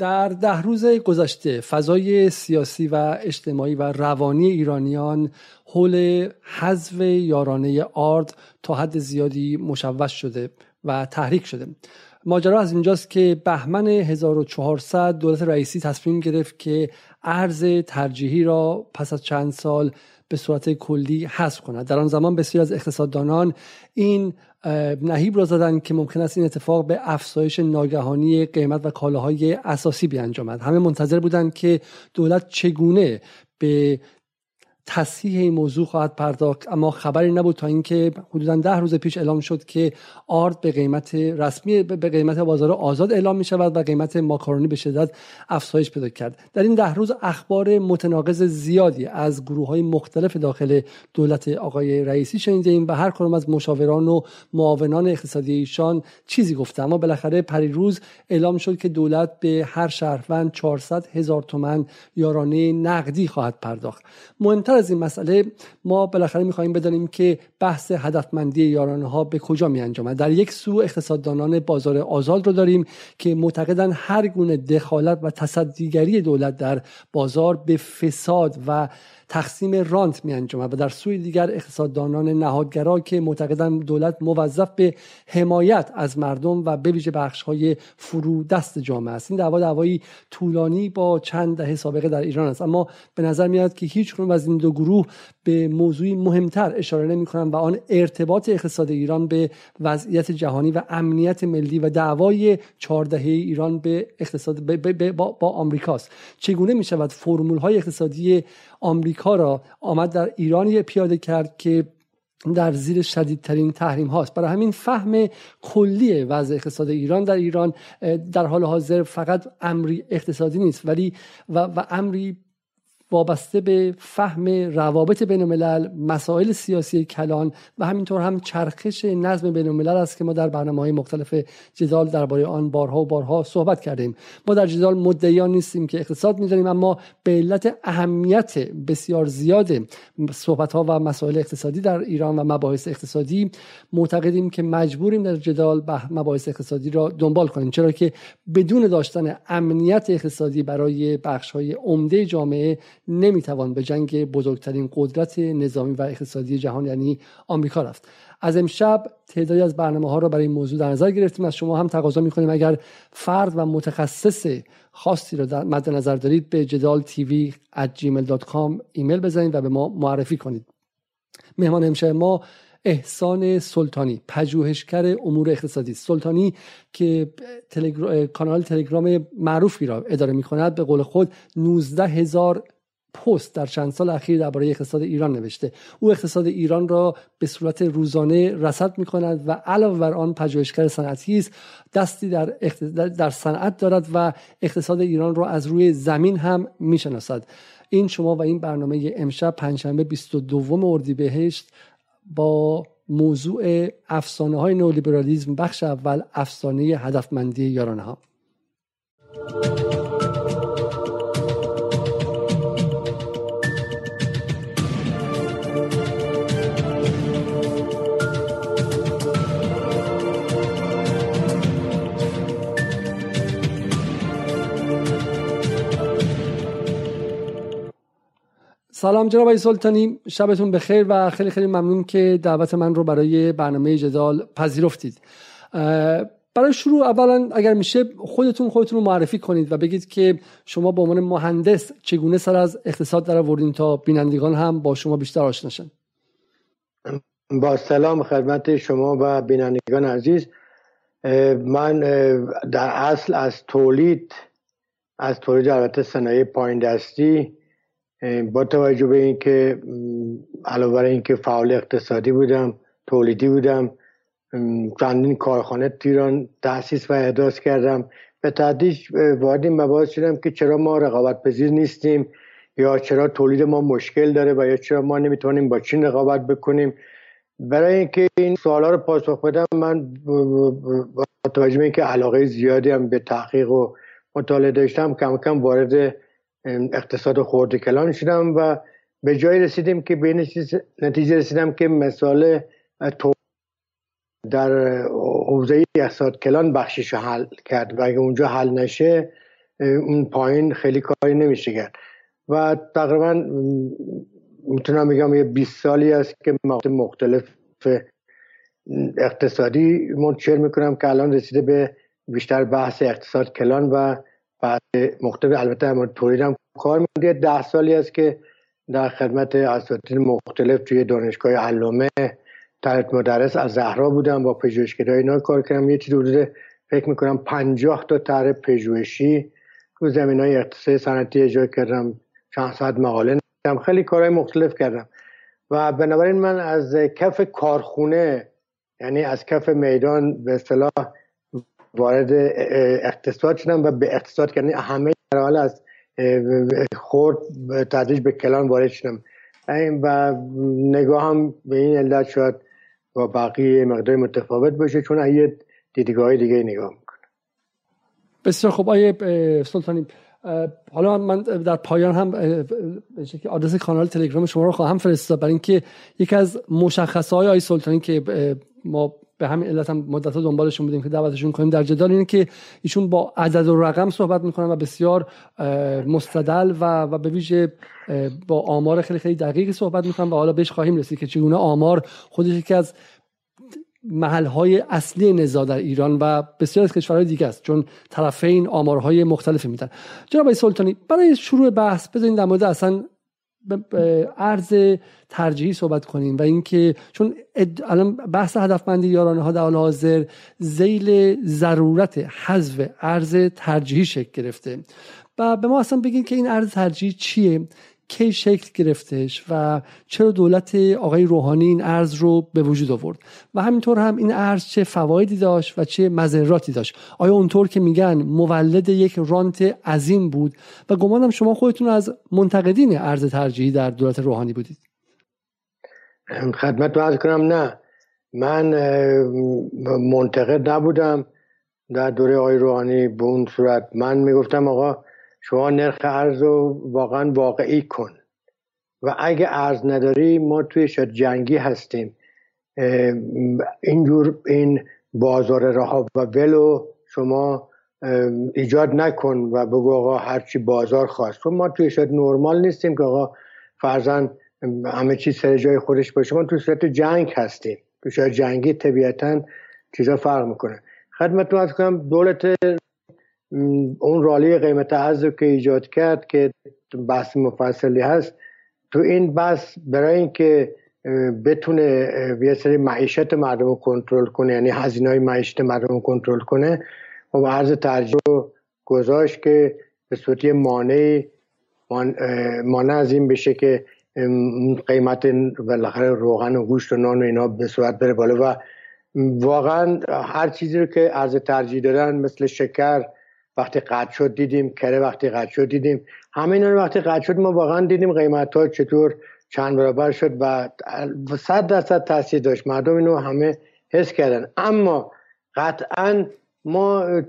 در ده روز گذشته فضای سیاسی و اجتماعی و روانی ایرانیان حول حذف یارانه آرد تا حد زیادی مشوش شده و تحریک شده. ماجرا از اینجاست که بهمن 1400 دولت رئیسی تصمیم گرفت که ارز ترجیحی را پس از چند سال به صورت کلی حذف کند در آن زمان بسیار از اقتصاددانان این نهیب را زدن که ممکن است این اتفاق به افزایش ناگهانی قیمت و کالاهای اساسی بیانجامد. همه منتظر بودند که دولت چگونه به تصحیح این موضوع خواهد پرداخت اما خبری نبود تا اینکه حدودا ده روز پیش اعلام شد که آرد به قیمت رسمی به قیمت بازار آزاد اعلام می شود و قیمت ماکارونی به شدت افزایش پیدا کرد. در این ده روز اخبار متناقض زیادی از گروه های مختلف داخل دولت آقای رئیسی شنیدیم و هر کدام از مشاوران و معاونان اقتصادی ایشان چیزی گفته اما بالاخره پریروز اعلام شد که دولت به هر شهروند 400 هزار تومن یارانه نقدی خواهد پرداخت. از این مسئله ما بالاخره می‌خواهیم بدانیم که بحث هدفمندی یارانه ها به کجا می انجامد در یک سو اقتصاددانان بازار آزاد رو داریم که معتقدن هر گونه دخالت و تصدیگری دولت در بازار به فساد و تقسیم رانت می انجامد و در سوی دیگر اقتصاددانان نهادگرا که معتقدن دولت موظف به حمایت از مردم و به ویژه بخش های فرو دست جامعه است. این دعوا دعوایی طولانی با چند دهه سابقه در ایران است. اما به نظر میاد که هیچ از این دو گروه به موضوعی مهمتر اشاره نمی کنند و آن ارتباط اقتصاد ایران به وضعیت جهانی و امنیت ملی و دعوای چهاردهه ایران به اقتصاد با, با آمریکاست. چگونه می شود فرمول های اقتصادی آمریکا را آمد در ایران پیاده کرد که در زیر شدیدترین تحریم هاست برای همین فهم کلی وضع اقتصاد ایران در ایران در حال حاضر فقط امری اقتصادی نیست ولی و, و امری وابسته به فهم روابط بین الملل مسائل سیاسی کلان و همینطور هم چرخش نظم بین الملل است که ما در برنامه های مختلف جدال درباره آن بارها و بارها صحبت کردیم. ما در جدال مدعیان نیستیم که اقتصاد می‌دانیم اما به علت اهمیت بسیار زیاد صحبت ها و مسائل اقتصادی در ایران و مباحث اقتصادی معتقدیم که مجبوریم در جدال به مباحث اقتصادی را دنبال کنیم چرا که بدون داشتن امنیت اقتصادی برای بخش های عمده جامعه نمی‌توان به جنگ بزرگترین قدرت نظامی و اقتصادی جهان یعنی آمریکا رفت. از امشب تعدادی از برنامه ها را برای این موضوع در نظر گرفتیم. از شما هم تقاضا می‌کنیم. اگر فرد و متخصص خاصی را در مد نظر دارید به جدال تیوی gmail.com ایمیل بزنید و به ما معرفی کنید. مهمان امشب ما احسان سلطانی پژوهشگر امور اقتصادی. سلطانی که کانال تلگرام معروفی را اداره می کند به قول خود 19 هزار پست در چند سال اخیر درباره اقتصاد ایران نوشته. او اقتصاد ایران را به صورت روزانه رصد می کند و علاوه بر آن پژوهشگر صنعتی است. دستی در, در صنعت دارد و اقتصاد ایران را از روی زمین هم می شناسد این شما و این برنامه امشب پنجشنبه 22 اردیبهشت با موضوع افسانه های نولیبرالیزم بخش اول افسانه هدفمندی یارانه ها سلام جناب آقای سلطانی. شبتون بخیر و خیلی خیلی ممنون که دعوت من رو برای برنامه جدال پذیرفتید. برای شروع اولا اگر میشه خودتون خودتون رو معرفی کنید و بگید که شما به عنوان مهندس چگونه سر از اقتصاد در آوردین تا بینندگان هم با شما بیشتر آشناشن با سلام خدمت شما و بینندگان عزیز. من در اصل از تولید از تولید البته صنایع پایین دستی با توجه به اینکه علاوه بر اینکه فعال اقتصادی بودم تولیدی بودم چندین کارخانه تیران تاسیس و احداث کردم. به تدریج وارد این مباحث شدم که چرا ما رقابت پذیر نیستیم یا چرا تولید ما مشکل داره و یا چرا ما نمی‌تونیم با چین رقابت بکنیم. برای اینکه این سوالا رو پاسخ بدم من با توجه به اینکه علاقه زیادی هم به تحقیق و مطالعه داشتم کم کم وارد اقتصاد خورده کلان شدم و به جایی رسیدیم که به نتیجه رسیدم که مثال در حوزه اقتصاد کلان بخشش حل کرد و اگه اونجا حل نشه اون پایین خیلی کاری نمیشه کرد. و تقریبا می‌تونم بگم یه 20 سالی است که مختلف اقتصادی منتشر می‌کنم که الان رسیده به بیشتر بحث اقتصاد کلان و بحث مختلف البته مورد تولید هم کار میده ده سالی است که در خدمت اساتید مختلف توی دانشگاه علامه تحت مدرس از زهرا بودم با پژوهشگرای اینا کار کردم. یه چیزی حدود فکر می‌کنم پنجاه تا طرح پژوهشی تو زمین های اقتصادی صنعتی اجرا کردم. چند ساعت مقاله نوشتم. خیلی کارهای مختلف کردم. و بنابراین من از کف کارخونه یعنی از کف میدان به اصطلاح وارد اقتصاد شدم و به اقتصاد کردن. همه حال از خورد تدریج به کلان وارد شدم. و نگاه هم به این علت شاید با بقیه مقدار متفاوت باشه چون یه دیدگاه دیگه نگاه می‌کنم. بسیار خب آیه سلطانی حالا من در پایان هم آدرس کانال تلگرام شما رو خواهم فرستاد. برای اینکه یکی از مشخصه های آی سلطانی که ما به همین علت هم مدت ها دنبالشون بودیم که دعوتشون کنیم. در جدال اینه که ایشون با عدد و رقم صحبت می‌کنن و بسیار مستدل و, و به ویژه با آمار خیلی خیلی دقیقی صحبت می‌کنن و حالا بهش خواهیم رسید که چگونه آمار خودش یکی از محل های اصلی نزاع در ایران و بسیار از کشورهای دیگه است چون طرفین آمارهای مختلفی میدن. جناب سلطانی برای شروع بحث بذارین در مورد اصلا ارز ترجیحی صحبت کنیم و اینکه چون الان بحث هدفمندی یارانه ها در حال حاضر زیل ضرورت حذف ارز ترجیحی شکل گرفته. و به ما اصلا بگین که این ارز ترجیحی چیه؟ کی شکل گرفتش و چرا دولت آقای روحانی این ارز رو به وجود آورد و همینطور هم این ارز چه فوایدی داشت و چه مذراتی داشت. آیا اونطور که میگن مولد یک رانت عظیم بود و گمانم شما خودتون از منتقدین ارز ترجیحی در دولت روحانی بودید؟ خدمت رو کنم نه. من منتقد نبودم. در دوره آقای روحانی به اون صورت من می‌گفتم آقا شما نرخ ارز رو واقعا واقعی کن. و اگه ارز نداری ما توی شد جنگی هستیم. اینجور این بازار رها و ولو شما ایجاد نکن و بگو آقا هرچی بازار خواست. ما توی شد نرمال نیستیم که آقا فرزن همه چیز سر جای خودش باشه. ما توی صورت جنگ هستیم. شاید جنگی طبیعتا چیزا فرق می‌کنه. خدمتتون از کنم دولت اون رالی قیمت ارز که ایجاد کرد که بحث مفصلی هست. تو این بحث برای اینکه بتونه یه سری معیشت مردم رو کنترل کنه یعنی هزینه های معیشت مردم رو کنترل کنه و ارز ترجیح گذاشت که به صورت مانع مانع از این بشه که قیمت بالاخره روغن و گوشت و نان و اینا به صورت بره بالا. و واقعا هر چیزی رو که ارز ترجیح دادن مثل شکر وقتی قطع شد دیدیم کره وقتی قطع شد دیدیم. همه اینا وقتی قطع شد ما واقعا دیدیم قیمت ها چطور چند برابر شد و صد درصد تاثیر داشت. مردم اینو همه حس کردن. اما قطعا ما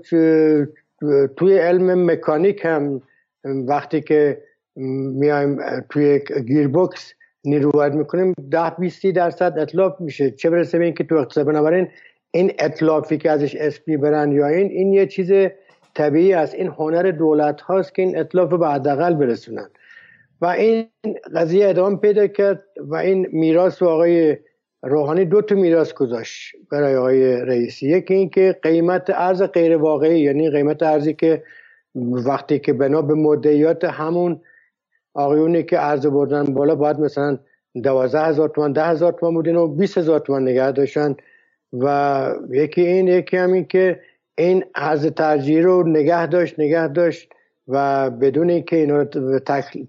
توی علم مکانیک هم وقتی که میایم توی گیربکس نیروت می‌کنیم ده 20 درصد اطلاف میشه. چه برسه به اینکه تو اقتصاد بنابراین این اطلافی که ازش اسم می‌برن یا این این یه چیز طبیعی است. این هنر دولت هاست که این اطلاف به حداقل برسونن. و این قضیه ادامه پیدا کرد و این میراث و آقای روحانی دو تا میراث گذاشت برای آقای رئیسی. یکی اینکه قیمت ارز غیر واقعی یعنی قیمت ارزی که وقتی که بنا به مدعیات همون آقایونی که ارز بردن بالا باید مثلا دوازده هزار تومن ده هزار تومن بودین و بیس هزار تومن نگه داشتن. و یکی این یکی همین که این ارز ترجیح رو نگه داشت نگه داشت و بدون اینکه این رو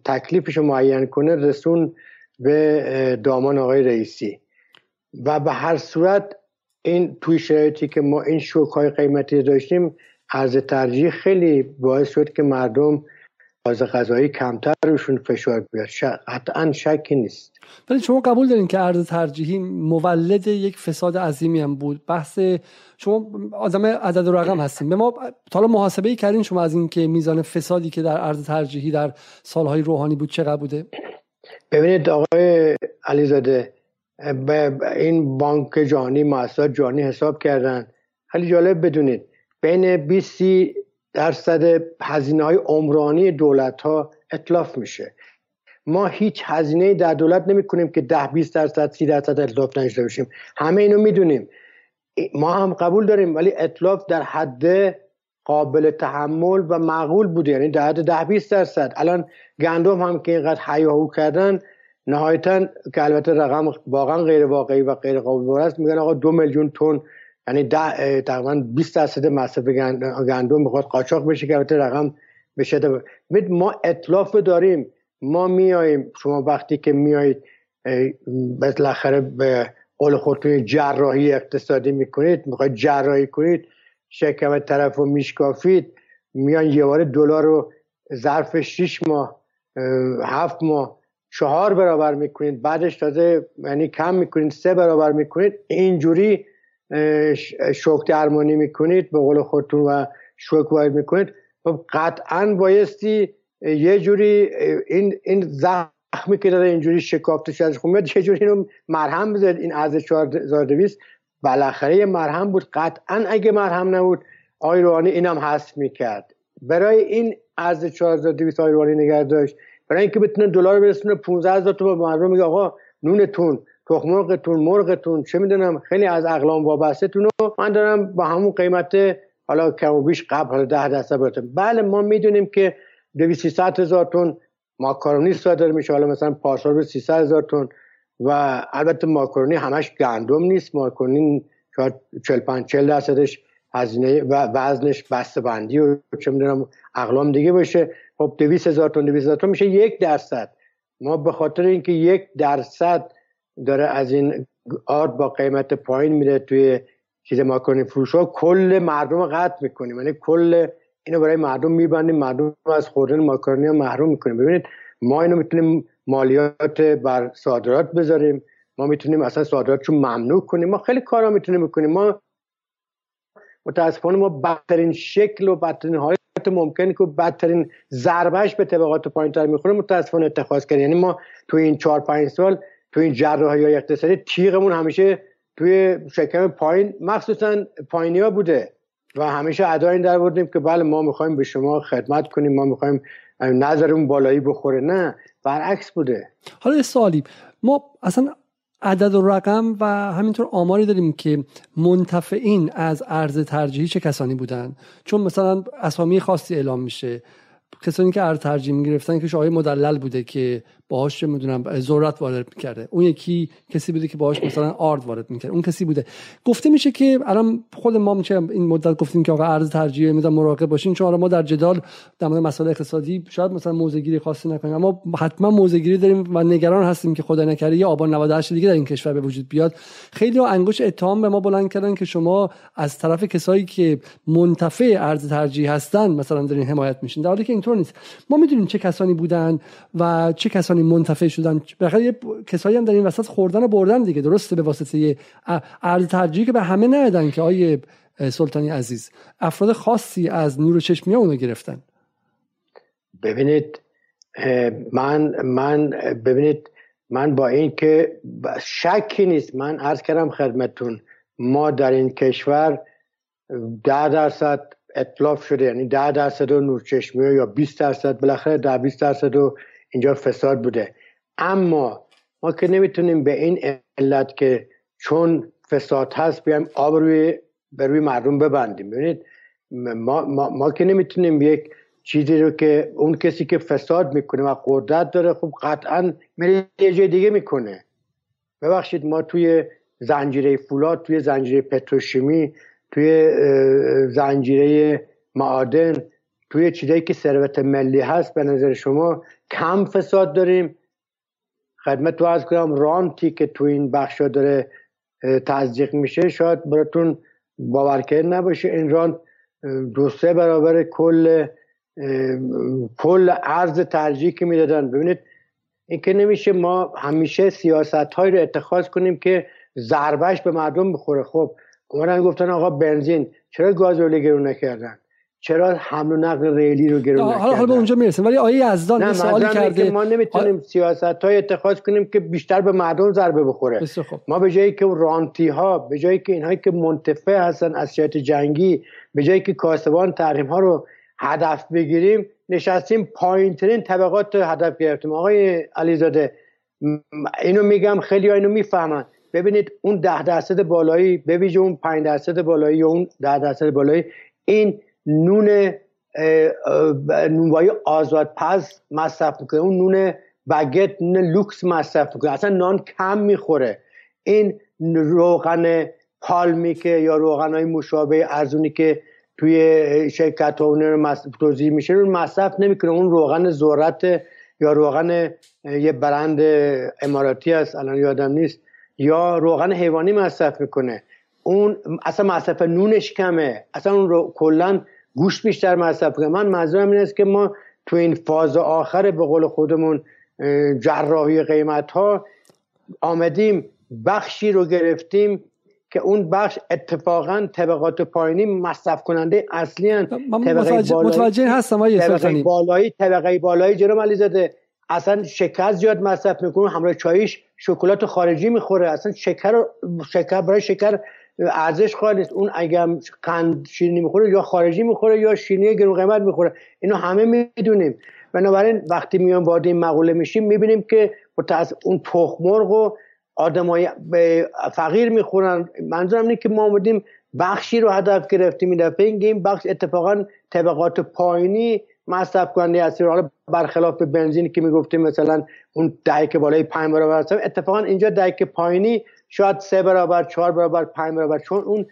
تکلیفش معین کنه رسون به دامان آقای رئیسی. و به هر صورت این توی شرایطی که ما این شوک های قیمتی داشتیم ارز ترجیح خیلی باعث شد که مردم باز غذایی کمتر روشون فشار بیاد. قطعا شکی نیست. ولی شما قبول دارین که ارز ترجیحی مولد یک فساد عظیمی هم بود. بحث شما آدم عدد و رقم هستیم به ما حالا محاسبه ای کردین شما از اینکه میزان فسادی که در ارز ترجیحی در سالهای روحانی بود چقدر بوده؟ ببینید آقای علیزاده به این بانک جهانی مؤسسات جهانی حساب کردن. خیلی جالب بدونید. بین 20 درصد هزینه های عمرانی دولت ها اطلاف میشه. ما هیچ هزینه در دولت نمی کنیم که ده 20 درصد 30 درصد اطلاف نشده باشیم. همه اینو می‌دونیم. ما هم قبول داریم ولی اطلاف در حد قابل تحمل و معقول بوده. یعنی در حد ده 20 درصد. الان گندم هم که اینقدر حیاهو کردن نهایتا که البته رقم واقعا غیر واقعی و غیر قابل است. میگن آقا دو میلیون تن یعنی ده تقریبا 20 درصد مصرف گندم می‌خواد قاچاق بشه که البته رقم بشه ما اطلاف داریم. ما میاییم شما وقتی که میایید بالاخره به قول خودتون جراحی اقتصادی می‌کنید می‌خواید جراحی کنید شکم طرف رو میشکافید میان یه بار دلار رو ظرف 6 ماه هفت ماه چهار برابر می‌کنید بعدش تازه یعنی کم می‌کنید سه برابر می‌کنید اینجوری شوک درمانی می‌کنید به قول خودتون و شوک وارد می‌کنید. خب قطعا بایستی یه جوری این این زخمی که داره اینجوری شکافته شده خب میاد یه جوری اینو مرهم بزنید این از 4200 بالاخره یه مرهم بود. قطعا اگه مرهم نبود آقای روحانی اینم حذف می‌کرد. برای این از 4200 آقای روحانی نگه داشت برای اینکه بتونه دلار برسونه 15000 تا به مردم میگه آقا نونتون. تخم مرغتون مرغتون چه می‌دونم خیلی از اقلام وابسته تون رو من دارم با همون قیمت حالا کم قبل حالا 10 درصد براتون. بله ما می‌دونیم که 200 هزار تن ماکارونی صادر میشه حالا مثلا پارسال به 300 هزار تن. و البته ماکارونی همش گندم نیست ماکارونی شاید 45 40 درصدش هزینه و وزنش بسته بندی و چه می‌دونم اقلام دیگه باشه. خب 200 هزار تن 200 هزار تن میشه یک درصد. ما به خاطر اینکه یک درصد داره از این آرد با قیمت پایین میره توی چیز فروش ها کل مردم رو قطع می‌کنیم. یعنی کل اینو برای مردم میبندیم. مردم از خوردن ماکارونی ها محروم می‌کنیم. ببینید ما اینو می‌تونیم مالیات بر صادرات بذاریم. ما می‌تونیم اصلا صادرات رو ممنوع کنیم. ما خیلی کارا می‌تونیم بکنیم. ما متاسفانه ما بدترین شکل و بدترین حالت ممکن که بدترین ضربهش به طبقات پایین تر می‌خوره. متاسفانه اتخاذ کردیم. یعنی ما تو این چهار پنج سال تو این جراحی های اقتصادی تیغمون همیشه توی شکم پایین مخصوصا پایینی ها بوده. و همیشه ادا این در بردیم که بله ما می‌خوایم به شما خدمت کنیم ما می‌خوایم نظرمون بالایی بخوره. نه برعکس بوده. حالا سوالی. ما اصلا عدد و رقم و همینطور آماری داریم که منتفعین از ارز ترجیحی چه کسانی بودن؟ چون مثلا اسامی خاصی اعلام میشه. کسانی که ارز ترجیح می‌گرفتن که آقای مدلل بوده که باهاش چه می‌دونم ذرت وارد می‌کرده. اون یکی کسی بوده که باهاش مثلا آرد وارد می‌کرده اون کسی بوده. گفته میشه که الان خود ما میشه این مدت گفتیم که آقا ارز ترجیح می‌دونم مراقب باشین چون ما در جدال در مورد مسائل اقتصادی شاید مثلا موزگیری خاصی نکنیم. اما حتما موزگیری داریم و نگران هستیم که خدا نکرده یه آبان 98 دیگه در این کشور به وجود بیاد. خیلی انگوش اتهام به ما بلند کردن که شما از طرف کسایی که منتفع ارز ترجیح هستن مثلا دارین حمایت میشین. در حالی که اینطور نیست. ما می‌دونیم چه کسانی بودن و چه کسانی منتفع شدن. بالاخره کسایی هم در این وسط خوردن و بردن دیگه درسته به واسطه ارز ترجیحی که به همه ندادن که آیه سلطانی عزیز. افراد خاصی از نور چشمی اونو گرفتن. ببینید من من ببینید من با این که شکی نیست. من عرض کردم خدمتون ما در این کشور ده درصد اطلاف شده یعنی ده درصد و نورچشمی یا 20 درصد بالاخره در 20 درصد و اینجا فساد بوده. اما ما که نمی‌تونیم به این علت که چون فساد هست بیایم آب روی به روی مردم ببندیم. ببینید ما, ما, ما که نمی‌تونیم یک چیزی رو که اون کسی که فساد می‌کنه و قدرت داره خب قطعا میره یه جای دیگه می‌کنه. ببخشید ما توی زنجیره فولاد توی زنجیره پتروشیمی توی زنجیره معادن توی چیزایی که ثروت ملی هست به نظر شما کم فساد داریم. خدمت تو از کنم رانتی که تو این بخش داره تزدیق میشه شاید براتون باورکر نباشه. این رانت دو سه برابر کل کل ارز ترجیح که می‌دادن. ببینید این که نمیشه ما همیشه سیاست های رو اتخاذ کنیم که ضربش به مردم بخوره. خب اومدن گفتن آقا بنزین چرا گازوئیل گرون نکردن؟ چرا حمل و نقل ریلی رو گرون حالا حالا به اونجا می‌رسیم. ولی آیه یزدان سوالی کرده. ما نمی‌تونیم سیاست های اتخاذ کنیم که بیشتر به مردم ضربه بخوره. ما به جایی که رانتی ها به جایی که اینهایی که منتفع هستن از شرط جنگی به جایی که کاسبان تحریم ها رو هدف بگیریم نشستیم پایین ترین طبقات هدف گرفتیم. آقای علیزاده اینو میگم خیلی ها اینو می‌فهمن. ببینید اون ده درصد بالایی به اون پنج درصد بالایی یا اون ده درصد بالایی این نون نونوایی آزاد پز مصرف می‌کنه. اون نون بگت نون لوکس مصرف می‌کنه. اصلا نان کم می‌خوره. این روغن پالمی که یا روغن های مشابه ارزونی که توی شرکت ها توضیح میشه رو مصرف نمی‌کنه. اون روغن ذرت یا روغن یه برند اماراتی است الان یادم نیست یا روغن حیوانی مصرف می‌کنه. اون اصلا مصرف نونش کمه. اصلا اون رو کلا گوشت بیشتر مصرف کنه من منظورم این است که ما تو این فاز آخر به قول خودمون جراحی قیمت ها آمدیم بخشی رو گرفتیم که اون بخش اتفاقا طبقات پایینی مصرف کننده اصلی هن. طبقه متوجه هستم طبقه بالایی طبقه بالایی جناب علی زاده اصلا شکر زیاد مصرف می‌کنه همراه چایش شکلات خارجی می‌خوره. اصلا شکر شکر برای شکر ارزش خواهد نیست. اون اگر قند شیرینی می‌خوره یا خارجی می‌خوره یا شیرینی گرون قیمت می‌خوره. اینو همه می‌دونیم. بنابراین وقتی میان وارد این مقوله میشیم می‌بینیم که اون تخمرغ و آدمای فقیر می‌خورن. منظورم اینه که ما آمدیم بخشی رو هدف گرفتیم این دفعه. این بخش اتفاقا طبقات پایینی مصرف کننده هستی حالا برخلاف بنزینی که می‌گفتیم مثلا اون دهک بالای 5 برابر هست اتفاقا اینجا دهک پایینی شاید سه برابر چهار برابر پنج برابر چون اون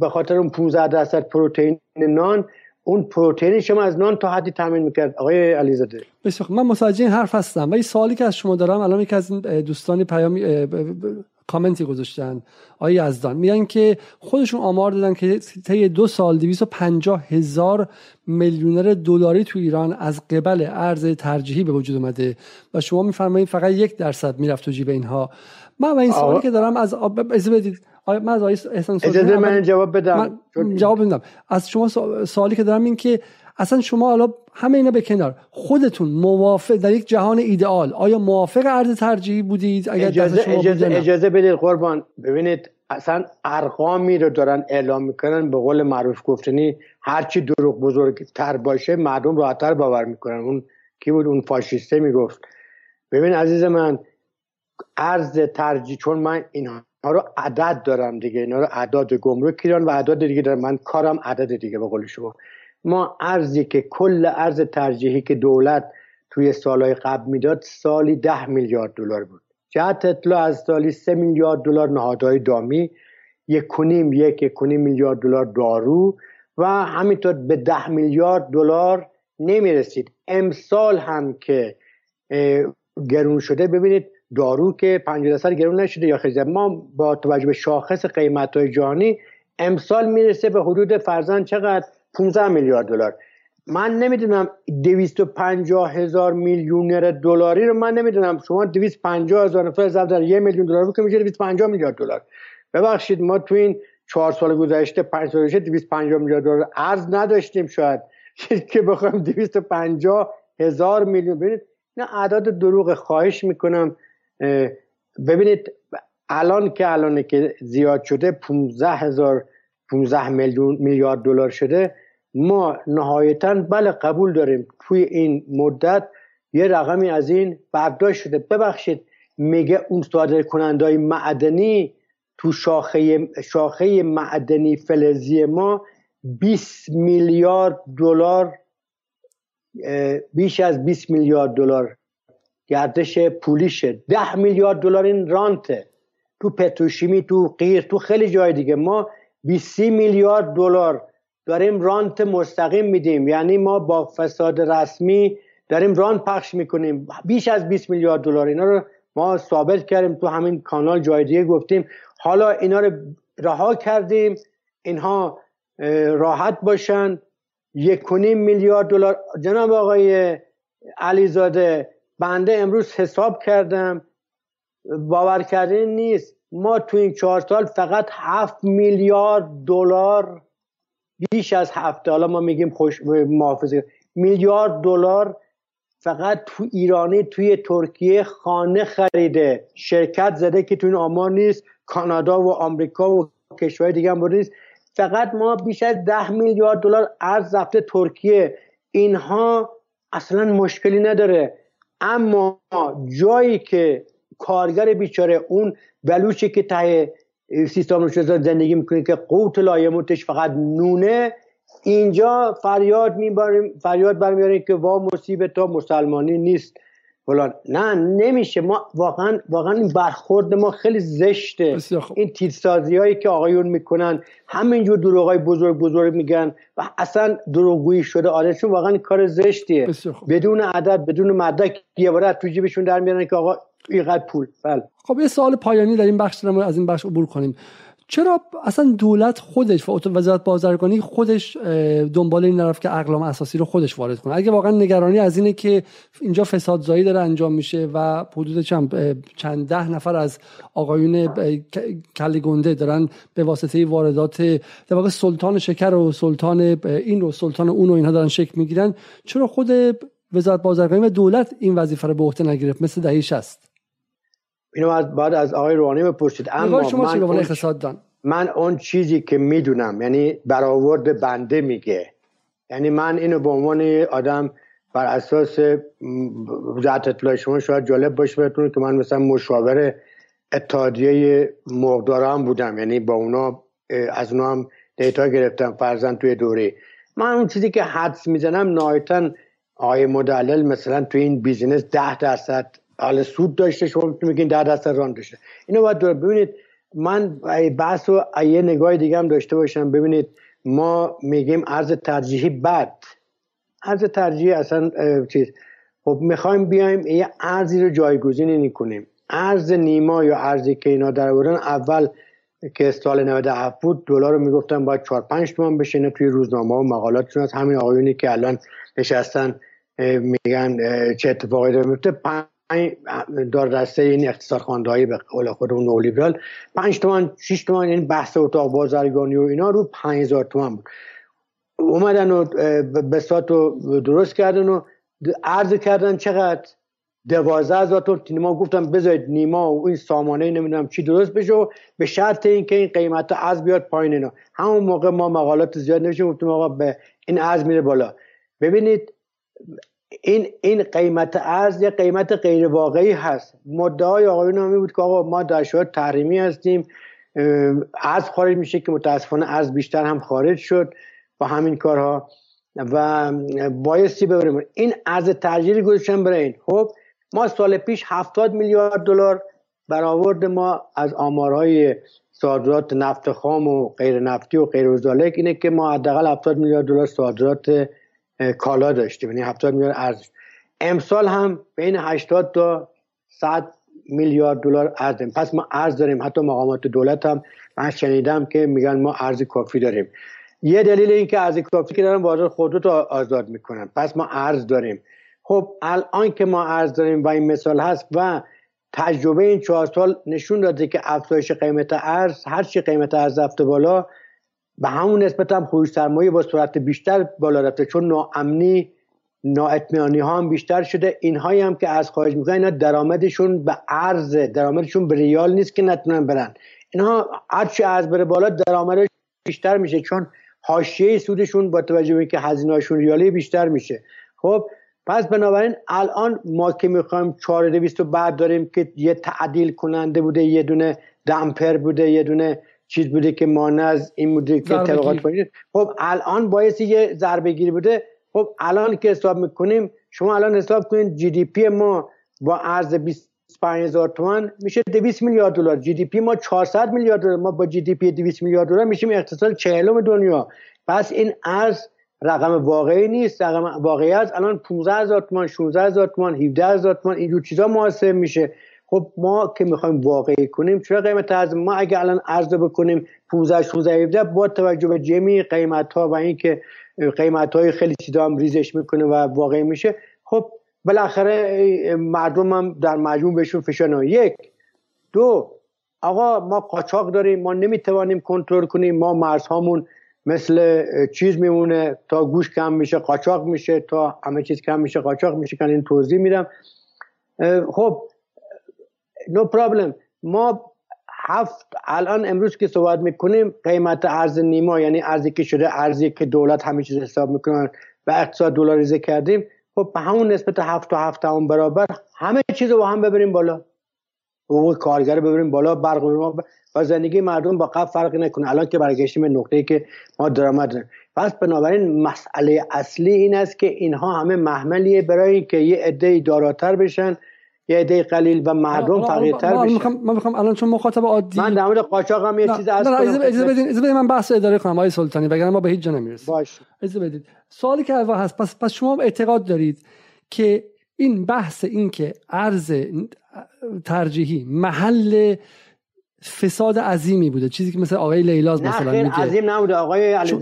به خاطر اون 15 درصد پروتئین نان اون پروتئین شما از نان تا حدی تامین می‌کرد آقای علیزاده. بسیار من متوجه این حرف هستم. ولی سوالی که از شما دارم الان یکی از دوستانی پیامی کامنتی گذاشتن. آقای یزدان. میگن که خودشون آمار دادن که طی دو سال 250 هزار میلیونر دلاری تو ایران از قبل ارز ترجیحی به وجود اومده. و شما میفرمایید فقط یک درصد می‌رفت تو جیب اینها. من و این سوالی که دارم از از بدید. من از احسان اجازه من جواب بدم. من جواب بدم از شما سوالی که دارم این که اصلا شما حالا همه اینا به کنار. خودتون موافق در یک جهان ایدئال آیا موافق ارز ترجیحی بودید اگر اجازه اجازه, اجازه بدید قربان. ببینید اصلا ارقامی رو دارن اعلام می‌کنن به قول معروف گفتنی هرچی دروغ بزرگتر باشه مردم راحتتر باور می‌کنن. اون کی بود؟ اون فاشیسته می‌گفت. ببین عزیز من ارز ترجیح چون من اینها رو عدد دارم دیگه. اینا رو اعداد گمرک ایران و اعداد دیگه دارم. من کارم عدد دیگه به قول شما. ما ارزی که کل ارز ترجیحی که دولت توی سالهای قبل می‌داد سالی ده میلیارد دلار بود. جهت اطلاع از سالی سه میلیارد دلار نهادهای دامی یک کنیم یک یک کنیم میلیارد دلار دارو و همینطور به ده میلیارد دلار نمی‌رسید. امسال هم که گرون شده ببینید دارو که 50 درصد گرون نشده یا خیلی ما با توجه به شاخص قیمت های جهانی امسال می‌رسه به حدود فرزن چقدر؟ 15 میلیارد دلار. من نمی‌دونم 250 هزار میلیونر دلاری رو من نمی‌دونم. شما 250 هزار نفر ضرب در یک میلیون دلار که میشه 250 میلیارد دلار. ببخشید ما تو این چهار سال گذشته پنج سال گذشته 250 میلیارد دلار ارز نداشتیم شاید. که بخوایم 250 هزار میلیون ببینید نه اعداد دروغ خواهش می‌کنم. ببینید الان که الان که زیاد شده 15 هزار 15 میلیون میلیارد دلار شده ما نهایتا بله قبول داریم توی این مدت یه رقمی از این برداشت شده. ببخشید میگه اون صادر کننده معدنی تو شاخه شاخه معدنی فلزی ما 20 میلیارد دلار بیش از 20 میلیارد دلار گردش پولیشه 10 میلیارد دلار این رانته تو پتروشیمی تو غیر تو خیلی جای دیگه. ما 20 میلیارد دلار داریم رانت مستقیم میدیم. یعنی ما با فساد رسمی داریم رانت پخش می‌کنیم. بیش از 20 میلیارد دلار. اینا رو ما ثابت کردیم تو همین کانال جای دیگه گفتیم. حالا اینا رو رها کردیم. اینها راحت باشن. یک میلیارد دلار. جناب آقای علیزاده بنده امروز حساب کردم باور کردنی نیست. ما تو این چهار سال فقط هفت میلیارد دلار بیش از هفته حالا ما میگیم خوش محافظه میلیارد دلار فقط تو ایرانی توی ترکیه خانه خریده. شرکت زده که تو این آمار نیست کانادا و آمریکا و کشورهای دیگه هم نیست. فقط ما بیش از ده میلیارد دلار ارز رفته ترکیه. اینها اصلا مشکلی نداره. اما جایی که کارگر بیچاره اون بلوچی که ته سیستم روشن زندگی می‌کنه که قوت لایموتش فقط نونه اینجا فریاد میباریم فریاد برمیاریم که وا مصیبت تا مسلمانی نیست. فلان. نه نمیشه. ما واقعا واقعا این برخورد ما خیلی زشته. این تیرسازی هایی که آقایون می‌کنن همینجور دروغای بزرگ بزرگ میگن و اصلا دروغگویی شده. آره واقعا کار زشتیه. بدون عدد بدون مدک یه بار تو جیبشون در میارن که آقا اینقدر پول. بله. خب یه سوال پایانی در این بخش از این بخش عبور کنیم. چرا اصلا دولت خودش و وزارت بازرگانی خودش دنبال این نرفت که اقلام اساسی رو خودش وارد کنه؟ اگه واقعا نگرانی از اینه که اینجا فسادزایی داره انجام میشه و حدود چند چند ده نفر از آقایون کلی گنده دارن به واسطه واردات در واقع سلطان شکر و سلطان این و سلطان اون و اینها دارن شکل می‌گیرن. چرا خود وزارت بازرگانی و دولت این وظیفه رو به عهده نگرفت؟ مثل دهه 60 اینو از بعد از آقای روحانی بپرسید. اما شما من, اقتصاد من اون چیزی که می‌دونم یعنی برآورد بنده میگه. یعنی من اینو به عنوان آدم بر اساس وزارت اطلاع شما شاید جالب باشه بهتون که من مثلا مشاور اتحادیه مقداران بودم. یعنی با اونا از اونا هم data گرفتم فرضا توی دوره. من اون چیزی که حدس می‌زنم نهایتا آقای مدلل مثلا توی این business ده درصد حال سود داشته شما میگین ده درصد رانت داشته اینو باید ببینید من بحث و یه نگاه دیگه هم داشته باشم. ببینید ما میگیم ارز ترجیحی بد. ارز ترجیحی اصلا چیز. خب می‌خوایم بیایم یه ارزی رو جایگزینی کنیم ارز نیما یا ارزی که اینا در اول که سال 97 بود دلار رو می‌گفتن باید 4 5 تومن بشه. اینا توی روزنامه و مقالاتشون از همین آقایونی که الان نشستن میگن چه اتفاقی داره میفته دار دسته این اقتصاد خواندهایی به قول خودمون نولیبرال 5 تومن 6 تومن یعنی بحث اتاق بازرگانی و اینا رو 5000 تومن بود. اومدن و بسات رو درست کردن و عرض کردن چقدر؟ دوازه هزار تومن نیما گفتم بذارید نیما و این سامانه نمی‌دونم چی درست بشه به شرط اینکه این قیمت از بیاد پایین اینا. همون موقع ما مقالات زیاد نوشتیم گفتیم آقا به این از میره بالا. ببینید این این قیمت ارز یه قیمت غیر واقعی هست. مدعای آقایون همی بود که آقا ما در شورای تحریمی هستیم ارز خارج میشه که متاسفانه ارز بیشتر هم خارج شد با همین کارها و بایستی ببریم. این ارز ترجیحی گذاشتن برای این. خب ما سال پیش 70 میلیارد دلار برآورد ما از آمارهای صادرات نفت خام و غیر نفتی و غیر ذالک اینه که ما حداقل 70 میلیارد دلار صادرات کالا داشتیم یعنی 70 میلیارد ارزش. امسال هم بین 80 تا 100 میلیارد دلار ارز داریم پس ما ارز داریم حتی مقامات دولت هم من شنیدم که میگن ما ارز کافی داریم. یه دلیل این که ارز کافی که دارن بازار خودرو رو آزاد می‌کنن پس ما ارز داریم. خب الان که ما ارز داریم و این مثال هست و تجربه این چهار سال نشون داده که افزایش قیمت ارز هر چی قیمت ارز رفته بالا به همون نسبت هم خروج سرمایه با صورت بیشتر بالا رفته چون ناامنی نااطمینانی ها هم بیشتر شده. اینهایی هم که از خارج می‌کنن اینا درآمدشون به ارز درآمدشون به ریال نیست که نتونن برن. اینها هرچی از بره بالا درآمدش بیشتر میشه چون حاشیه سودشون با توجه به اینکه هزینه‌هاشون ریالی بیشتر میشه. خب پس بنابراین الان ما که می‌خوایم 4200 برداریم که یه تعدیل کننده بوده یه دونه damper بوده یه دونه چیز بوده که مانع از این بوده که طبقات کنید خب الان باعث یه ضربه گیری بوده. خب الان که حساب می‌کنیم شما الان حساب کنید GDP ما با ارز 25 هزار تومان میشه 200 میلیارد دلار. GDP ما 400 میلیارد دلار. ما با GDP 200 میلیارد دلار میشیم اقتصاد چهلم دنیا. پس این ارز رقم واقعی نیست. رقم واقعی است الان 15 هزار تومان 16 هزار تومان 17 هزار تومان اینجور چیزا محاسب میشه. خب ما که می‌خوایم واقعی کنیم چرا قیمت از ما اگه الان عرضه بکنیم 15 16 17 با توجه به جمی قیمت ها و اینکه قیمت های خیلی چیزا هم ریزش می‌کنه و واقعی میشه خب بالاخره مردم هم در مجموع بهشون فشار یک. دو. آقا ما قاچاق داریم ما نمی‌توانیم کنترل کنیم. ما مرزهامون مثل چیز میمونه تا گوش کم میشه قاچاق میشه تا همه چیز کم میشه قاچاق میشه که این توضیح میدم. خب نو پرابلم ما هفت الان امروز که صحبت می‌کنیم قیمت ارز نیما یعنی ارزی که شده ارزی که دولت همه چیز حساب می‌کنن و اقتصاد دلاریزه کردیم. خب به همون نسبت هفت تا هفت همون برابر همه چیز رو با هم ببریم بالا. حقوق کارگر ببریم بالا برق و زندگی مردم با قبل فرقی نکنه. الان که برگشتیم به نقطه که ما درآمد پس بنابراین مسئله اصلی این است که اینها همه محملیه برای اینکه یه عده داراتر بشن یه عده قلیل و مردم فقیرتر بشن من می‌خوام الان چون مخاطب عادی من در مورد قاچاق هم یه چیز از اجازه بدین اجازه بدین من بحث اداره کنم آقای سلطانی وگرنه ما به هیچ جا نمی‌رسیم. باش اجازه بدید. سوالی که اول هست پس پس شما اعتقاد دارید که این بحث این که ارز ترجیحی محل فساد عظیمی بوده. چیزی که مثل آقای لیلاز مثلا میگه. عظیم نبوده. آقای علی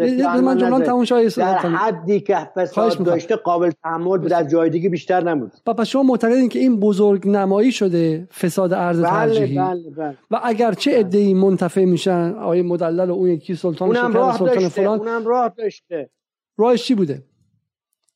من جمله تموم در حدی که فساد داشته قابل تحمل بود از جای دیگه بیشتر نبود. پس شما معتقدین که این بزرگ نمایی شده فساد ارز بله ترجیحی؟ بله بله. و اگر چه عده‌ای منتفع میشن آقای مدلل و اون یکی سلطان اونم شکر سلطان داشته فلان اونم راه داشته. راهش چی بوده؟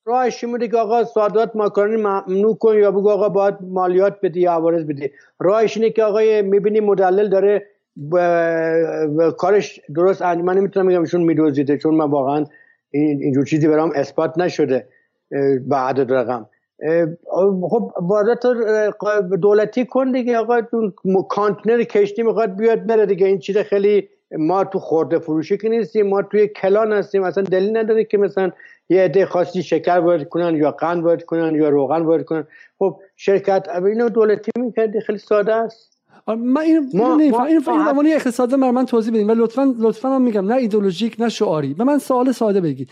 راهش این بوده که آقا صادرات ماکارونی ممنوع کن یا بگو آقا باید مالیات بدی یا عوارض بدی. راهش اینه که آقای می‌بینی مدلل داره ب... کارش درست من نمی‌تونم بگم ایشون میدوزیده چون من واقعا این اینجور چیزی برام اثبات نشده به عدد رقم. خب واردات دولتی کن دیگه آقا کانتینر کشتی می‌خواد بیاد بره دیگه. این چیز خیلی ما تو خورده فروشی که نیستیم ما توی کلان هستیم اصلا دلیل نداره که مثلا یه عده خاصی شکر وارد کنن یا قند وارد کنن یا روغن وارد کنن. خب شرکت اینو دولتی می‌کردی خیلی ساده است. من اینو ما- نمیفهم ما- این اقتصاد من من توضیح بدین و لطفا لطفا هم میگم نه ایدئولوژیک نه شعاری. به من سوال ساده بگید.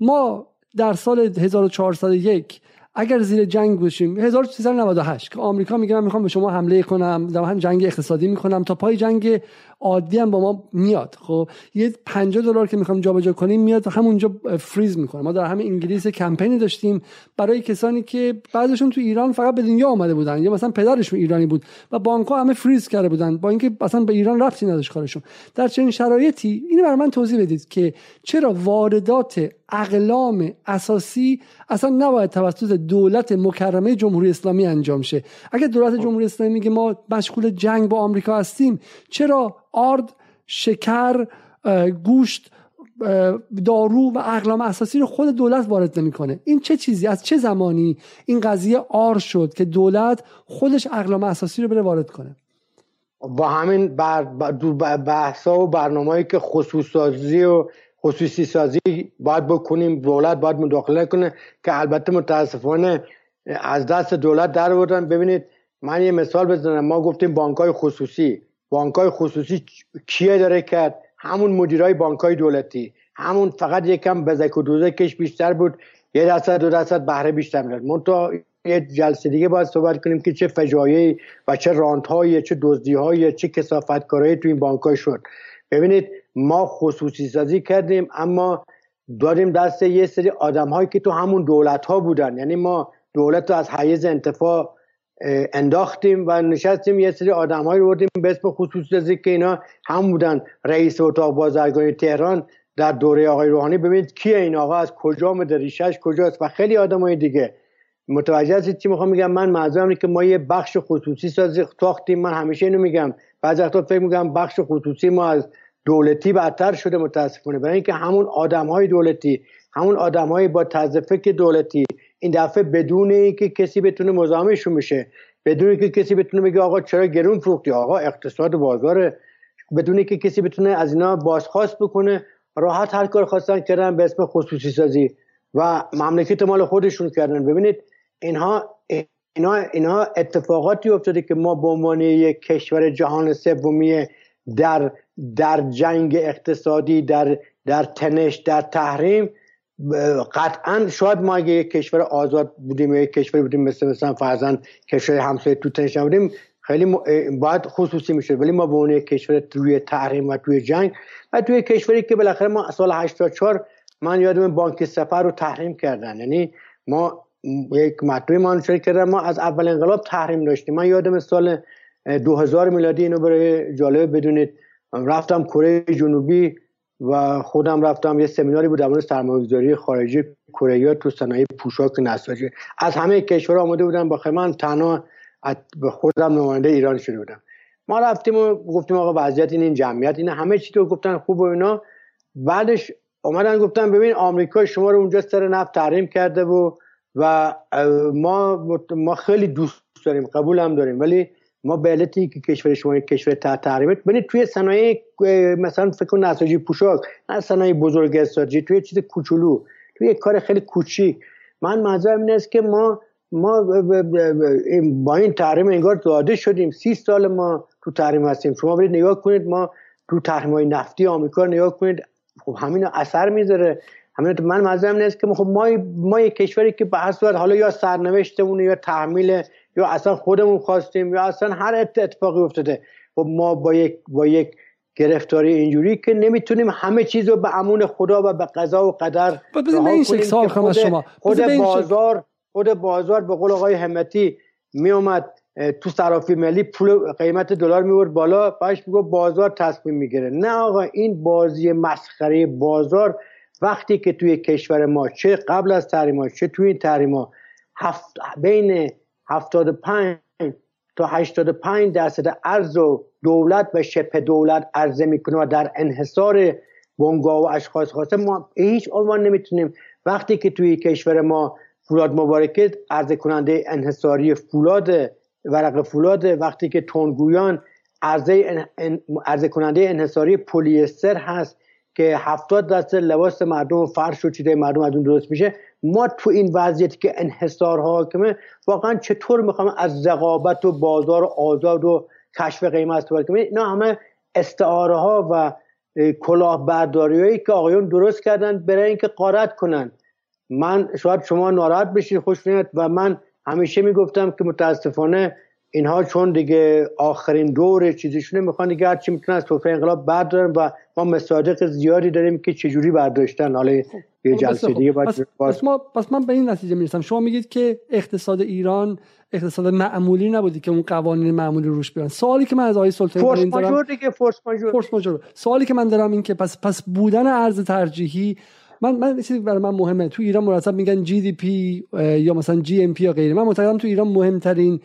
ما در سال 1401 اگر زیر جنگ باشیم 1398 که آمریکا میگه من می‌خوام به شما حمله کنم در هم جنگ اقتصادی می‌کنم تا پای جنگ عادی هم با ما میاد. خب یه 50 دلار که می‌خوام جابجا کنیم میاد همونجا فریز می‌کنه. ما در همین انگلیس کمپینی داشتیم برای کسانی که بعضشون تو ایران فقط به دنیا آمده بودن. یا مثلا پدرشون ایرانی بود و بانک همه فریز کرده بودن با اینکه اصلا به ایران ربطی نداشت کارشون. در چنین شرایطی اینو برای من توضیح بدید که چرا واردات اقلام اساسی اصلا نباید توسط دولت مکرمه جمهوری اسلامی انجام شه. اگر دولت جمهوری اسلامی میگه ما مشغول جنگ با آمریکا هستیم چرا آرد شکر گوشت دارو و اقلام اساسی رو خود دولت وارد نمی‌کنه. این چه چیزی؟ از چه زمانی این قضیه آر شد که دولت خودش اقلام اساسی رو بره وارد کنه؟ با همین بر بحثا و برنامه‌ای که خصوص سازی و خصوصی سازی باید بکنیم دولت باید مداخله کنه که البته متاسفانه از دست دولت در بردن ببینید من یه مثال بزنم. ما گفتیم بانکای خصوصی بانکای خصوصی کیه داره کرد؟ همون مدیرای بانکای دولتی. همون فقط یکم بزک و دوزکش بیشتر بود. یه درصد دو درصد بهره بیشتر می‌داد. منتها یه جلسه دیگه باید صحبت کنیم که چه فجایعی و چه راندهایی چه دزدیهایی چه کسافتکارایی تو این بانکای شد. ببینید ما خصوصی سازی کردیم اما داریم دست یه سری آدم هایی که تو همون دولت ها بودن. یعنی ما دولت رو از حیز انتفاع انداختیم و نشستیم یه سری آدم رو بردیم به اسم سازی که اینا هم بودن. رئیس اتاق بازرگانی تهران در دوره آقای روحانی. ببینید کیه این آقا از کجا آمده ریشش کجاست و خیلی آدم های دیگه. متوجه هستید چی می‌خوام میگم من اینه که ما یه بخش خصوصی سازی ساختیم. من همیشه اینو میگم. بعضی وقتا فکر میگم بخش خصوصی ما از دولتی بدتر شده متاسفانه. برای اینکه همون آدم های دولتی همون آدم های با طرز فکر دولتی این دفعه بدون اینکه کسی بتونه مزاحمشون بشه بدون اینکه کسی بتونه بگه آقا چرا گرون فروختی؟ آقا اقتصاد بازاره. بدون اینکه کسی بتونه از اینا بازخواست بکنه راحت هر کار خواستن کردن به اسم خصوصی سازی و مملکت مال خودشون کردن. ببینید اینها اینا اینا اتفاقاتی افتاده که ما به عنوان یک کشور جهان سومی در در جنگ اقتصادی در در تنش در تحریم قطعا شاید ما اگه یک کشور آزاد بودیم یک کشور بودیم مثل مثلا فرزن کشور همسایه تو تنش بودیم خیلی. باید خصوصی میشه ولی ما به عنوان یک کشور توی تحریم و توی جنگ و توی کشوری که بالاخره ما سال 84 من یادم بانک سفر رو تحریم کردن یعنی ما یک مطلبی منتشر کردن ما از اول انقلاب تحریم داشتیم من یادم سال 2000 میلادی اینو برای جالب بدونید رفتم کره جنوبی و خودم رفتم یه سمیناری بود در سرمایه‌گذاری خارجی کره تو صنایع پوشاک نساجی. از همه کشورها آمده بودن با من تنها به خودم نماینده ایران شده بودم. ما رفتیم و گفتیم آقا وضعیت این این جمعیت این همه چی تو گفتن خوب و اینا. بعدش اومدن گفتن ببین آمریکا شما رو اونجا سر نفت تحریم کرده و و ما ما خیلی دوست داریم قبول هم داریم. ولی ما به که کشور شما یک کشور تحت تحریمه ببینید توی صنایع مثلا فکر کن نساجی پوشاک نه صنایع بزرگ استراتژی توی چیز کوچولو توی کار خیلی کوچیک. من منظورم این است که ما ما با این تحریم انگار داده شدیم. سی سال ما تو تحریم هستیم. شما برید نگاه کنید ما تو تحریم های نفتی آمریکا نگاه کنید خب همین اثر می‌ذاره. همین من منظورم نیست که خب ما ما یک کشوری که به هر حالا یا سرنوشتمون یا تحمیل یا اصلا خودمون خواستیم یا اصلا هر اتفاقی افتاده. خب ما با یک با یک گرفتاری اینجوری که نمی‌تونیم همه چیز رو به امون خدا و به قضا و قدر این سال خود, شما. خود بازار خود بازار به قول آقای همتی میومد تو صرافی ملی پول قیمت دلار میورد بالا باش میگو بازار تصمیم می‌گیره. نه آقا این بازی مسخره بازار وقتی که توی کشور ما چه قبل از تحریما چه توی این تحریما هفت بین 75 تا 85 درصد ارز و دولت و شبه دولت عرضه می‌کنه و در انحصار بنگاه و اشخاص خاصه ما هیچ عنوان نمی‌تونیم. وقتی که توی کشور ما فولاد مبارکه عرضه کننده انحصاری فولاد ورق فولاد وقتی که تونگویان عرضه, عرضه کننده انحصاری پلیستر هست که هفتاد درصد لباس مردم فرش و چیزای مردم از اون درست میشه ما تو این وضعیتی که انحصار حاکمه واقعا چطور می‌خوام از رقابت و بازار آزاد و کشف قیمت استفاده کنیم اینا همه استعاره ها و کلاهبرداری هایی که آقایون درست کردن برای اینکه قارت کنن. من شاید شما ناراحت بشید خوش و من همیشه می‌گفتم که متاسفانه اینها چون دیگه آخرین دور چیزیشونه می‌خوان دیگه هرچی می‌تونن از سفره انقلاب بردارن و ما مصادیق زیادی داریم که چجوری برداشتن. حالا یه خب، جلسه دیگه پس, پس, ما پس من به این نتیجه می‌رسم. شما میگید که اقتصاد ایران اقتصاد معمولی نبودی که اون قوانین معمولی روش بیان سوالی که من از آقای سلطانی force majeure دیگه force majeure force majeure سوالی که من دارم این که پس پس بودن ارز ترجیحی من من چیزی برای من مهمه. تو ایران مرتب میگن GDP یا مثلا GNP یا غیره. من معتقدم تو ایران مهمترین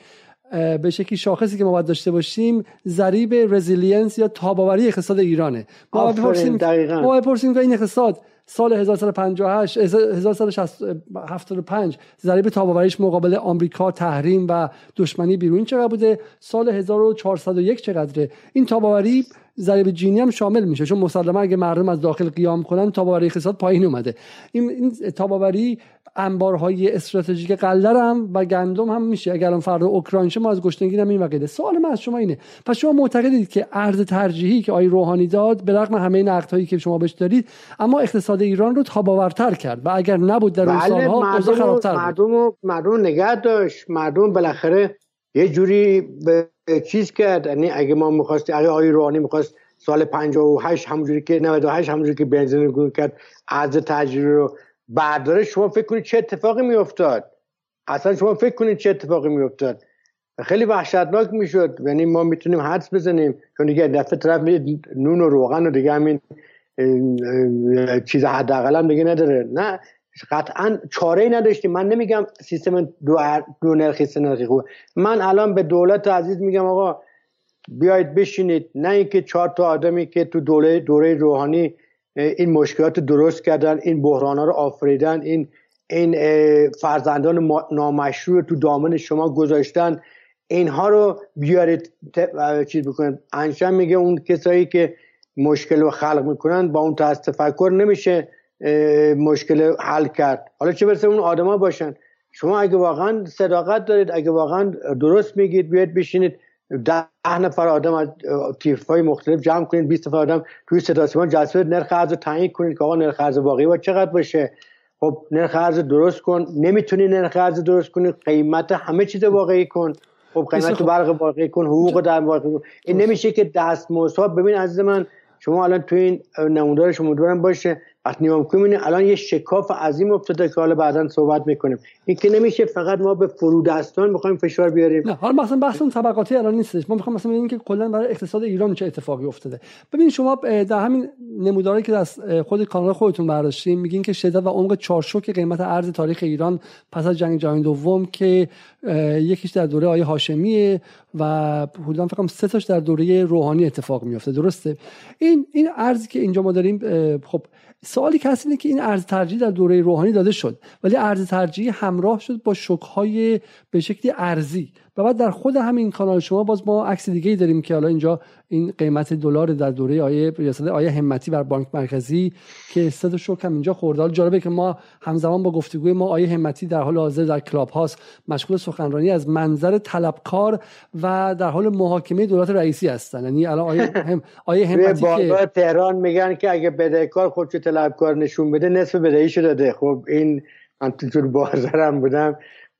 به شکلی شاخصی که ما باید داشته باشیم ضریب resilience یا تاباوری اقتصاد ایرانه. ما باید بپرسیم ما بپرسیم که این اقتصاد سال 1158 1175 ضریب تاباوریش مقابل آمریکا تحریم و دشمنی بیرون چقدر بوده؟ سال 1401 چقدره؟ این تاباوری ضریب جینی هم شامل میشه چون مسلما اگه مردم از داخل قیام کنن تاباوری اقتصاد پایین اومده. این این تاباوری انبارهای استراتژیک قلدر هم و گندم هم میشه. اگر الان فردا اوکراین ما از گشتنگی هم این وقیده سوال من از شما اینه. پس شما معتقدید که ارز ترجیحی که آی روحانی داد به رغم همه نقدهایی که شما بهش دارید اما اقتصاد ایران رو تاباورتر کرد و اگر نبود در اون بله، سالها مردم خرابتر مردم مردم نگه داشت. مردم بالاخره یه جوری به چیز کرد. یعنی اگه ما می‌خواست اگه آقای روحانی می‌خواست سال 58 همونجوری که 98 همونجوری که بنزین گون کرد ارز تجربه رو برداره شما فکر کنید چه اتفاقی میافتاد. اصلا شما فکر کنید چه اتفاقی میافتاد. خیلی وحشتناک می‌شد. یعنی ما می‌تونیم حدس بزنیم. چون دیگه دفعه طرف نون و روغن و دیگه همین چیز حداقل هم دیگه نداره. نه قطعا چاره ای نداشتیم. من نمیگم سیستم دو, دو نرخی سه نرخی خوبه. من الان به دولت عزیز میگم آقا بیاید بشینید. نه اینکه چهار تا آدمی که تو دوره دوره روحانی این مشکلات درست کردن این بحران ها رو آفریدن این این فرزندان نامشروع تو دامن شما گذاشتن. اینها رو بیارید چیز بکنید. انشان میگه اون کسایی که مشکل رو خلق می‌کنن با اون طرز تفکر نمیشه مشکل حل کرد. حالا چه برسه اون آدما باشن؟ شما اگه واقعا صداقت دارید اگه واقعا درست میگید بیاید بشینید. ده نفر آدم از تیف های مختلف جمع کنید 20 نفر آدم توی صدا سیمان جلسه نرخ ارز رو تعیین کنید که آقا نرخ ارز واقعی با چقدر باشه. خب نرخ ارز درست کن. نمی‌تونی نرخ ارز درست کنی. قیمت همه چیز واقعی کن. خب قیمت خب. برق واقعی کن حقوق در واقعی کن. این نمیشه که دست ببین عزیز من شما الان تو این نمودار شما دارم باشه. نگاه می‌کنیم الان یه شکاف عظیم افتاده که حالا بعدا صحبت می‌کنیم. این که نمیشه فقط ما به فرودستان می‌خوایم فشار بیاریم. نه حالا مثلا بحث طبقاتی الان نیستش. ما می‌خوام مثلا ببینیم که کلا برای اقتصاد ایران چه اتفاقی افتاده. ببین شما در همین نموداری که از خود کانال خودتون برداشتین میگین که شدت و عمق چارشوک قیمت ارز تاریخ ایران پس از جنگ جهانی دوم که یکیش در دوره آیه هاشمیه و حدودا فکر سه تاش در دوره روحانی اتفاق میفته درسته؟ این این ارزی که اینجا ما داریم خب سوالی که هست اینه که این ارز ترجیح در دوره روحانی داده شد ولی ارز ترجیحی همراه شد با شکهای به شکلی ارزی و بعد در خود همین کانال شما باز ما عکس دیگه ای داریم که حالا اینجا این قیمت دلار در دوره آیه ریاست آیه همتی بر بانک مرکزی که صد شوک هم اینجا خورده. جالبه که ما همزمان با گفتگوی ما آیه همتی در حال حاضر در کلاب هاست. مشغول سخنرانی از منظر طلبکار و در حال محاکمه دولت رئیسی هستن. یعنی الان آیه هم آیه همتی که تهران میگن که اگه بدهکار خودشو طلبکار نشون بده نصف بدهیشو داده. خب این من تو بازارم بودم.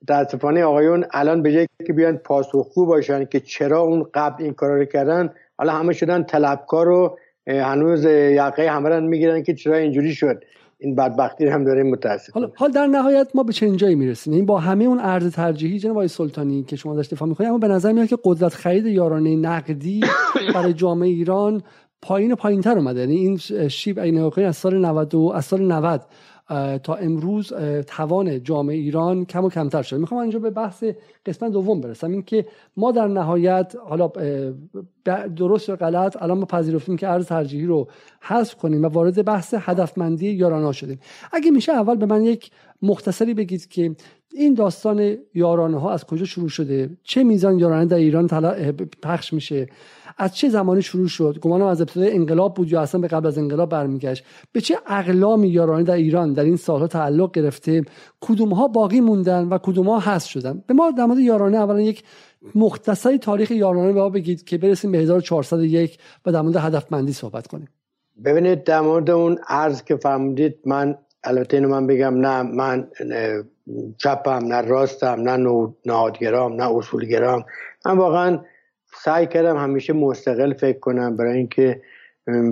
متاسفانه آقایون الان به جای که بیان پاسخگو باشن که چرا اون قبل این کارا رو کردن حالا همه شدن طلبکار و هنوز یقه همه رو می‌گیرن که چرا اینجوری شد. این بدبختی هم داریم متاسف حالا حال در نهایت ما به چنین جایی می‌رسیم؟ این یعنی با همه اون ارز ترجیحی جناب آقای سلطانی که شما داشت دفاع می‌کنید اما به نظر میاد که قدرت خرید یارانه نقدی برای جامعه ایران پایین و پایینتر اومده. یعنی این شیب این از سال 90 از سال 90 تا امروز توان جامعه ایران کم و کمتر شده. می‌خوام اینجا به بحث قسمت دوم برسم. این که ما در نهایت حالا درست یا غلط الان ما پذیرفتیم که ارز ترجیحی رو حذف کنیم و وارد بحث هدفمندی یارانا شدیم. اگه میشه اول به من یک مختصری بگید که این داستان یارانه ها از کجا شروع شده؟ چه میزان یارانه در ایران پخش میشه؟ از چه زمانی شروع شد؟ گمانم از ابتدای انقلاب بود یا اصلا به قبل از انقلاب برمیگشت؟ به چه اقلامی یارانه در ایران در این سالها تعلق گرفته؟ کدوم ها باقی موندن و کدوم ها هست شدن؟ به ما در مورد یارانه اولا یک مختصری تاریخ یارانه به ما بگید که برسیم به 1401 و در مورد هدفمندی صحبت کنیم. ببینید در مورد اون عرض که فرمودید من البته اینو من بگم نه من چپم نه راستم نه نهادگرام نه اصولگرام. من واقعا سعی کردم همیشه مستقل فکر کنم برای اینکه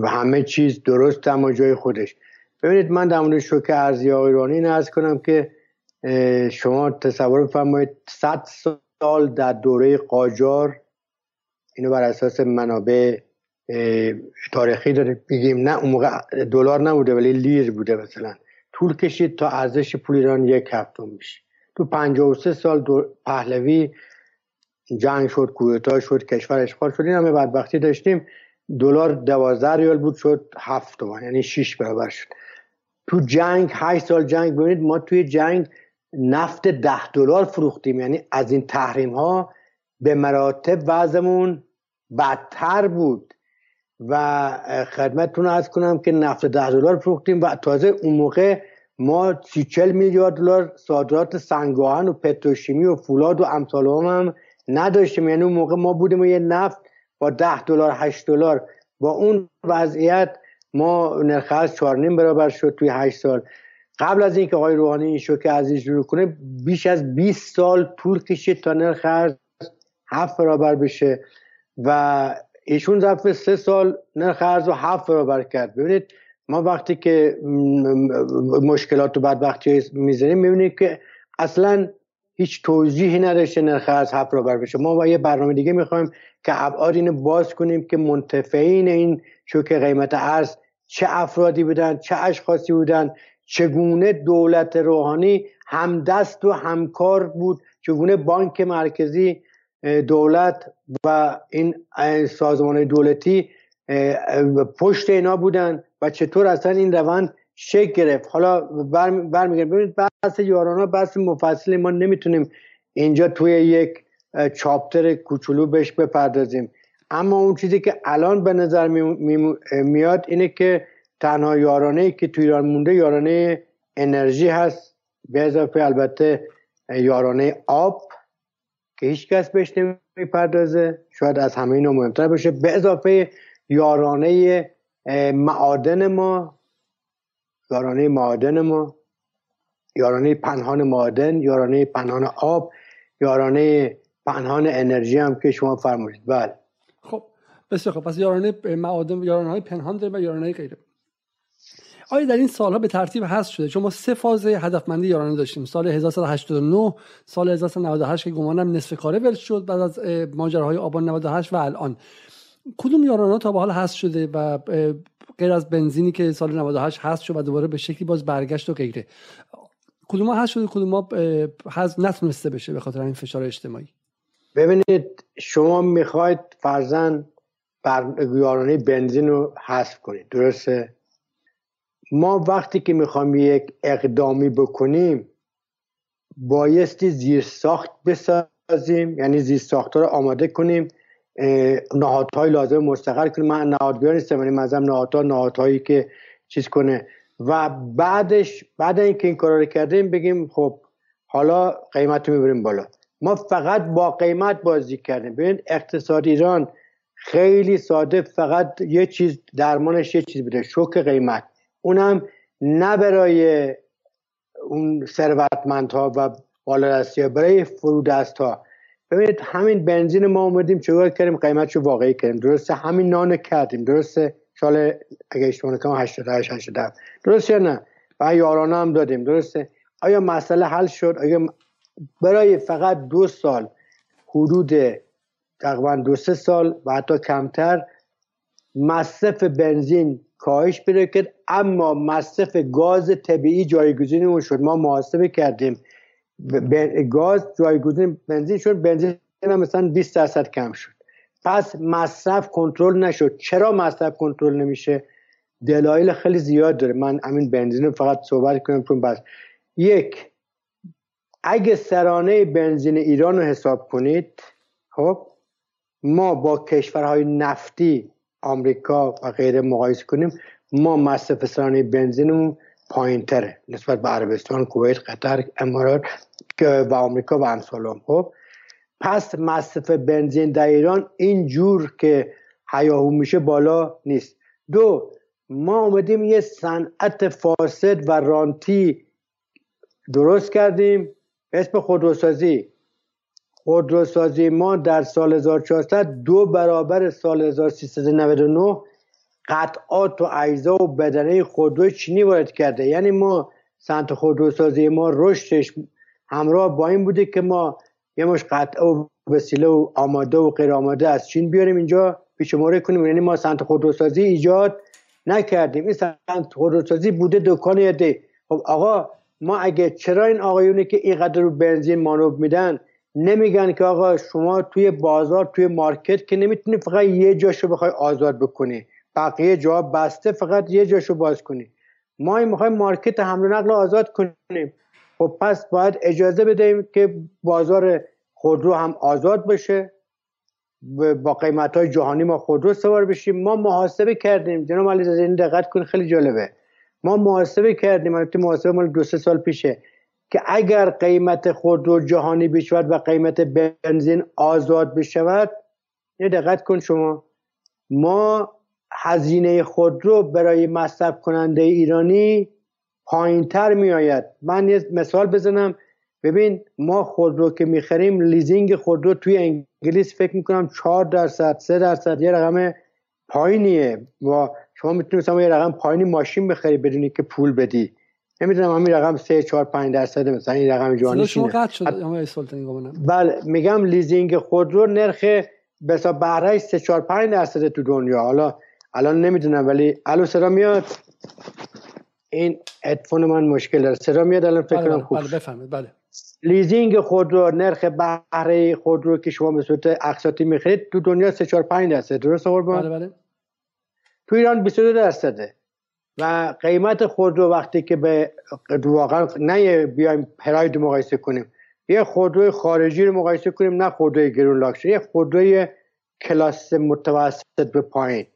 همه چیز درست اما جای خودش. ببینید من در مورد شوک ارزی ایرانی نرز کنم که شما تصور بفرمایید 100 سال در دوره قاجار اینو بر اساس منابع تاریخی داره بگیم نه اون موقع دلار نبوده ولی لیر بوده مثلا. طول کشید تا ارزش پول ایران یک هفتم میشه تو 53 سال پهلوی جنگ شد کودتا شد کشور اشغال شد این همه بدبختی داشتیم. دلار دوازده ریال بود شد هفت تومن یعنی شیش برابر شد. تو جنگ هشت سال جنگ ببینید ما توی جنگ نفت ده دلار فروختیم یعنی از این تحریم ها به مراتب وضعمون بدتر بود. و خدمتتون از کنم که نفت ده دلار فروختیم و تازه اون موقع ما سی چل میلیارد دلار صادرات سنگاهن و پتروشیمی و فولاد و امثال هم نداشتیم. یعنی اون موقع ما بودیم و یه نفت با ده دلار 8 دلار. با اون وضعیت ما نرخ از 4 برابر شد توی 8 سال. قبل از اینکه آقای روحانی این شوکه عزیز شروع کنه بیش از 20 سال طول کشید تا نرخ ارز هفت برابر بشه و ایشون ظرف سه سال نرخ ارز رو هفت برابر کرد. ببینید ما وقتی که مشکلات و بدبختی می‌زنیم می‌بینید که اصلا هیچ توضیحی نداشته نرخ ارز هفت برابر بشه. ما با یه برنامه دیگه می‌خوایم که ابعاد اینو باز کنیم که منتفعین این شوک قیمت ارز چه افرادی بودن چه اشخاصی بودن چگونه دولت روحانی همدست و همکار بود چگونه بانک مرکزی دولت و این سازمان دولتی پشت اینا بودن و چطور اصلا این روند شکل گرفت. حالا برمیگردیم. ببینید بحث یارانا بحث مفصلی. ما نمی‌تونیم اینجا توی یک چاپتر کوچولو بهش بپردازیم. اما اون چیزی که الان به نظر میاد اینه که تنها یارانه که توی ایران مونده یارانه انرژی هست. به اضافه البته یارانه آب. که هیچ کس بهش نمی‌پردازه. شاید از همه اینا مهمتر باشه. به اضافه یارانه معادن ما. یارانه معادن ما. یارانه پنهان معادن. یارانه پنهان آب. یارانه پنهان انرژی هم که شما فرمودید. بله. خب بسیار خب پس یارانه معادن یارانه پنهان داریم و یارانه غیره. آیا در این سالها به ترتیب هست شده؟ چون ما سه فاز هدفمندی یارانه داشتیم. سال 1389 سال 1998 که گمانم نصف کاره ول شد بعد از ماجراهای آبان 98 و الان. کدوم یارانه تا به حال هست شده و غیر از بنزینی که سال 98 هست شد و دوباره به شکلی باز برگشت و غیره. کدوم هست شده کدوم هست نتونسته بشه به خاطر این فشار اجتماعی؟ ببینید شما می‌خواید فرزن بر یارانه بنزین رو حذف کنید. درسته؟ ما وقتی که می‌خوایم یک اقدامی بکنیم بایستی زیر ساخت بسازیم یعنی زیر ساخت رو آماده کنیم نهادهای لازم مستقر کنیم. من نهادگویان نیستم یعنی منظم نهادها نهادهایی که چیز کنه. و بعدش بعد اینکه این کار رو کردیم بگیم خب حالا قیمت رو می‌بریم بالا. ما فقط با قیمت بازی کردیم. ببین اقتصاد ایران خیلی ساده فقط یه چیز درمانش یه چیز بوده شوک قیمت. اونم نه برای اون ثروتمندها و بالادستی ها برای فرودست ها ببینید همین بنزین ما اومدیم چگاه کردیم؟ قیمتشو واقعی کردیم. درسته همین نان کردیم. درسته سال اگه اشتباه نکنم 88 87 درسته یا نه؟ و یارانه هم دادیم. درسته؟ آیا مسئله حل شد؟ آیا برای فقط دو سال حدود تقریبا دو سه سال و حتی کمتر مصرف بنزین کاهش پیدا کرد اما مصرف گاز طبیعی جایگزین اون شد. ما محاسبه کردیم. گاز جایگزین بنزین شد بنزین هم مثلا 20 درصد کم شد. پس مصرف کنترل نشد. چرا مصرف کنترل نمیشه؟ دلایل خیلی زیاد داره. من همین بنزین فقط صحبت کنم چون بس. یک اگه سرانه بنزین ایران رو حساب کنید خب ما با کشورهای نفتی آمریکا و غیره مقایسه کنیم ما مصرف سرانه بنزینمون پایین تره نسبت به عربستان کویت قطر امارات و آمریکا و امثال خب پس مصرف بنزین در ایران این جور که هیاهو میشه بالا نیست. دو ما اومدیم یه صنعت فاسد و رانتی درست کردیم اسم خودروسازی. خودروسازی ما در سال 1400 دو برابر سال 1399 قطعات و اجزا و بدنه خودرو چینی وارد کرده. یعنی ما سنت خودروسازی ما رشدش همراه با این بوده که ما یه مش قطعه و وسیله و آماده و غیر آماده از چین بیاریم اینجا پیشماره کنیم. یعنی ما سنت خودروسازی ایجاد نکردیم. این سنت خودروسازی بوده دکان یده خب آقا ما اگه چرا این آقایونی که اینقدر رو بنزین مانوب میدن نمیگن که آقا شما توی بازار توی مارکت که نمی‌تونی فقط یه جاشو بخوای آزاد بکنی. بقیه جا بسته فقط یه جاشو باز کنی. ما این می‌خوایم مارکت حمل و نقل آزاد کنیم. خب پس باید اجازه بدهیم که بازار خودرو هم آزاد بشه. با قیمت های جهانی ما خودرو سوار بشیم. ما محاسبه کردیم. جناب علی این دقت کنید خیلی جالبه. ما محاسبه کردیم. البته محاسبه مال دو سه سال پیشه. که اگر قیمت خودرو جهانی بشود و قیمت بنزین آزاد بشود یه دقت کن شما. ما هزینه خودرو برای مصرف کننده ایرانی پایین تر می آید من یه مثال بزنم. ببین ما خودرو که می‌خریم لیزینگ خودرو توی انگلیس فکر می‌کنم 4 درصد 3 درصد یه رقم پایینیه. و شما می‌تونید یه رقم پایینی ماشین بخری بدونی که پول بدی. نمی‌دونم همین رقم 3 4 5 درصد مثلا این رقم جوانی شما قطع شد بله میگم لیزینگ خودرو نرخ بسا بهره 3 4 5 درصد تو دنیا. حالا الان نمی‌دونم ولی الو صدا میاد. این ادفون من مشکل داره. صدا میاد الان فکر بله کنم خوب بله بفهمید بله. لیزینگ خودرو نرخ بهره خودرو که شما به صورت اقساطی می‌خرید تو دنیا 3 4 5 درصد. درست قربان؟ بله بله. تو ایران 22 درصده. و قیمت خودرو وقتی که به واقعا نه بیایم پراید مقایسه کنیم یه خودروی خارجی رو مقایسه کنیم نه خودروی گرون لاکچری یه خودروی کلاس متوسط به پایین.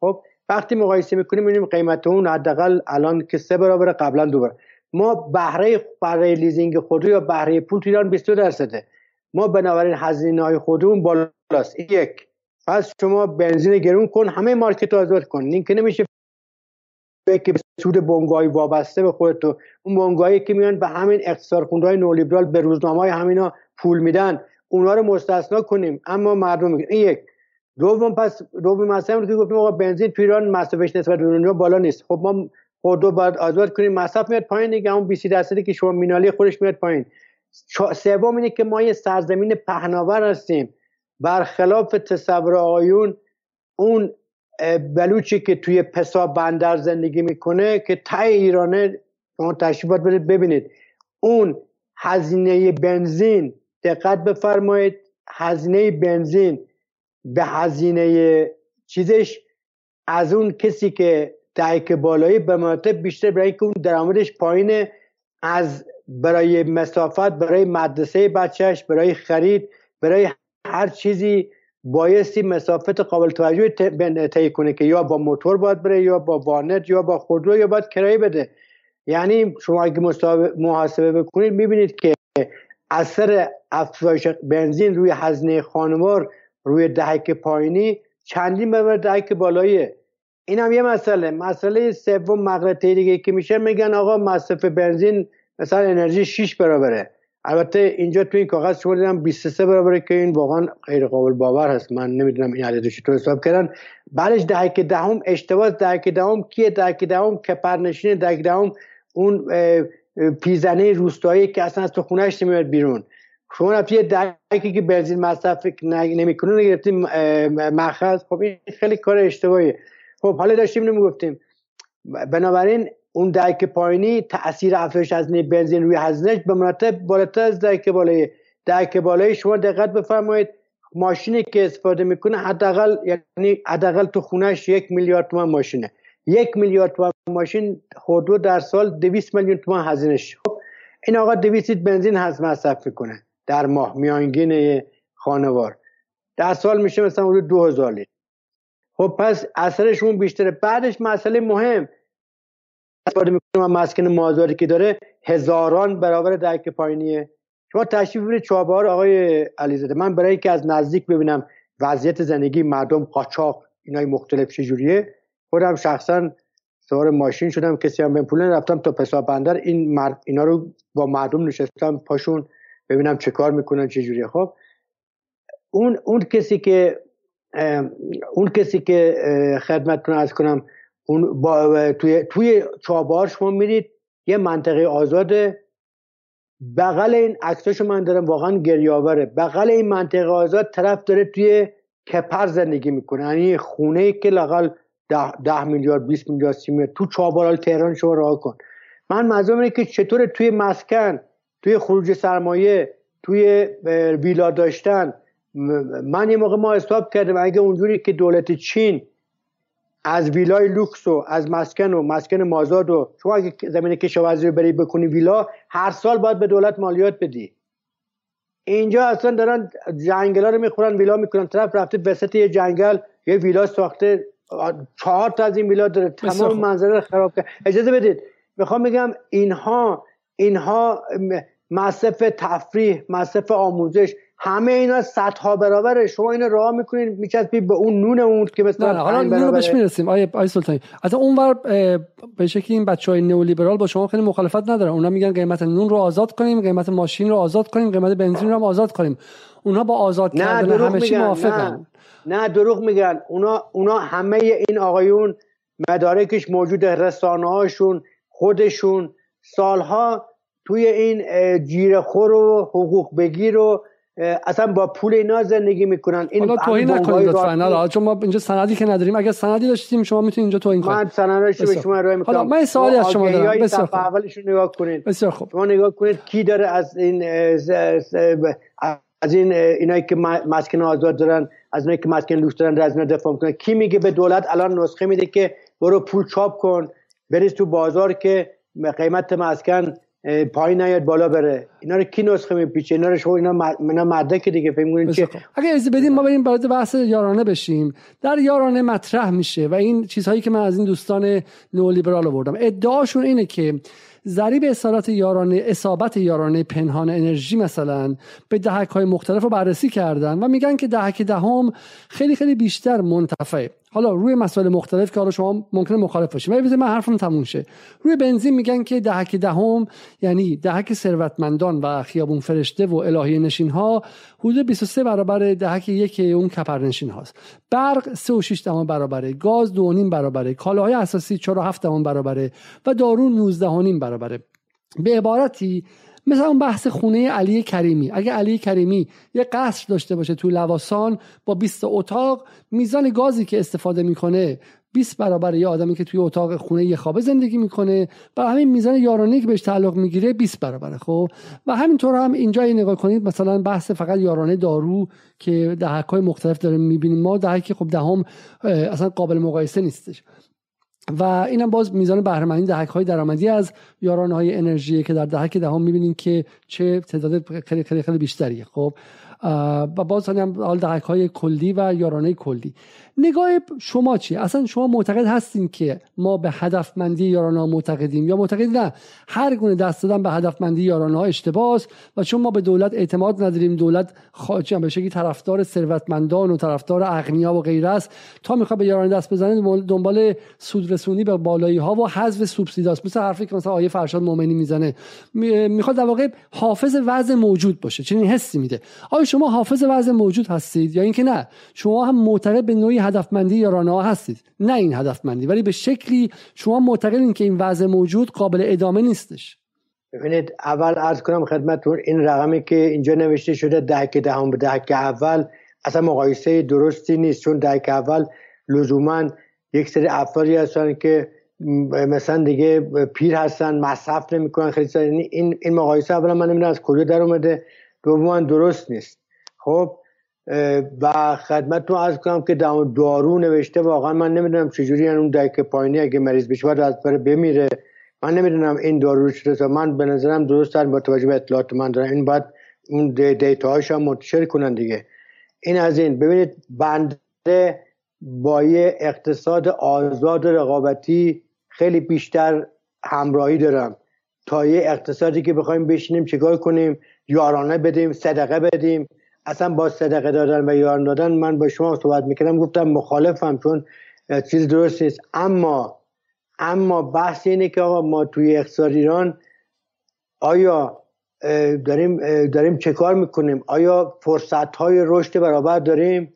خب وقتی مقایسه می‌کنیم می‌بینیم قیمت اون حداقل الان که سه برابر قبلا دو برابر ما بهره برای لیزینگ خودرو یا بهره پول تو ایران 22 درصده. ما بنابراین هزینه های خودمون بالاست. یک. پس شما بنزین گرون کن همه market آزاد کن. این که نمیشه که به سود بنگاهی وابسته به خودت اون بنگاهی که میان به همین اقتصاد خوندهای نولیبرال به روزنامه های همینا پول میدن. اونها رو مستثنا کنیم. اما مردم میگن این یک. دوم پس دوم مسئله رو که گفتیم آقا بنزین تو ایران مصرفش نسبت به دنیا بالا نیست. خب ما خودرو باید آزاد کنیم مصرف میاد پایین دیگه. اون 20 درصدی که شما مینالی خودش میاد پایین. سوم اینه که ما یه سرزمین پهناور هستیم. برخلاف تصور آقایون اون بلوچی که توی پسا بندر زندگی می‌کنه که تای ایرانه شما تشریفات برید ببینید. اون هزینه بنزین دقت بفرمایید هزینه بنزین به هزینه چیزش از اون کسی که دهک بالایی به مراتب بیشتر برای اینکه اون درآمدش پایینه از برای مسافت برای مدرسه بچهش برای خرید برای هر چیزی بایستی مسافت قابل توجه طی کنه که یا با موتور باید بره یا با وانت یا با خودرو یا باید کرایه بده. یعنی شما اگه محاسبه بکنید می‌بینید که اثر افزایش بنزین روی هزینه خانوار روی دهک پایینی چندین برابر دهک بالاییه این هم یه مسئله. مسئله سوم مغلطه دیگه که میشه میگن آقا مصرف بنزین مثلا انرژی 6 برابره. البته اینجا تو این کاغذ شما دیدم 23 برابره که این واقعا غیر قابل باور هست. من نمی‌دونم این عدد چطور حساب کردن. بعدش دهک دهم اشتباه دهک دهم. کیه دهک دهم؟ کپرنشین دهک دهم. اون پیزنه روستایی که اصلا از تو خونهش نمیاد بیرون. شما رفتی دهکی که بنزین مصرف نمی‌کنه گرفتیم مخز خب این خیلی کار اشتباهیه. خب حالا داشتیم نمی‌گفتیم بنابراین اون دایک پایینی تاثیر افزایش از بنزین روی هزینهش به مراتب بالاتر از دایک بالایی دایک بالایی شما دقت بفرمایید. ماشینی که استفاده می‌کنه حداقل یعنی حداقل تو خونهش یک میلیارد تومان ماشینه. یک میلیارد تومان ماشین خودرو در سال دویست میلیون تومان هزینهش. خب این آقا 200 بنزین هست مصرف می‌کنه در ماه میانگین خانوار. در سال میشه مثلا حدود 2000 لیتر. خب پس اثرشون بیشتره. بعدش مسئله مهم. استفاده می‌کنه و مسکن مازاری که داره هزاران برابر درک پایینیه. شما تشریف ببینید چابهار آقای علیزاده. من برای که از نزدیک ببینم وضعیت زندگی مردم قاچاق اینای مختلف چجوریه خودم شخصا سوار ماشین شدم کسی هم به پول رفتم تا پسا بندر. این مرد اینا رو با مردم نشستم پاشون ببینم چه کار می‌کنن چجوریه خب اون اون کسی که اون کسی که خدمتتون از کنم اون با توی توی چابار شما میرید. یه منطقه آزاده. بغل این عکساشو من دارم واقعا گریاوره بغل این منطقه آزاد طرف داره توی کپر زندگی می‌کنه. یعنی خونه که لاقل ده, ده میلیارد 20 میلیارد سی میلیارد. تو چابارال تهران شما راه کن. من منظورم اینه که چطور توی مسکن توی خروج سرمایه توی ویلا داشتن. من یه موقع ما حساب کردم اگه اونجوری که دولت چین از ویلای لوکس و از مسکن و مسکن مازاد و شما اگه زمین کشاورزی رو بری بکنی ویلا هر سال باید به دولت مالیات بدی. اینجا اصلا دارن جنگل رو می‌خورن ویلا می‌کنن. طرف رفته وسط یه جنگل یه ویلا ساخته. چهار تا از این ویلا داره. تمام منظره رو خراب کرد. اجازه بدید. می‌خوام بگم اینها اینها مصرف تفریح مصرف آموزش همه اینا صدها برابره. شما اینو راه می‌کنین میچسبید به اون نون اون که مثلا نه حالا رو بهش می‌رسیم. آیه آیه سلطانی. از اونور به شکلی این بچهای نئولیبرال با شما خیلی مخالفت ندارن. اونا میگن قیمت نون رو آزاد کنیم قیمت ماشین رو آزاد کنیم قیمت بنزین رو هم آزاد کنیم. اونها با آزاد کردن همه چی موافقن. نه. نه دروغ میگن. اونا اونا همه این آقایون مدارکش موجود رسانه هاشون خودشون. سالها توی این جیره خور و حقوق بگیر و اصلا با پول اینا زندگی می‌کنن. این حالا توهین نکنید لطفا. چون ما اینجا سندی که نداریم اگه سندی داشتیم شما می‌تونید اینجا توهین کنید. من سندش به شما ارائه می‌کنم. حالا من سوالی از شما دارم. بسیار خوب. اولشون نگاه کنید. بسیار خوب. شما نگاه کنید کی داره از این از این اینایی که مسکن آزاد دارن از اینایی که مسکن لوکس دارن از دفاع می‌کنن. کی میگه به دولت الان نسخه میده که برو پول چاپ کن بریز تو بازار که قیمت مسکن پایین نیاد بالا بره. اینا رو کی نسخه میپیچه؟ اینا رو شما اینا منا مدرک دیگه فکر می‌کنید که اگه از بدیم ما بریم وارد بحث یارانه بشیم. در یارانه مطرح میشه و این چیزهایی که من از این دوستان نولیبرال آوردم. ادعاشون اینه که ضریب اصالت یارانه اصابت یارانه پنهان انرژی مثلا به دهک های مختلف رو بررسی کردن و میگن که دهک دهم خیلی خیلی بیشتر منتفعه. حالا روی مسائل مختلف که حالا شما ممکنه مخالف باشید ولی من حرفم تموم شه. روی بنزین میگن که دهک دهم دهی یعنی دهک ثروتمندان و خیابون فرشته و الهی نشین ها حدود 23 برابر دهک یک اون کپرنشین هاست. برق 3 و 6 برابره گاز 2 برابره کالاهای اساسی 4 و 7 برابره و دارو 19 برابره. به عبارتی مثل اون بحث خونه علی کریمی. اگه علی کریمی یه قصر داشته باشه تو لواسان با 20 اتاق میزان گازی که استفاده می‌کنه 20 برابر یه آدمی که توی اتاق خونه یه خوابه زندگی می‌کنه و همین میزان یارانه که بهش تعلق می‌گیره 20 برابره خب؟ و همینطور هم اینجا نگاه کنید مثلا بحث فقط یارانه دارو که دهک های مختلف داره می‌بینیم. ما دهک خب دهم اصلا قابل مقایسه نیستش. و اینم باز میزان بهرهمندی دهک های درآمدی از یاران های انرژی که در دهک دهم می‌بینیم که چه تعداد خیلی خیلی خیلی بیشتریه خب؟ و باز هم حال دهک های کلی و یارانه کلی. نگاه شما چی؟ اصلا شما معتقد هستین که ما به هدفمندی یارانه ها معتقدیم یا معتقد نه؟ هر گونه دست دادن به هدفمندی یارانه ها اشتباس و چون ما به دولت اعتماد نداریم دولت خواهی به شکلی طرفدار ثروتمندان و طرفدار اغنیا و غیره است. تا می‌خواد به یارانه دست بزنه دنبال سودرسونی به بالایی ها و حذف سوبسیداست مثل حرفی که مثلا آیه فرشاد مومنی می‌زنه. می‌خواد در واقع حافظ وضع موجود باشه. چنین حسی میده. آیا شما حافظ وضع موجود هستید یا اینکه نه؟ شما هم معتقد به نوعی هدفمندی یا ها هستید. نه این هدفمندی ولی به شکلی شما معتقدین که این وضع موجود قابل ادامه نیستش. ببینید اول ارز کنم خدمتتون این رقمی که اینجا نوشته شده دهک دهم به دهک اول اصلا مقایسه درستی نیست چون دهک اول لزوما یک سری افرادی هستن که مثلا دیگه پیر هستن مصرف نمی‌کنن خیلی یعنی این این مقایسه اولا من نمی‌دونم از کجا در اومده دوما درست نیست. خب و خدمت رو از کنم که دارو نوشته واقعا من نمی‌دونم چجوری یعنی اون دایک پایینی اگه مریض بشه باید از بره بمیره. من نمی‌دونم این دارو چطور من به نظرم درست با توجه به اطلاعات من دارم. این باید اون دیتا هاش هم منتشر کنن دیگه. این از این. ببینید بنده با یه اقتصاد آزاد رقابتی خیلی بیشتر همراهی دارم. تا یه اقتصادی که بخوایم بشینیم چیکار کنیم؟ یارانه بدیم صدقه بدیم. اصلا با صدقه دادن و یاران دادن من با شما صحبت می‌کردم گفتم مخالفم چون چیز درست نیست. اما اما بحث اینه که آقا ما توی اقتصاد ایران آیا داریم داریم چه کار می‌کنیم؟ آیا فرصت های رشد برابر داریم؟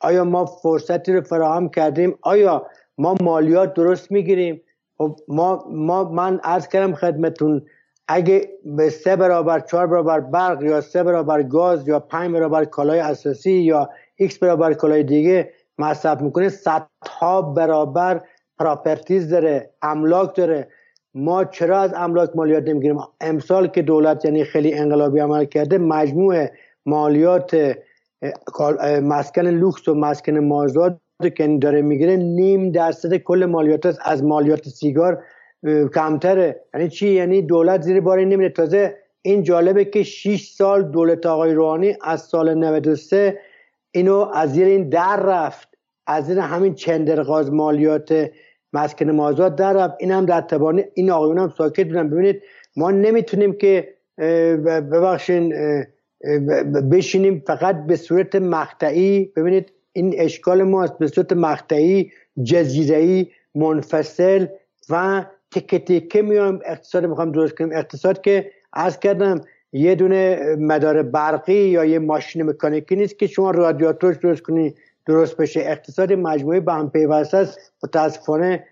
آیا ما فرصتی رو فراهم کردیم؟ آیا ما مالیات درست می‌گیریم؟ خب ما ما من عرض کردم خدمتون اگه به سه برابر چهار برابر برق یا سه برابر گاز یا پنج برابر کالای اساسی یا X برابر کالای دیگه مصرف می‌کنه صدها برابر properties داره املاک داره. ما چرا از املاک مالیات نمی‌گیریم؟ امسال که دولت یعنی خیلی انقلابی عمل کرده مجموع مالیات مسکن لوکس و مسکن مازاد که داره می‌گیره نیم درصد کل مالیات از مالیات سیگار کمتره. یعنی چی؟ یعنی دولت زیر بار نمیره. تازه این جالبه که 6 سال دولت آقای روحانی از سال 93 اینو از زیر این در رفت. از زیر همین چندرغاز مالیات مسکن مازاد در رفت. این هم در تبانی. این آقایون هم ساکت بودن. ببینید ما نمی‌تونیم که ببخشین بشینیم فقط به صورت مقطعی. ببینید این اشکال ماست. به صورت مقطعی جزیره‌ای منفصل و تکه تکه میام اقتصاد می‌خوام درست کنیم اقتصاد که از کردم یه دونه مدار برقی یا یه ماشین مکانیکی نیست که شما رادیاتورش درست کنی درست بشه. اقتصاد مجموعی به هم پیوسته است. متاسفانه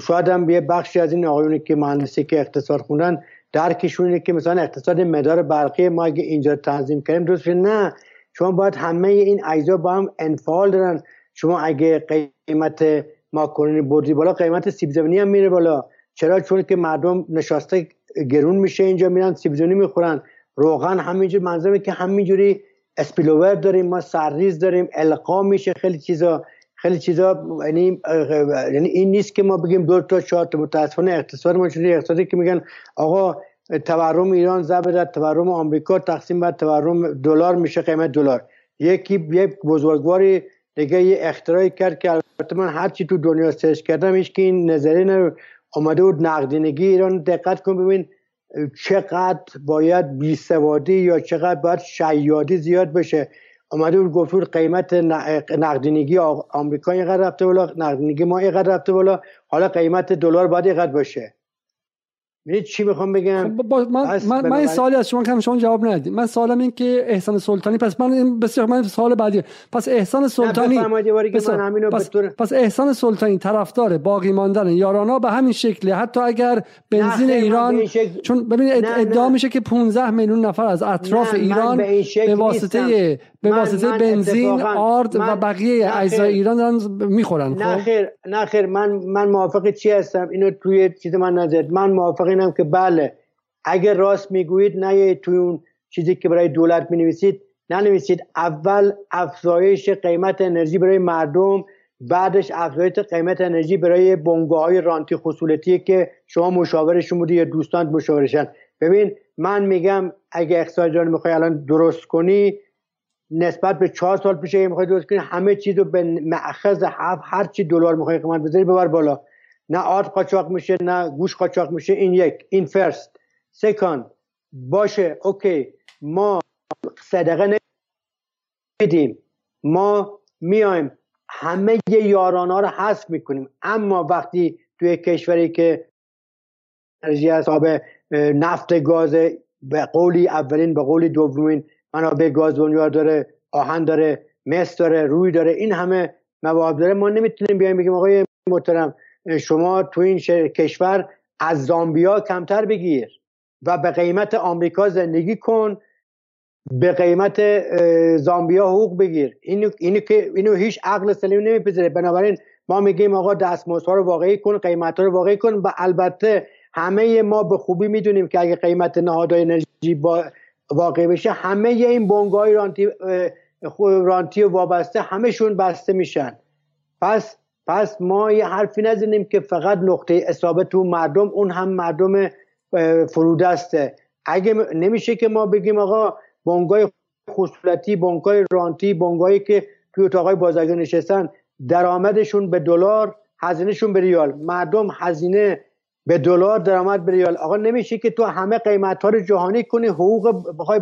شاید هم یه بخشی از این آقایونی که مهندسی که اقتصاد خوندن درکشون اینه که مثلا اقتصاد مدار برقی ما اگه اینجا تنظیم کنیم درست نه شما باید همه این اجزا با هم انفعال دارن. شما اگه قیمت ماکارونی بردی بالا قیمت سیب زمینی هم میره بالا. چرا؟ چون که مردم نشاسته گرون میشه اینجا میرن سیبزونی می‌خورن. روغن همینجور منظرمه که همینجوری اسپیلوور داریم ما سرریز داریم القا میشه خیلی چیزا. خیلی چیزا یعنی یعنی این نیست که ما بگیم دو تا تا. متاسفانه اقتصاد ما شده اقتصادی که میگن آقا تورم ایران ضرب تورم آمریکا تقسیم بر تورم دلار میشه قیمت دلار. یکی یک بزرگواری دیگه یه اختراعی کرد که البته من هر چی تو دنیا سرچ کردم هیچ که این نظری آمده بود نقدینگی ایران دقت کن ببین چقدر باید بیسوادی یا چقدر باید شیادی زیاد بشه. اومده بود گفت قیمت نقدینگی آمریکا اینقدر رفته بالا نقدینگی ما اینقدر رفته بالا حالا قیمت دلار باید اینقدر باشه. چی می‌خوام بگم؟ خب من من, من این سوالی از شما که شما جواب ندید من سوالم این که احسان سلطانی پس من بسیار من سوال بعدی. پس احسان سلطانی پس, پس, پس احسان سلطانی طرفدار باقی ماندن یارانا به همین شکلی. حتی اگر بنزین ایران چون ببینید ادعا میشه که 15 میلیون نفر از اطراف ایران به واسطه به واسطه بنزین آرد و بقیه اجزای ایران دارن می‌خورن خب؟ نه خیر. من من موافق چی هستم؟ اینو توی چیز من نزد من موافق اینم که بله اگر راست می‌گویید نه توی اون چیزی که برای دولت می‌نویسید ننویسید. اول افزایش قیمت انرژی برای مردم بعدش افزایش قیمت انرژی برای بنگاه های رانتی خصولتی که شما مشاورشون بودی یا دوستان مشاورشن. ببین من میگم اگه اقتصاد جان می‌خوای الان درست کنی نسبت به چهار سال پیش اگه می‌خوای درست کنی همه چیز رو به معخذ هفت هر چی دلار می‌خوای قیمت بذاری ببر بالا. نه آرد قاچاق میشه نه گوش قاچاق میشه این یک این فرست. سکان باشه اوکی. ما صدقه نمیدیم. ما میایم. همه یاران ها رو حذف می‌کنیم. اما وقتی توی کشوری که انرژی حساب نفت گاز به قولی اولین به قولی دومین منابع گاز دنیا داره آهن داره مس داره روی داره این همه مواد داره ما نمی‌تونیم بیایم بگیم آقای محترم شما تو این کشور از زامبیا کمتر بگیر و به قیمت آمریکا زندگی کن به قیمت زامبیا حقوق بگیر. اینو, اینو, که اینو هیچ عقل سلیم نمیپذیره. بنابراین ما میگیم آقا دستمزدها رو واقعی کن قیمت رو واقعی کن و البته همه ما به خوبی می‌دونیم که اگه قیمت نهادهای انرژی با واقع بشه همه این بنگاه رانتی رانتی وابسته همشون بسته میشن. پس پس ما یه حرفی نزنیم که فقط نقطه اصابه تو مردم اون هم مردم فرودسته اگه نمیشه که ما بگیم آقا بنگاه خصولتی بنگاه رانتی بنگاهی که توی اتاقای بازرگانی نشستن درآمدشون به دلار هزینهشون به ریال. مردم هزینه به دلار درآمد به ریال. آقا نمیشه که تو همه قیمت رو جهانی کنی حقوق بخوای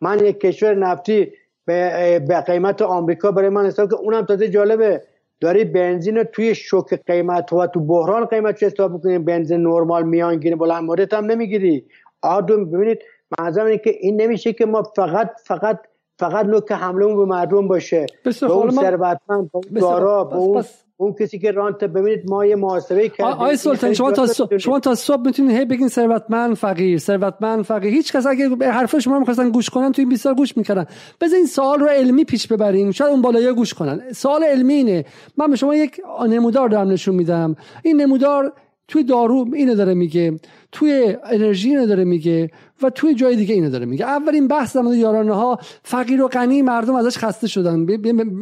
من یک کشور نفتی به, قیمت آمریکا برای من حساب که اونم تازه جالبه. داری بنزین رو توی شوک قیمت و تو بحران قیمت چه حساب می‌کنی بنزین نرمال میانگین بلند مدت هم نمی‌گیری. آدم ببینید منظرم اینه که این نمیشه که ما فقط فقط فقط نوک حمله به مردم باشه. به اون ثروتمند به دارا به اون اون کسی که رانت ببینید ما یه محاسبه کردیم. آقای سلطان شما تا صبح شما تا صبح می‌تونید هی بگین ثروتمند فقیر ثروتمند فقیر. هیچ کس اگه به حرف شما می‌خواستن گوش کنن تو این 20 گوش می‌کردن. بذار سوال رو علمی پیش ببریم شاید اون بالایی گوش کنن. سوال علمی اینه. من به شما یک نمودار دارم نشون میدم. این نمودار توی دارو اینو داره میگه. توی انرژی اینو داره میگه. و توی جای دیگه اینو داره میگه. اولین بحث در یارانه ها فقیر و غنی مردم ازش خسته شدن.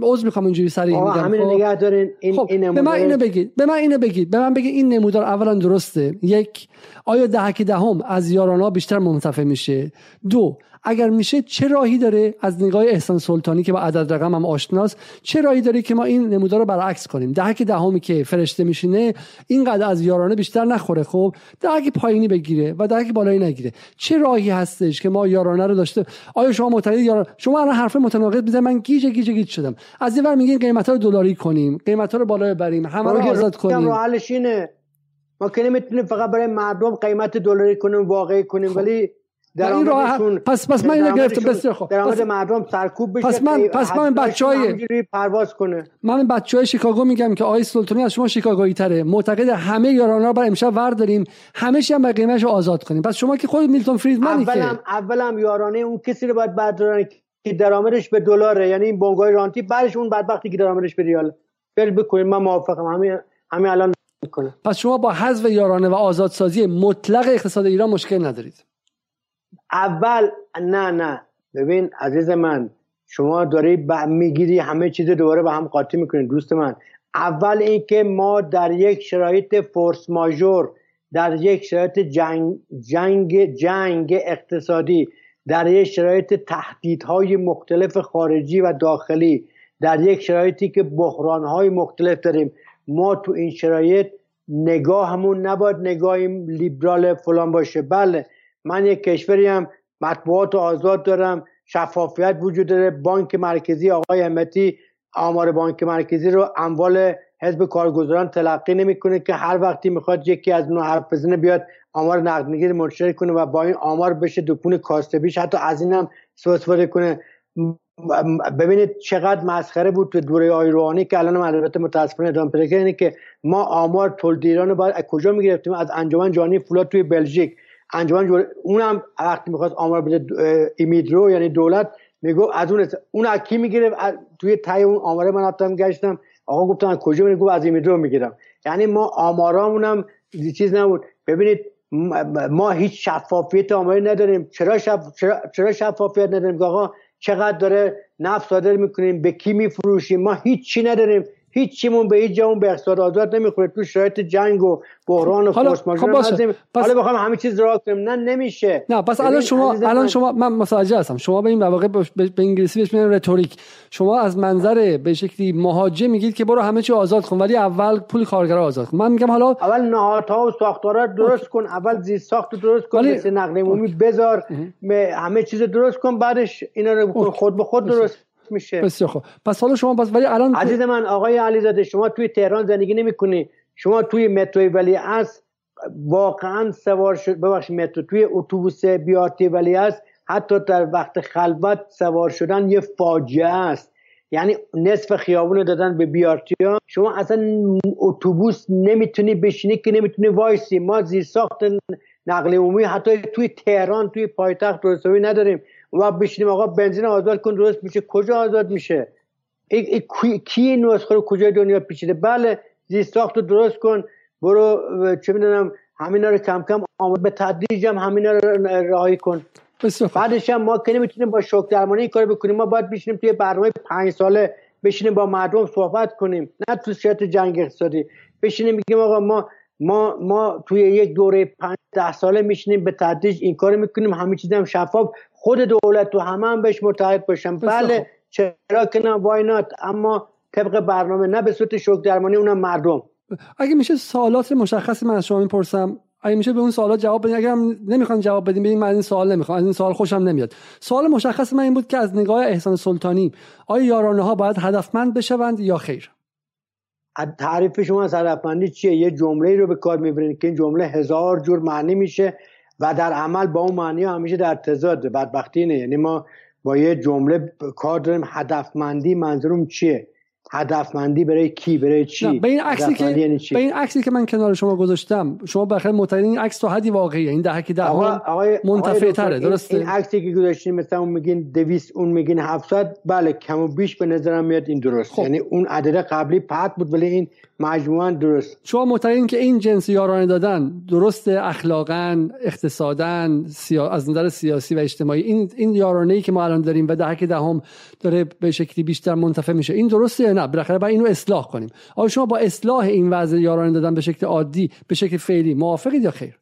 عذر می‌خوام اینجوری سریع میگم. همین خب. نگه دارین. این, خب. این به من اینو بگید. به من اینو بگید. به من بگید این نمودار اولا درسته. یک آیا دهک دهم از یارانه بیشتر منتفع میشه؟ دو اگر میشه چه راهی داره از نگاه احسان سلطانی که با عدد رقم هم آشناست چه راهی داره که ما این نمودار رو برعکس کنیم؟ دهک دهمی که فرشته میشینه اینقدر از یارانه بیشتر نخوره خب؟ دهک پایینی بگیره و دهک بالایی نگیره. چه راهی هستش که ما یارانه رو داشته؟ آیا شما معتقدید یارانه شما الان حرف متناقض می‌زنید من گیج گیج گیج شدم. از این ور میگین قیمتا رو دلاری کنیم قیمتا رو بالا ببریم همه رو آزاد کنیم. ما که نمی‌تونیم فقط برای مردم قیمت دلاری کنیم واقعی کنیم خب. ولی در این راه پس پس من اینو گرفتم. بسیار خوب. درآمد مردم سرکوب بشه پس من پس من بچهای پرواز کنه. من بچهای شیکاگو میگم که آقای سلطانی از شما شیکاگویی تره معتقد همه یارانا رو بر امشب ور داریم همه هم به قیمتش آزاد کنیم. پس شما که خود میلتون فریدمانی که اولم اولم یارانه اون کسی رو باید بردارن که درآمدش به دلاره. یعنی این بنگاه رانتی بعدش اون بدبختی که درآمدش به ریال. بل بکنیم من موافقم. همین همین الان کنه. پس شما با حذف یارانه و آزادسازی مطلق اقتصاد ایران مشکل ندارید. اول نه نه. ببین عزیز من شما داری می‌گیری همه چیز دوباره به هم قاطی می‌کنید دوست من. اول اینکه ما در یک شرایط فورس ماژور در یک شرایط جنگ جنگ جنگ اقتصادی در یک شرایط تهدیدهای مختلف خارجی و داخلی در یک شرایطی که بحرانهای مختلف داریم ما تو این شرایط نگاهمون نباید نگاهیم لیبرال فلان باشه. بله من یک کشوری هم مطبوعات آزاد دارم شفافیت وجود داره. بانک مرکزی آقای امتی آمار بانک مرکزی رو اموال حزب کارگزاران تلقی نمی‌کنه که هر وقتی می‌خواد یکی از اونها حرف بزنه بیاد آمار نقدینگی منتشر کنه و با این آمار بشه دکون کاستبیش حتی از اینم استفاده کنه. ببینید چقدر مسخره بود تو دوره آی روحانی که الان البته متاسفانه ادامه پیدا که ما آمار تولید ایران رو باید از کجا می‌گرفتیم؟ از انجمن جهانی فولاد توی بلژیک. انجمن اونم وقتی می‌خواست آمار بده ایمیدرو یعنی دولت میگو از اون اون از کی می‌گیره؟ توی تای اون آماره من رفتم گشتم. آقا گفتم از کجا میگو؟ از ایمیدرو می‌گیرم. یعنی ما آمارامون چیز نبود. ببینید ما هیچ شفافیت آماری نداریم. چرا, شف... چرا... چرا شفافیت نداریم؟ آقا چقدر داره نفت صادر می‌کنیم؟ به کی میفروشیم؟ ما هیچی نداریم. هیچیمون به هیچ جامون به اقتصاد آزاد نمی‌خوره. تو شرایط جنگ و بحران و فورس خب باشه. پس... حالا بخوام همه چیز را کنیم. نه نمیشه. نه پس الان شما الان شما من متوجه هستم. شما به این واقع به انگلیسی بهش میگن رتوریک شما از منظر به شکلی مهاجم میگید که برو همه چی آزاد کن ولی اول پول کارگرا آزاد کن. من میگم حالا اول نهادها و ساختارا درست کن. اول زیر ساخت درست کن. ولی... مثل نقل عمومی بذار. همه چیز درست کن. بعدش اینا رو خود به خود درست میشه. بسیار خوب. پس حالا شما بس ولی الان عزیز من آقای علیزاده شما توی تهران زندگی نمی‌کنی. شما توی متروی ولی از واقعا سوار شد ببخشید مترو. توی اتوبوس بیارتی ولی است حتی در وقت خلوت سوار شدن یه فاجعه است. یعنی نصف خیابون دادن به بیارتی ها. شما اصلا اتوبوس نمی‌تونی بشینی که نمی‌تونی وایسی. ما زیر ساخت نقل عمومی حتی توی تهران توی پایتخت درستوی نداریم. و بشینیم آقا بنزین آزاد کن درست میشه. کجا آزاد میشه؟ ای, ای کی نسخه رو کجای دنیا پیچیده؟ بله زیستاخت رو درست کن. برو چه می‌دونم همینا رو کم کم آمد به تدریج هم همینا رو رهایی کن. بعدش هم ما که نمی‌تونیم با شوک درمانی این کار بکنیم ما باید بشینیم توی برنامه پنج ساله بشینیم با مردم صحبت کنیم. نه تو شرط جنگ اقتصادی. بشینیم بگیم آقا ما ما ما توی یک دوره پنج ده ساله میشینیم به تدریج این کار می‌کنیم. همه چیز هم شفاف. خود دولت تو همه هم بهش متحد باشن. بله چرا که نه وای نات اما طبق برنامه نه به صورت شوک درمانی اونم مردم. اگه میشه سوالات مشخصی من از شما می‌پرسم اگه میشه به اون سوالات جواب بدین. اگر هم نمی‌خوان جواب بدین ببین من این سوال نمی‌خوام. از این سوال خوشم نمیاد. سوال مشخص من این بود که از نگاه احسان سلطانی آیا یارانه ها باید هدفمند بشوند یا خیر؟ تعریف شما از هدفمندی چیه؟ یه جمله رو به کار می‌برین که این جمله هزار جور معنی میشه و در عمل با اون معنی همیشه در تضاد. بدبختی اینه. یعنی ما با یه جمله کار داریم. هدفمندی منظورم چیه؟ هدفمندی برای کی برای چی؟ به این عکسی که یعنی به این عکسی که من کنار شما گذاشتم شما بخیر معتقدین این عکس تو حدی واقعیه این دهکی ده منتفع تره درسته؟ این, عکسی که گذاشتین مثلا اون میگین 200 اون میگین 700 بله کم و بیش به نظرم میاد این درست. خب. یعنی اون عدد قبلی پرت بود ولی این مجموعا درست. شما معتقدین که این جنس یارانه دادن درست اخلاقا اقتصادا سیا... از نظر سیاسی و اجتماعی. این این یارانه ای که ما الان داریم و دهک دهم داره به شکلی بیشتر منتفع میشه این درسته یا نه؟ بالاخره باید اینو اصلاح کنیم. آیا شما با اصلاح این وضع یارانه دادن به شکل عادی به شکل فعلی موافقید یا خیر؟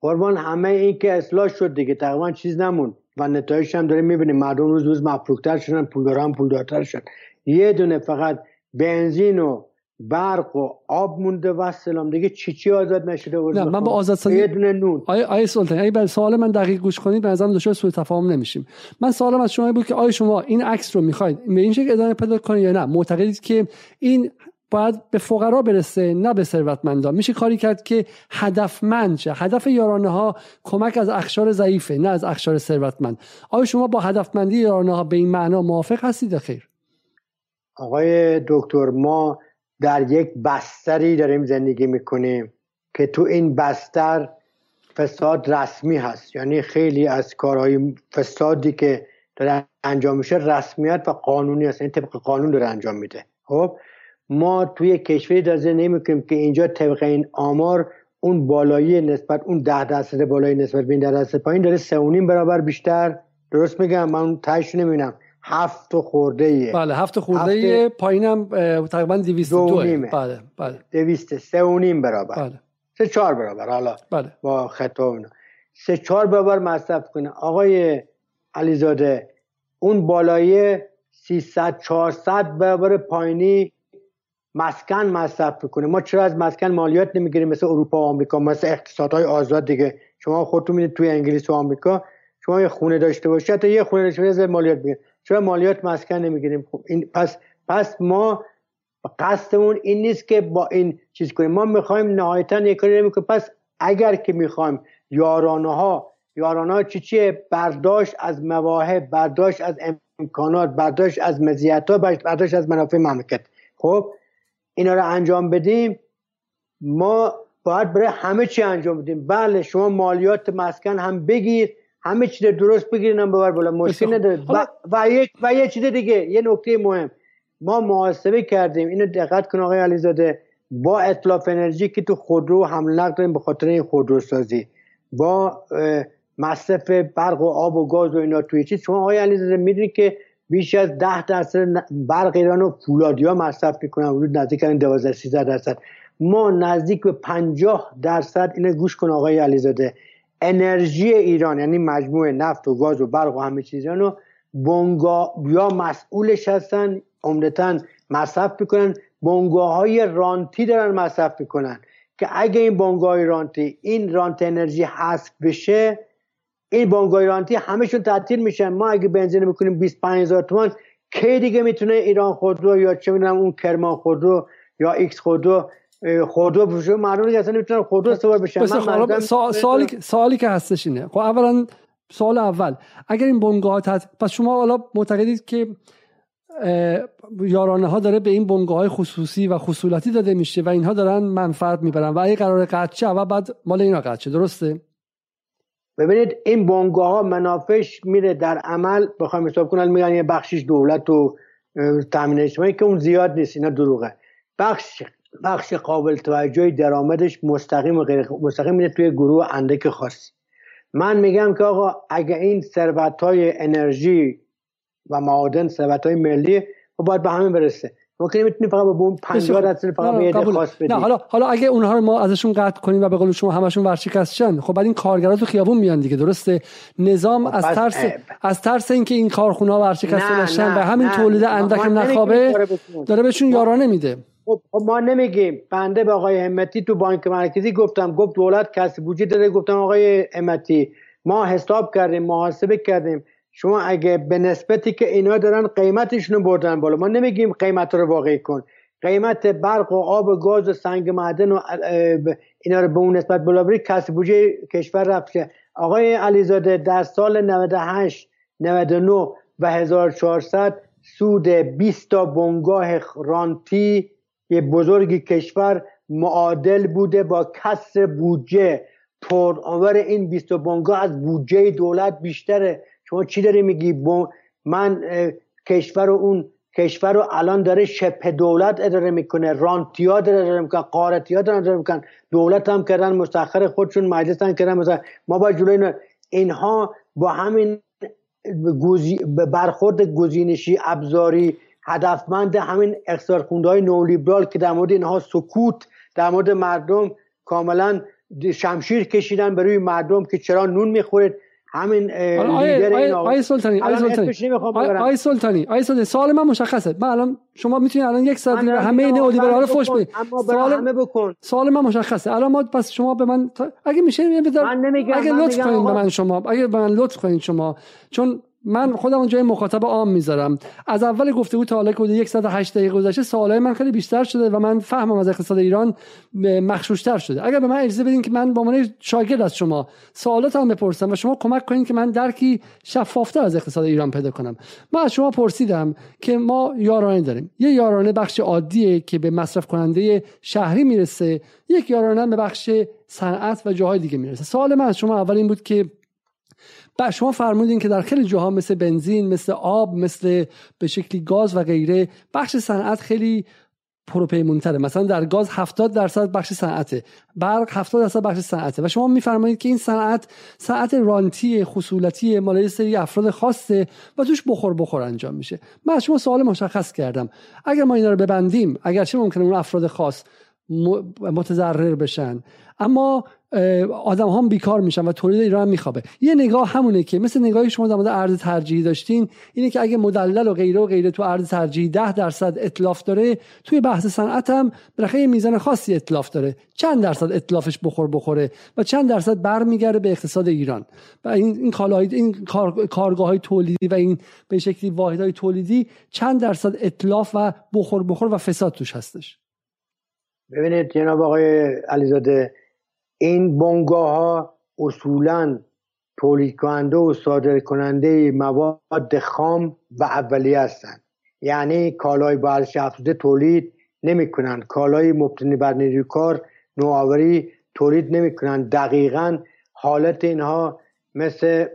قربان همه این که اصلاح شد دیگه تقریبا چیز نمون و نتایجش هم داریم می‌بینیم. مردم روز روز مفروکتر شدن پولداران پولدارتر شد یه دونه فقط بنزین و برق و آب مونده و سلام دیگه چی چی آزاد نشده بود نه من با آزاد سازی یه دونه نون. آیا آیا سلطان اگه سوال من دقیق گوش کنید به نظرم دچار سوء تفاهم نمیشیم. من سوالم از شما بود که آیا شما این عکس رو می‌خواید به این شکل ادامه پیدا کنید یا نه؟ معتقدید که این باید به فقرا برسه نه به ثروتمندان میشه کاری کرد که هدفمند شه. هدف یارانه ها کمک از اخشار ضعیفه نه از اخشار ثروتمند. آیا شما با هدفمندی یارانه ها به این معنا موافق هستید خیر؟ آقای دکتر ما در یک بستری داریم زندگی می‌کنیم که تو این بستر فساد رسمی هست. یعنی خیلی از کارهای فسادی که داره انجام میشه رسمیت و قانونی هست. یعنی طبق قانون داره انجام میده. خب ما توی کشوری در زندگی می‌کنیم که اینجا طبق این آمار اون بالایی نسبت اون ده درصد بالایی نسبت به این ده درصد پایین داره سه برابر بیشتر. درست میگم؟ من اون تایش نمی‌بینم. هفت خورده ایه بله هفت خورده ایه پایینم تقریبا دویست دو بله بله. دویست سه و نیم برابر. بله. سه چهار برابر حالا بله. با خطا سه چهار برابر مصرف کنه. آقای علیزاده اون بالایی 300 400 برابر پایینی مسکن مصرف کنه ما چرا از مسکن مالیات نمی‌گیریم؟ مثل اروپا و آمریکا مثل اقتصادهای آزاد دیگه. شما خودتون می‌دید توی انگلیس و آمریکا شما یه خونه داشته باشید حتی یه خونه داشته باشید مالیات بگیرید چرا مالیات مسکن نمی‌گیریم؟ خب این پس پس ما قصدمون این نیست که با این چیز کنیم. ما می‌خوایم نهایتا یک کاری نمی‌کنیم پس اگر که می‌خوایم یارانه ها یارانه ها چی چیه؟ برداشت از مواهب برداشت از امکانات برداشت از مزیت ها برداشت از منافع مملکت. خب اینا رو انجام بدیم. ما باید برای همه چی انجام بدیم. بله شما مالیات مسکن هم بگیر. همه چیز درست بگیرین هم ببر بالا. مشکل نداره. و, و, یک و یه چیز دیگه یه نکته مهم. ما محاسبه کردیم. اینو دقت کن آقای علیزاده. با اطلاف انرژی که تو خودرو حمل داریم به خاطر این خودرو سازی با مصرف برق و آب و گاز و اینا توی چیز. شما آقای علیزاده می‌دونید که بیش از ده درصد برق ایران و فولادی ها مصرف می‌کنن. حدود نزدیک 12 13 درصد. ما نزدیک به 50 درصد اینو گوش کن آقای علیزاده. انرژی ایران یعنی مجموعه نفت و گاز و برق و همه چیز رو بنگاه یا مسئولش هستن عمدتا مصرف می‌کنن. بنگاه های رانتی دارن مصرف می‌کنن که اگه این بنگاه رانتی این رانت انرژی حذف بشه این بنگاه رانتی همشون تعطیل میشن. ما اگه بنزین می‌کنیم 25 هزار تومان کی دیگه می‌تونه ایران خودرو یا چه می‌دونم اون کرمان خودرو یا X خودرو خودرو بشه مردم دیگه اصلا نمی‌تونن خودرو سوار بشن. سوالی سوالی که هستش اینه. خب اولا سوال اول اگر این بنگاه پس شما حالا معتقدید که یارانه ها داره به این بنگاه های خصوصی و خصولتی داده میشه و اینها دارن منفعت می‌برن و اگه قرار قطع و بعد مال اینا قطع درسته؟ ببینید این بنگاه ها منافش میره در عمل. بخوایم حساب کنن میگن یه بخشش دولت و تامین اجتماعی که اون زیاد نیست اینا دروغه. بخش بخش قابل توجهی درآمدش مستقیم و غیر مستقیم میره توی گروه اندک خاصی. من میگم که آقا اگه این ثروت های انرژی و معادن ثروت های ملی خب باید به همه برسه. ممکنه می‌تونی فقط به اون 50 درصد فقط به خاص بدی. نه حالا حالا اگه اونها رو ما ازشون قطع کنیم و به قول شما همشون ورشکستشن خب بعد این کارگرا تو خیابون میان دیگه درسته؟ نظام خب از ترس از ترس اینکه این کارخونه ها ورشکسته نشن و همین تولید اندک نخوابه داره بهشون یارانه میده. خب،, خب ما نمیگیم. بنده به آقای همتی تو بانک مرکزی گفتم گفت دولت کسی بودجه داره گفتم آقای همتی ما حساب کردیم محاسبه کردیم. شما اگه به نسبتی که اینا دارن قیمتشون بردن بالا. ما نمیگیم قیمت رو واقعی کن. قیمت برق و آب و گاز و سنگ معدن و اینا رو به اون نسبت بالا بری کسی بودجه کشور رفته آقای علیزاده در سال 98 99 و 1400 سود 20 تا بنگاه رانتی یه بزرگی کشور معادل بوده با کسر بودجه. آور این 20 بنگاه از بودجه دولت بیشتره. شما چی داری میگی؟ من کشور و اون کشور رو الان داره شبه دولت اداره می‌کنه. رانتیا داره اداره می‌کنه. قارتیا داره اداره دولت هم کردن مستخر خودشون مجلس هم کردن. مثلا ما با جلوی اینها با همین برخورد گزینشی ابزاری هدفمند همین اقتصاد های نولیبرال که در مورد اینها سکوت در مورد مردم کاملا شمشیر کشیدن به روی مردم که چرا نون می‌خورید. همین لیدر این آقای سلطانی آقای سلطانی. آقای سلطانی آقای سلطانی. سوال من مشخصه. من الان شما می‌تونید الان یک ساعت همه این نئولیبرال فوش بدید. سوال همه بکن. سوال من مشخصه. الان ما پس شما به من اگه میشه اگه لطف کنید به من شما اگه به من لطف کنید شما. چون من خودم جای مخاطب عام می‌ذارم. از اول گفته تا حالا که حدود 108 دقیقه گذشته سوالای من خیلی بیشتر شده و من فهمم از اقتصاد ایران مخشوشتر شده. اگر به من اجازه بدین که من به عنوان شاگرد از شما سوالاتم بپرسم و شما کمک کنین که من درکی شفافتر از اقتصاد ایران پیدا کنم. من از شما پرسیدم که ما یارانه داریم. یه یارانه بخش عادیه که به مصرف کننده شهری می‌رسه. یک یارانه به بخش صنعت و جاهای دیگه می‌رسه. سوال من از شما اول این بود که و شما فرمودین که در خیلی جاها مثل بنزین مثل آب مثل به شکلی گاز و غیره بخش صنعت خیلی پروپیمونتره. مثلا در گاز 70 درصد بخش صنعته. برق 70 درصد بخش صنعته. و شما میفرمایید که این صنعت صنعت رانتی خصولتی مال سری افراد خاصه و توش بخور بخور انجام میشه. من شما سوال مشخص کردم. اگر ما اینا رو ببندیم اگرچه ممکنه اون افراد خاص متضرر بشن اما آدم هم بیکار میشن و تولید ایران میخوابه. یه نگاه همونه که مثل نگاهی شما در مورد ارز ترجیحی داشتین اینه که اگه مدلل و غیره و غیره تو ارز ترجیحی 10 درصد اطلاف داره توی بحث صنعت هم بالاخره میزان خاصی اطلاف داره. چند درصد اطلافش بخور بخوره و چند درصد برمیگرده به اقتصاد ایران. و این این این کار، کارگاه های تولیدی و این به شکلی واحدهای تولیدی چند درصد اطلاف و بخور بخور و فساد توش هستش. ببینید جناب آقای علیزاده این بنگاه ها اصولا تولید کننده و صادر کننده مواد خام و اولیه هستند. یعنی کالای با ارزش افزوده تولید نمی‌کنن کالای مبتنی بر نیروی کار نوآوری تولید نمی‌کنن دقیقا حالت اینها مثل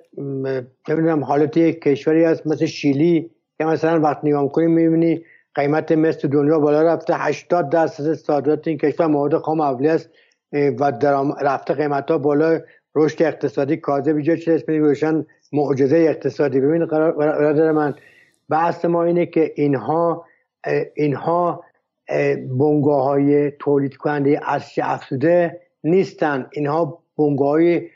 نمی‌دونم حالت یک کشوری هست مثل شیلی که مثلا وقت نگاه می‌کنیم می‌بینی قیمت مثل دنیا بالا رفته. 80 درصد صادرات این کشور مواد خام اولیه است. و درام رفته قیمت ها بالا رشد اقتصادی کاذب ایجاد شده اسم روشن معجزه اقتصادی. ببین قرار من بحث ما اینه که اینها اینها بنگاه های تولید کننده ارزش افزوده نیستن. اینها بنگاه های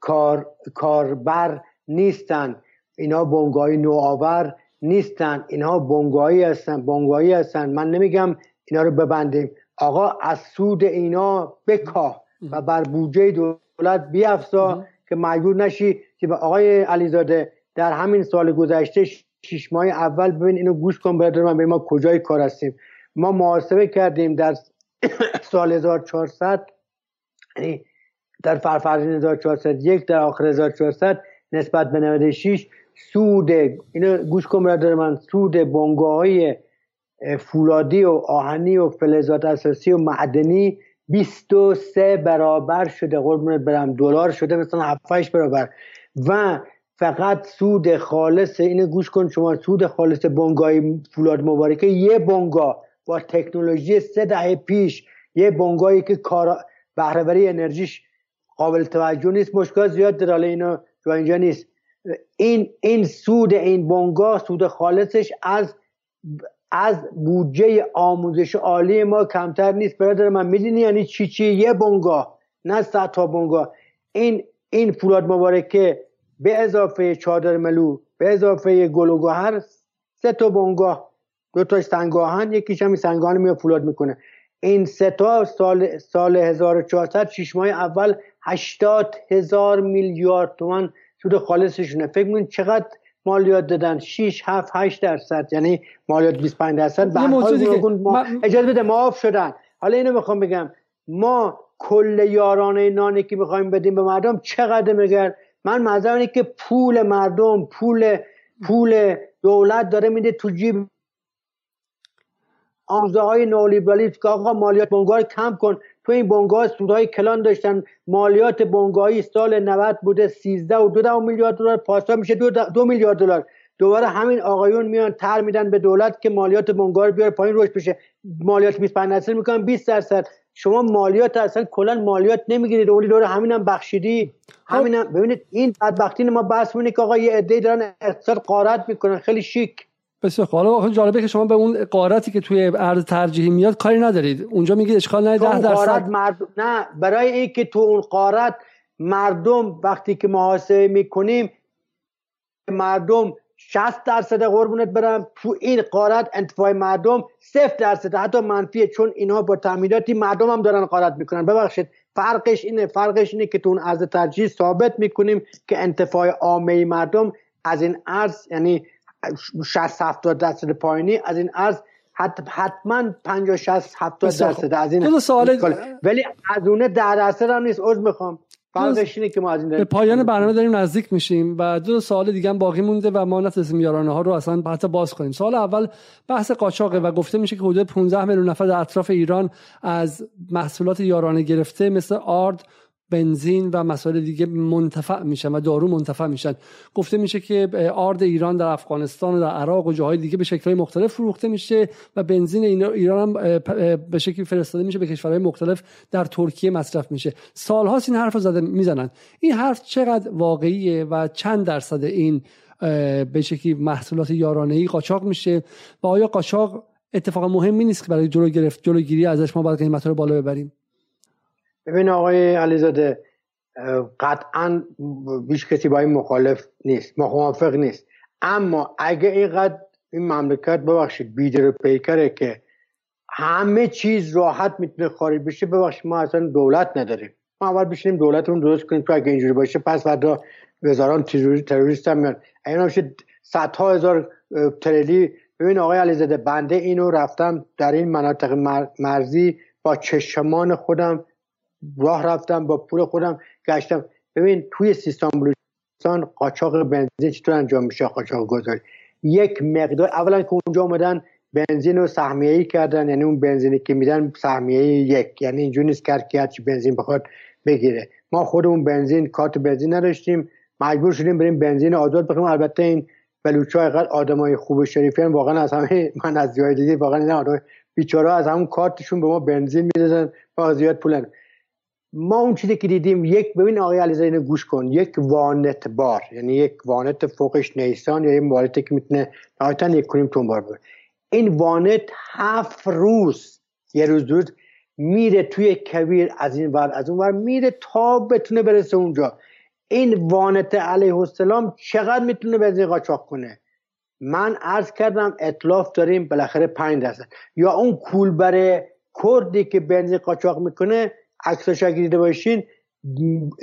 کار، کاربر نیستن. اینها بنگاه های نوآور نیستن. اینها بنگاهی هستن بنگاهی هستن. من نمیگم اینا رو ببندیم. آقا از سود اینا بکاه و بر بودجه دولت بیافزا که مجبور نشی که به آقای علیزاده در همین سال گذشته شش ماه اول ببین اینو گوش کن برادر من به ما کجای کار هستیم. ما محاسبه کردیم در سال 1400 یعنی در فرفرین 1401 در آخر 1400 نسبت به 96 سود. اینو گوش کن برادر من سود بنگاه های فولادی و آهنی و فلزات اساسی و معدنی 23 برابر شده. قربونت برم دلار شده مثلا 7 برابر. و فقط سود خالص اینو گوش کن شما سود خالص بنگاه فولاد مبارکه. یه بنگاه با تکنولوژی سه دهه پیش یه بنگاهی که کار بهرهوری انرژیش قابل توجه نیست مشکل زیاد در حال اینو اینجا نیست. این این سود این بنگاه سود خالصش از از بودجه آموزش عالی ما کمتر نیست. برادر من می‌دونی یعنی چی؟ چی؟ یه بنگاه نه صد تا بنگاه. این این فولاد مبارکه به اضافه چادر ملو به اضافه گل و گوهر سه تا بنگاه. دو تا سنگاهن یکیش هم سنگاهن میاد فولاد می‌کنه. این سه تا سال سال 1400 شش ماه اول 80 هزار میلیارد تومان سود خالصشونه. فکر می‌کنین چقدر مالیات دادن 6 7 8 درصد. یعنی مالیات 25 درصد. به ما... اجازه بده معاف شدن. حالا اینو می‌خوام بگم. ما کل یارانه نانی که می‌خوایم بدیم به مردم چقدر میگن من منظرم که پول مردم پول پول دولت داره میده تو جیب. آموزه های نولیبرالیسم که آقا مالیات بنگاه کم کن. تو این بنگاه سودهای کلان داشتن. مالیات بنگاهی سال 90 بوده 13 و 2 میلیارد دلار پاسا میشه دو, دو میلیارد دلار. دوباره همین آقایون میان تر میدن به دولت که مالیات بنگاه رو بیاره پایین روش بشه. مالیات 25 درصد می‌کنن 20 درصد. شما مالیات اصلا کلا مالیات نمی‌گیرید. اولی دور همینم بخشیدی. همینم ببینید این بدبختی ما بحث که آقا یه عده دارن اقتصاد قارت می‌کنن. خیلی شیک. بسیار حالا جالبه که شما به اون قارتی که توی ارز ترجیحی میاد کاری ندارید. اونجا میگید اشکال نداره 10 درصد مرد... نه برای این که تو اون قارت مردم وقتی که محاسبه می‌کنیم مردم 60 درصد قربونت برم. تو این قارت انتفاع مردم 0 درصد حتی منفیه چون اینها با تعمیراتی مردم هم دارن قارت می‌کنن. ببخشید فرقش اینه فرقش اینه که تو اون ارز ترجیح ثابت می‌کنیم که انتفاع عامه مردم از این ارز یعنی 60 70 درصد پایینی از این ارز حتما 50 60 70 درصد از این سوال ولی از اونه 10 درصد هم نیست. عذر می‌خوام. که ما از این به پایان برنامه داریم نزدیک میشیم و دو سوال دیگه هم باقی مونده و ما نتونستیم یارانه ها رو اصلا حتی باز کنیم. سوال اول بحث قاچاقه و گفته میشه که حدود 15 میلیون نفر در اطراف ایران از محصولات یارانه گرفته مثل آرد بنزین و مسائل دیگه منتفع میشن و دارو منتفع میشن. گفته میشه که آرد ایران در افغانستان و در عراق و جاهای دیگه به شکلهای مختلف فروخته میشه و بنزین ایران هم به شکلی فرستاده میشه به کشورهای مختلف در ترکیه مصرف میشه. سالهاست این حرف رو زده می‌زنن. این حرف چقدر واقعیه و چند درصد این به شکلی محصولات یارانه ای قاچاق میشه و آیا قاچاق اتفاقا مهمی نیست که برای جلو جلوگیری ازش ما باید قیمت رو بالا ببریم؟ ببین آقای علیزاده قطعا بیش کسی با این مخالف نیست موافق نیست. اما اگه اینقدر این مملکت ببخشید بیدر و پیکره که همه چیز راحت می‌تونه خارج بشه ببخشید ما اصلا دولت نداریم. ما اول بشینیم دولتمون درست کنیم تو اگه اینجوری باشه پس فردا هزاران تروریست هم میان. اینا صدها هزار تریلی. ببین آقای علیزاده بنده اینو رفتم در این مناطق مرزی با چشمان خودم راه رفتم با پول خودم گشتم. ببین توی سیستان بلوچستان قاچاق بنزین چطور انجام میشه قاچاق گذاری؟ یک مقدار اولا که اونجا آمدن بنزین رو سهمیه ای کردن یعنی اون بنزینی که میدن سهمیه یک. یعنی اینجوری نیست کرد که هرچی بنزین بخواد بگیره. ما خودمون بنزین کارت بنزین نداشتیم. مجبور شدیم بریم بنزین آزاد بخریم. البته این بلوچا اینقدر آدمای خوب شریفی واقعا از همه من از جای دیگه واقعا این آدم بیچاره از همون کارتشون به ما بنزین می‌دادن با زیاد پولن ما اون چیزی که دیدیم یک ببین آقای علیزاده گوش کن. یک وانت بار یعنی یک وانت فوقش نیسان یا یک وانتی که می‌تونه نهایتا یک کنیم تون بار بره این وانت هفت روز یه روز دو میره توی کویر از این ور از اون ور میره تا بتونه برسه اونجا. این وانت علیه السلام چقدر می‌تونه بنزین قاچاق کنه؟ من عرض کردم اطلاف داریم بالاخره پنج درصد. یا اون کولبر کردی که بنزین قاچاق می‌کنه عکساش اگه دیده باشین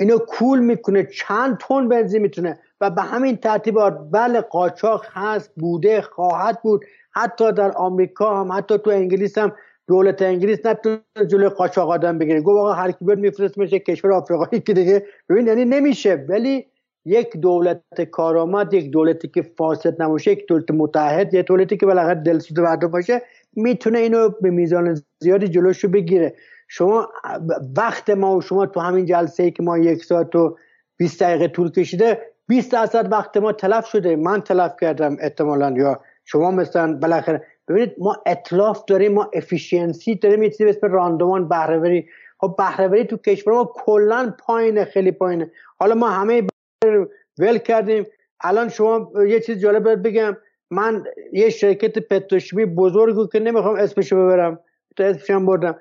اینو کول می‌کنه چند تن بنزین می‌تونه. و به همین ترتیبات بله قاچاق هست بوده خواهد بود. حتی در آمریکا هم حتی تو انگلیس هم دولت انگلیس نتونه جلوی قاچاق آدم بگیره. آقا هر کی بیاد میفرستمش کشور آفریقایی که دیگه. ببین یعنی نمیشه. ولی یک دولت کارآمد یک دولتی که فاسد نباشه یک دولت متحد یک دولتی که بالاخره دلسوز مردم باشه می‌تونه اینو به میزان زیادی جلوشو بگیره. شما وقت ما و شما تو همین جلسه ای که ما یک ساعت و 20 دقیقه طول کشیده 20 درصد وقت ما تلف شده. من تلف کردم احتمالا. یا شما مثلا بالاخره ببینید ما اطلاف داریم ما افیشینسی داریم. یه چیزی به اسم راندومان بهرهوری. خب بهرهوری تو کشور ما کلا پایینه خیلی پایینه. حالا ما همه ول کردیم. الان شما یه چیز جالب بگم. من یه شرکت پتروشیمی بزرگو که نمی‌خوام اسمشو ببرم. تو اسمشم بردم.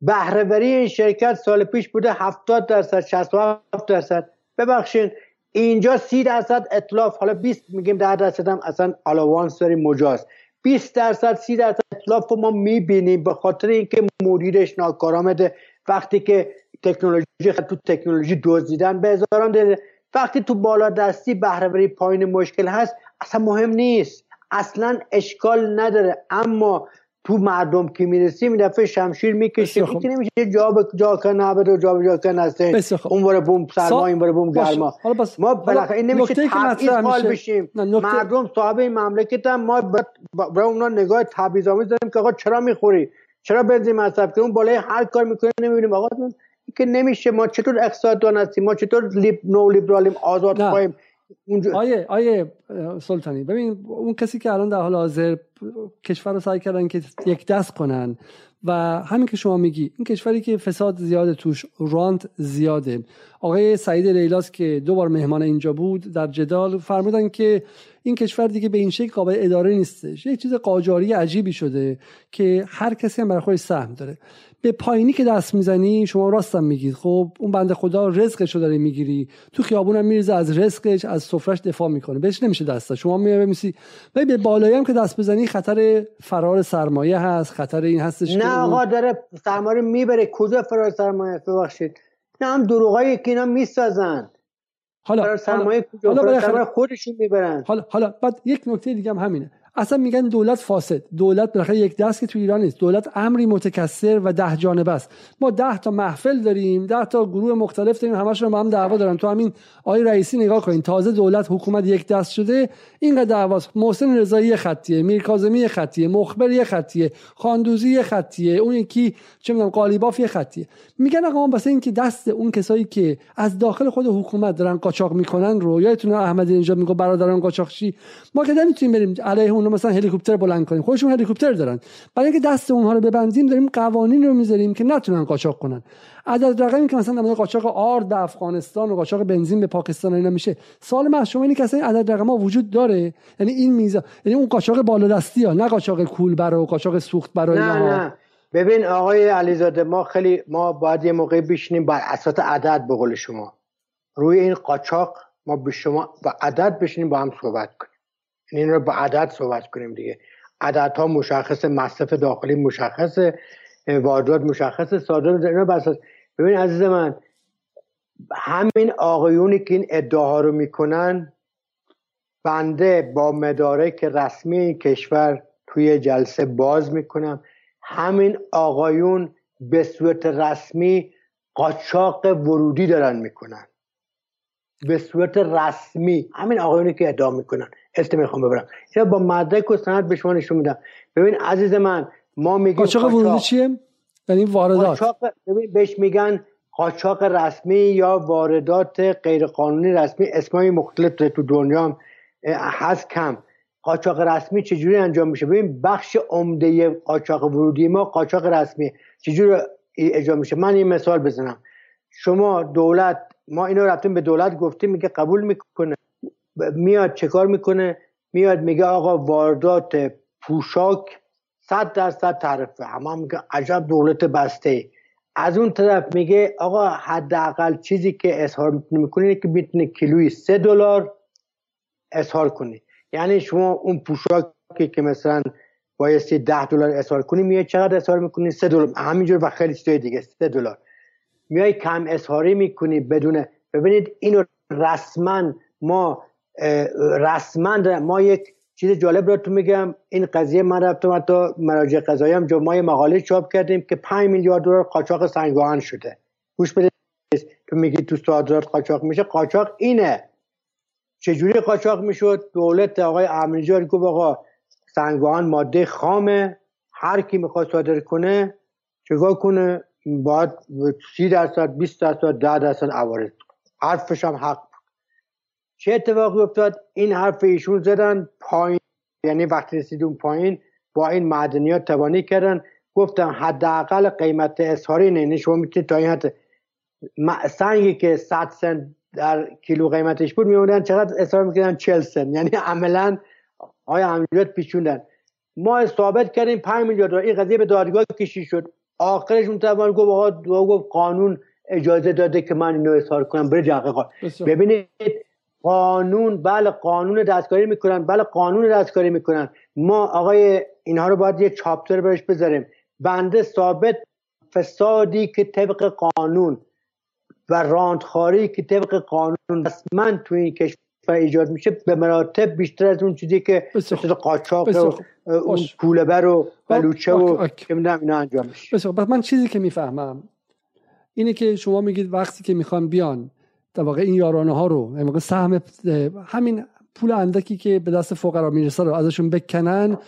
بهرهوری این شرکت سال پیش بوده 70 درصد 67 درصد. ببخشید اینجا 30 درصد اطلاف حالا 20 میگیم 10 درصد هم اصلا آلاوانس داریم مجاز. 20 درصد 30 درصد اطلاف رو ما می‌بینیم به خاطر اینکه مدیرش ناکارآمده. وقتی که تکنولوژی تو تکنولوژی دزدیدن به هزاران وقتی تو بالا دستی بهرهوری پایین مشکل هست اصلا مهم نیست. اصلا اشکال نداره. اما تو مردم که می‌رسیم این دفعه شمشیر می‌کشه این که نمیشه جا به جا کن و جا به جا کن هسته اون بره بوم سرما این بره بوم گرما. ما بالاخره این نمیشه تبعیض حال بشیم. مردم صاحب این مملکت هم ما برای اونا نگاه تبعیض آمیز داریم که آقا چرا می‌خوری؟ چرا بنزین مصرف که اون بالای هر کار می‌کنه نمی‌بینیم. آقا که نمیشه. ما چطور اقتصاددان هستیم؟ ما چطور لیب نو لیبرالیم آزاد خواهیم؟ اونجا آیه آیه سلطانی ببین اون کسی که الان در حال حاضر کشور رو سعی کردن که یک دست کنن و همین که شما میگی این کشوری که فساد زیاده توش رانت زیاده. آقای سعید لیلاس که دو بار مهمان اینجا بود در جدال فرمودن که این کشور دیگه به این شکل قابل اداره نیستش. یک چیز قاجاری عجیبی شده که هر کسی هم برای خودش سهم داره. به پایینی که دست می‌زنی شما راستم میگید. خب اون بنده خدا رزقش رو داری می‌گیری. تو خیابون هم میریزه از رزقش از سفرش دفاع می‌کنه. بهش نمیشه دست شما میسی ولی به بالایی هم که دست بزنی خطر فرار سرمایه هست خطر این هستش نه آقا داره سرمایه می‌بره. کجا فرار سرمایه؟ ببخشید. نه هم دروغایی که اینا می‌سازن. حالا سرمایه حالا, حالا خودشون می‌برن. حالا حالا بعد یک نکته دیگه هم همینه. اصلا میگن دولت فاسد. دولت بالاخره یک دست که تو ایران نیست. دولت امری متکثر و ده جانبه است. ما ده تا محفل داریم ده تا گروه مختلف داریم همشون با هم دعوا دارن. تو همین آقای رئیسی نگاه کنین. تازه دولت حکومت یک دست شده اینقدر دعواست. محسن رضایی خطیه میر کاظمی خطیه مخبر یه خطیه خاندوزی خطیه اون یکی چه می‌دونم قالیباف یه خطیه. میگن آقا ما واسه اینکه دست اون کسایی که از داخل خود حکومت دارن قاچاق می‌کنن رو یادتونه احمدی اینجا میگه برادران قاچاقچی؟ ما که نمی‌تونیم بریم علیه اون مثلا هلیکوپتر بلند کنیم. خودشون هلیکوپتر دارن. برای اینکه دست اونها رو ببندیم داریم قوانین رو می‌ذاریم که نتونن قاچاق کنن. عدد رقمی که مثلا در قاچاق آرد به افغانستان و قاچاق بنزین به پاکستان اینا میشه. سال من شما اینه که اصلا عدد رقم ها وجود داره؟ یعنی این میزان یعنی اون قاچاق بالا دستی ها نه قاچاق کول برای و قاچاق سوخت برای نه نه. ببین آقای علیزاده ما خیلی ما باید یه موقع بشینیم بر اساس عدد به قول شما. روی این قاچاق ما به شما با عدد بشینیم با هم صحبت کنیم. این رو با عدد صحبت کنیم دیگه. عدد ها مشخص مصرف داخلی مشخص واردات مشخص صادرات اینا بس ببین عزیز من همین آقایونی که این ادعاها رو می‌کنن بنده با مدارک رسمی این کشور توی جلسه باز می‌کنم. همین آقایون به صورت رسمی قاچاق ورودی دارن می‌کنن. به صورت رسمی همین آقایونی که ادعا می‌کنن. اسم می‌خوام ببرم. یا با مدرک و سند به شما نشون میدم. ببین عزیز من ما میگیم قاچاق ورودی چیه؟ یعنی واردات. قاچاق بهش میگن قاچاق رسمی یا واردات غیرقانونی رسمی. اسمای مختلف تو دنیا هست کم. قاچاق رسمی چجوری انجام میشه؟ ببین بخش عمده قاچاق ورودی ما قاچاق رسمی. چجوری اجرا میشه؟ من این مثال بزنم. شما دولت ما اینو رفتیم به دولت گفتیم میگه قبول می‌کنه. میاد چه کار می‌کنه؟ میاد میگه آقا واردات پوشاک صد درصد طرفه اما میگه عجب دولت بسته. از اون طرف میگه آقا حداقل چیزی که اظهار می‌کنه که می‌تونه کیلوی سه دلار اظهار کنی. یعنی شما اون پوشاکی که مثلا بایستی ده دلار اظهار کنی میای چقدر اظهار می‌کنی؟ سه دلار. همینجور و خیلی چیزای دیگه سه دلار. میای کم اظهاری می‌کنی بدون. ببینید اینو رسما ما رسما ما یک چیز جالب را تو میگم. این قضیه من رفتم حتی مراجع قضایی هم یه مقاله چاپ کردیم که 5 میلیارد دلار قاچاق سنگاهن شده. گوش بدید. تو میگی تو صادرات قاچاق میشه. قاچاق اینه. چجوری قاچاق می‌شد؟ دولت آقای امنیجاد گفت آقا سنگوان ماده خامه. هر کی می‌خواد صادر کنه چگاه کنه؟ باید سی درصد 20 درصد ده درصد عوارض. حرفش هم حق چه اتفاقی افتاد؟ این حرف ایشون زدن پایین یعنی وقتی رسید اون پایین با این معدنیات توانی کردن. گفتم حداقل قیمت اظهاری نه یعنی شما می‌تونید تا این حد سنگی که 100 سنت در کیلو قیمتش بود میموندن چقدر اصرار می‌کردن؟ 40 سنت. یعنی عملا آیا عملیات پیچوندن. ما ثابت کردیم 5 میلیارد این قضیه به دادگاه کشی شد. آخرش اون طبعا گفت آقا گفت قانون اجازه داده که من اینو اظهار کنم. بره جقیقا ببینید قانون بله قانون دستکاری می‌کنن بله قانون دستکاری می‌کنن. ما آقای اینها رو باید یه چاپتر برش بذاریم. بنده ثابت فسادی که طبق قانون و راندخاری که طبق قانون رسما تو این کشور ایجاد میشه به مراتب بیشتر از اون چیزی که مثل قاچاق و اون پولبر و بلوچه و که اینا انجام میشه. من چیزی که می‌فهمم اینه که شما میگید وقتی که می‌خوان بیان در واقع این یارانه ها رو در واقع سهم همین پول اندکی که به دست فقرا می‌رسه رو ازشون بکنن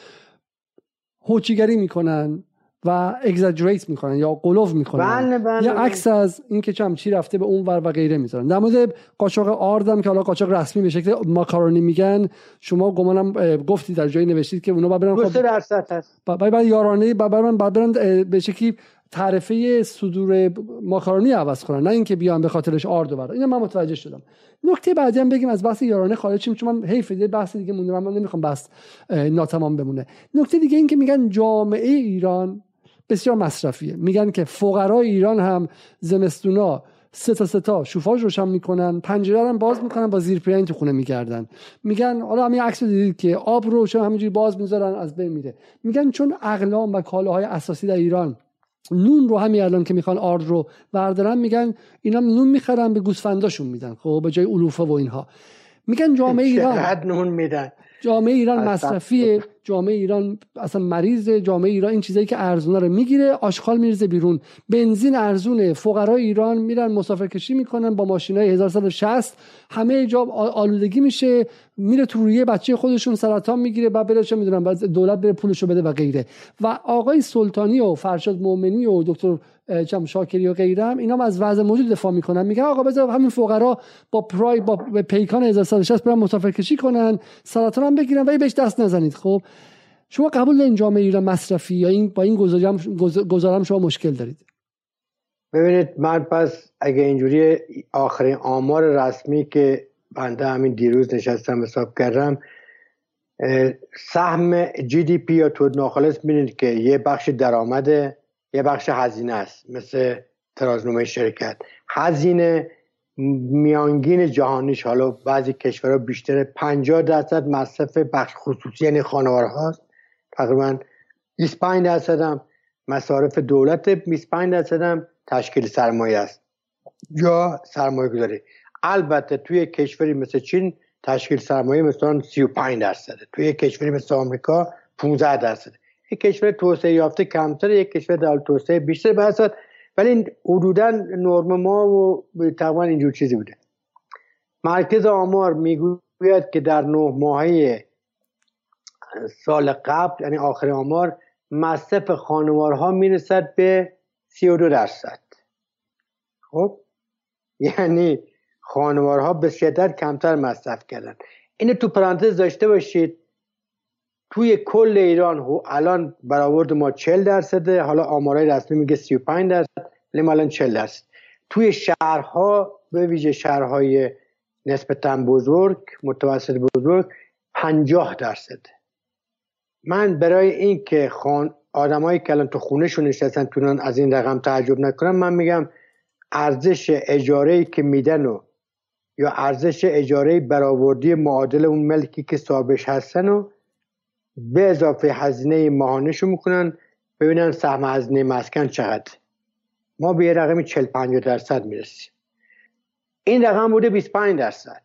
هوچیگری می‌کنن و اگزاجریت می‌کنن یا قلوف می‌کنن. بله بله یا عکس از این که چم چی رفته به اون ور و غیره می‌ذارن. در مورد قاچاق آردم که حالا قاچاق رسمی به شکل ماکارونی میگن شما گمانم گفتید در جایی نوشتید که اونا برن خب درصد هست. بعد یارانه بعد برن برن به شکلی تعرفه صدور ماکارونی عوض کنن نه اینکه بیان به خاطرش آرد و اینو من متوجه شدم. نکته بعدی هم بگیم از بحث یارانه خارج چون من حیف یه بحث دیگه مونده من نمی‌خوام بحث ناتمام بمونه. نکته دیگه این که میگن جامعه ایران بسیار مصرفیه. میگن که فقرای ایران هم زمستونا سه تا سه تا شوفاژ روشن می‌کنن پنجره هم باز می‌کنن با زیر تو خونه میگردن. میگن حالا همین عکس دیدید که آب رو همینجوری باز می‌ذارن از بین میره. میگن چون اقلام و کالاهای اساسی در ایران نون رو همین الان که می‌خوان آرد رو بردارن میگن اینا نون می‌خرن به گوسفنداشون میدن خب به جای علوفه و اینها. میگن جامعه ایران نون میدن؟ جامعه ایران مصرفیه جامعه ایران اصلا مریض جامعه ایران این چیزایی که ارزونه رو می‌گیره آشغال میرزه بیرون. بنزین ارزونه. فقرای ایران میرن مسافرکشی می‌کنن با ماشینای 1160 همه جا آلودگی میشه. میره تو روی بچه خودشون سرطان می‌گیره بعد بره چه می‌دونم دولت بره پولشو بده و غیره. و آقای سلطانی و فرشاد مؤمنی و دکتر چم شاکری و غیره هم اینا هم از وضع موجود دفاع می‌کنن. میگن آقا بذار همین فقرا با پرای با پیکان 1160 برن مسافرکشی کنن سرطان هم بگیرن ولی بهش دست نزنید. خب شما قبول این جامعه ایران مصرفی یا این با این گزارم گزارم شما مشکل دارید؟ ببینید من پس اگه اینجوری آخرین آمار رسمی که بنده همین دیروز نشستم حساب کردم سهم جی دی پی یا تولید ناخالص ببینید که یه بخش درآمد یه بخش هزینه است مثل ترازنامه شرکت. هزینه میانگین جهانیش حالا بعضی کشورها بیشتر 50 درصد مصرف بخش خصوصی یعنی خانوار هاست. تقریبا 25 درصد هم مصارف دولت 25 درصد هم تشکیل سرمایه است. یا سرمایه گذاری. البته توی کشوری مثل چین تشکیل سرمایه مثلا 35 درصده. توی کشوری مثل آمریکا 15 درصده. یک کشور توسعه یافته کمتر یک کشور در توسعه بیشتر به ولی حدودا نرم ما و تقریبا اینجور چیزی بوده. مرکز آمار می‌گوید که در نه ماهه سال قبل یعنی آخر آمار مصرف خانوارها می‌رسد به 32 درصد. خب؟ یعنی خانوارها به شدت کمتر مصرف کردن. اینو تو پرانتز داشته باشید. توی کل ایران الان برآورد ما 40 درصده حالا آمارای رسمی میگه 35 درصد ولی الان 40 درصد. توی شهرها به ویژه شهرهای نسبتا بزرگ متوسط بزرگ 50 درصد. من برای اینکه خان آدمایی که الان تو خونهشون نشستن تونن از این رقم تعجب نکنن من میگم ارزش اجاره که میدن و یا ارزش اجاره برآوردی معادل اون ملکی که صاحبش هستن و به اضافه هزینه ماهانهشون می‌کنن. ببینن سهم هزینه مسکن چقدر. ما به یه رقم 40 50 درصد می‌رسیم. این رقم بوده 25 درصد.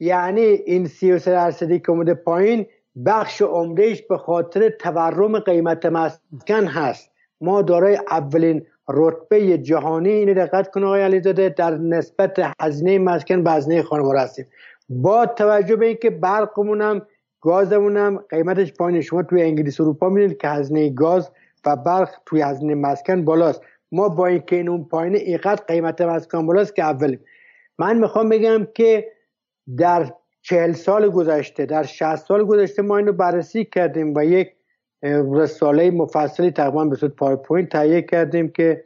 یعنی این 33 درصدی که اومده پایین بخش عمدهش به خاطر تورم قیمت مسکن هست. ما دارای اولین رتبه جهانی اینو دقت کن آقای علیزاده در نسبت هزینه مسکن به هزینه خانوار هستیم با توجه به اینکه برقمون هم گازمون هم قیمتش پایین. شما توی انگلیس اروپا می‌دونید که هزینه گاز و برق توی هزینه مسکن بالاست. ما با اینکه این اون پایین اینقدر قیمت مسکن بالاست که اولیم. من می‌خوام بگم که در چهل سال گذشته در شصت سال گذشته ما اینو بررسی کردیم و یک رساله مفصلی تقریبا به صورت پاورپوینت تهیه کردیم که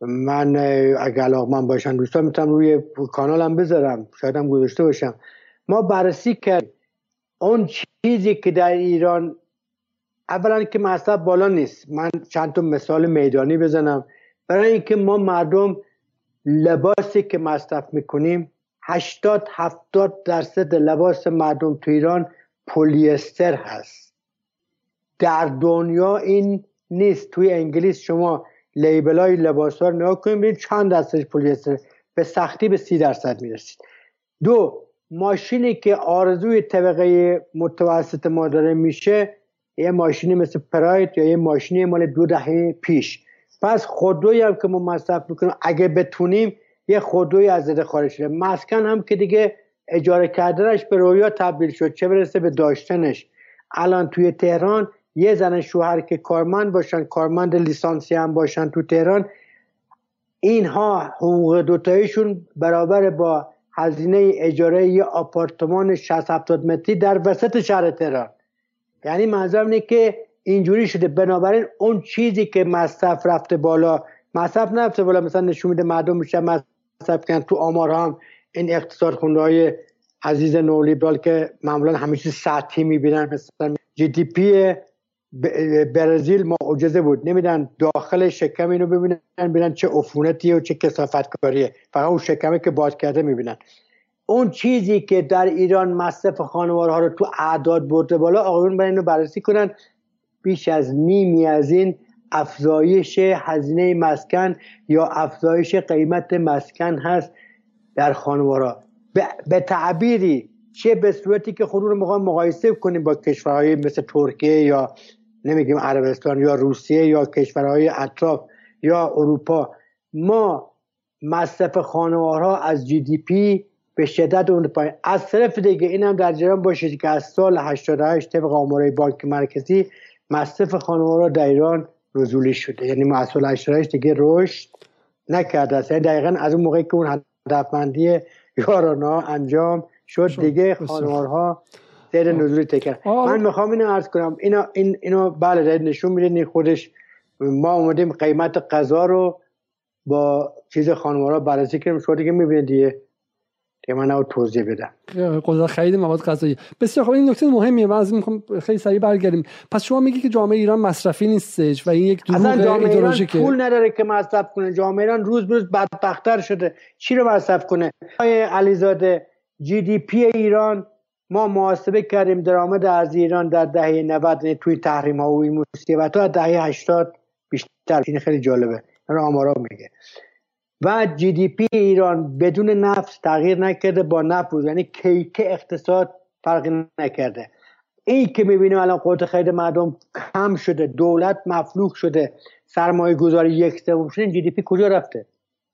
من اگر من باشم دوستان می‌تونم روی کانالم بذارم شاید هم گذاشته باشم. ما بررسی کردیم. اون چیزی که در ایران اولا که مصرف بالا نیست. من چند تا مثال میدانی بزنم. برای اینکه ما مردم لباسی که مصرف می‌کنیم 80 70 درصد لباس مردم تو ایران پلیستر هست. در دنیا این نیست. توی انگلیس شما لیبل های لباس ها رو نگاه کنید چند درصد پلیستر به سختی به سی درصد می‌رسید. دو ماشینی که آرزوی طبقه متوسط ما داره میشه یه ماشینی مثل پرایت یا یه ماشینی مال دو دهه پیش. پس خودروی هم که ما مصرف می‌کنیم اگه بتونیم یه خودروی از زده خارج شده مسکن هم که دیگه اجاره کردنش به رویا تبدیل شد چه برسه به داشتنش. الان توی تهران یه زن شوهر که کارمند باشن کارمند لیسانسی هم باشن تو تهران اینها حقوق دوتایشون برابر با هزینه اجاره یه آپارتمان 60 70 متری در وسط شهر تهران. یعنی منظورم اینه که اینجوری شده. بنابراین اون چیزی که مصرف رفته بالا مصرف نرفته بالا مثلا نشون میده مردم میشه مصرف کردن تو آمار هم. این اقتصاد خونده های عزیز نولیبرال که معمولا همیشه سطحی می‌بینن مثلا جی دی پی برزیل معجزه بود. نمیدن داخل شکم اینو ببینن ببینن چه عفونتیه و چه کسافت کاریه فقط اون شکمه که باز کرده می‌بینن. اون چیزی که در ایران مصرف خانوارها رو تو اعداد برده بالا آقایون برای اینو بررسی کنن. بیش از نیمی از این افزایش هزینه مسکن یا افزایش قیمت مسکن هست در خانوارا. به تعبیری چه به صورتی که خود رو مقایسه کنیم با کشورهای مثل ترکیه یا نمیگیم عربستان یا روسیه یا کشورهای اطراف یا اروپا. ما مصرف خانوارها از جی دی پی به شدت اون پایین. از طرف دیگه این هم در جریان باشید که از سال 88 طبق آمارای بانک مرکزی مصرف خانوارها در ایران نزولی شده. یعنی محصول 88 دیگه رشد نکرده است. یعنی دقیقا از اون موقعی که اون هدفمندی یارانا انجام شد دیگه خانوارها سیر نزولی تکر من می‌خوام اینو عرض کنم. اینا این اینو بله نشون میده. خودش ما اومدیم قیمت غذا رو با چیز خانوارها بررسی کردیم. شما دیگه می‌بینید دیگه. که من او توضیح بدم. قدرت خرید مواد غذایی بسیار خب این نکته مهمیه من از می‌خوام خیلی سریع برگردیم. پس شما میگی که جامعه ایران مصرفی نیستش و این یک دروغ ایدئولوژیکه. پول نداره که مصرف کنه. جامعه ایران روز روز بدبختتر شده. چی رو مصرف کنه؟ آقای علیزاده جی دی پی ایران ما محاسبه کردیم درآمد ارزی ایران در دهه 90 یعنی توی تحریم ها و این مصیبت ها دهه 80 بیشتر. این خیلی جالبه. آمارا میگه. و جی دی پی ایران بدون نفت تغییر نکرده با نفت بود. یعنی کیک اقتصاد فرقی نکرده. این که می‌بینیم الان قدرت خرید مردم کم شده دولت مفلوک شده سرمایه گذاری یک سوم شده این GDP کجا رفته؟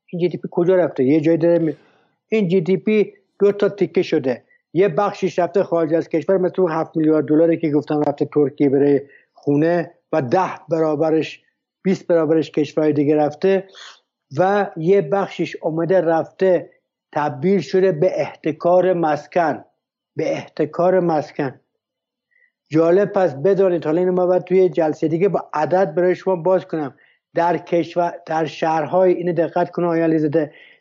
این GDP کجا رفته؟ یه جای داره این GDP دو تا تیکه شده. یه بخشیش رفته خارج از کشور مثل 7 میلیارد دلاری که گفتم رفته ترکیه برای خونه و ده برابرش 20 برابرش کشورهای دیگه رفته و یه بخشش اومده رفته تبدیل شده به احتکار مسکن. به احتکار مسکن. جالب پس بدانید حالا اینو ما باید توی جلسه دیگه با عدد برای شما باز کنم. در کشور در شهرهای اینو دقت کنه آیا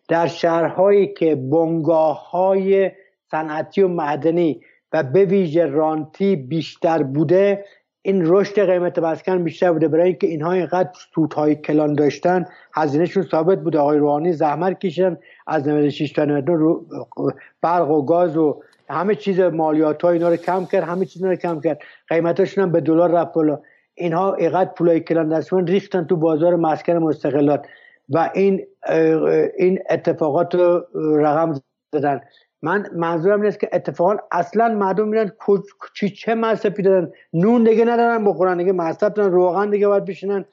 در شهرهایی که بنگاه های صنعتی و معدنی و به ویژه رانتی بیشتر بوده این رشد قیمت مسکن بیشتر بوده. برای اینکه اینها اینقدر سودهای کلان داشتن هزینهشون ثابت بوده. آقای روحانی زحمت کشیدن از 96 تا 99 برق و گاز و همه چیز مالیات ها اینا رو کم کرد همه چیز رو کم کرد. قیمتاشون هم به دلار رفت بالا. اینها اینقدر پولای کلان دستمون ریختن تو بازار مسکن مستقلات. و این این اتفاقات رو رقم زدن. من منظورم نیست که اتفاقا اصلا مردم میرن چی چه مصرفی دارن؟ نون دیگه ندارن بخورن دیگه مصرف دارن روغن دیگه باید بشینن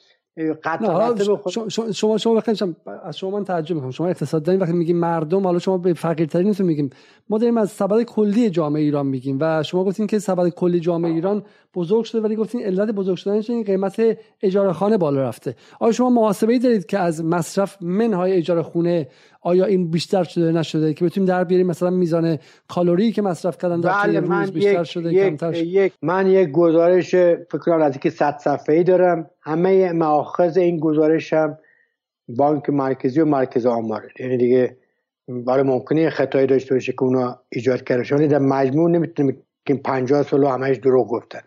شما شما شما از شما من تعجب می‌کنم. شما اقتصاد دارین وقتی میگیم مردم حالا شما به فقیرترین میگیم. ما داریم از سبد کلی جامعه ایران میگیم و شما گفتین که سبد کلی جامعه ایران بزرگ شده ولی گفتین علت بزرگ شدنش این قیمت اجاره خانه بالا رفته. آیا شما محاسبه ای دارید که از مصرف منهای اجاره خونه آیا این بیشتر شده نشده که بتونیم در بیاریم؟ مثلا میزان کالری که مصرف کردن در بله روز بیشتر یک، شده یک، کمتر یک من یک گزارش فکر کنم از که 100 صفحه‌ای دارم. همه ماخذ این گزارش هم بانک مرکزی و مرکز آماره. یعنی دیگه برای ممکنه خطایی داشته باشه که اونا ایجاد کرده در مجموع نمی‌تونیم که 50 سال همش دروغ گفتن.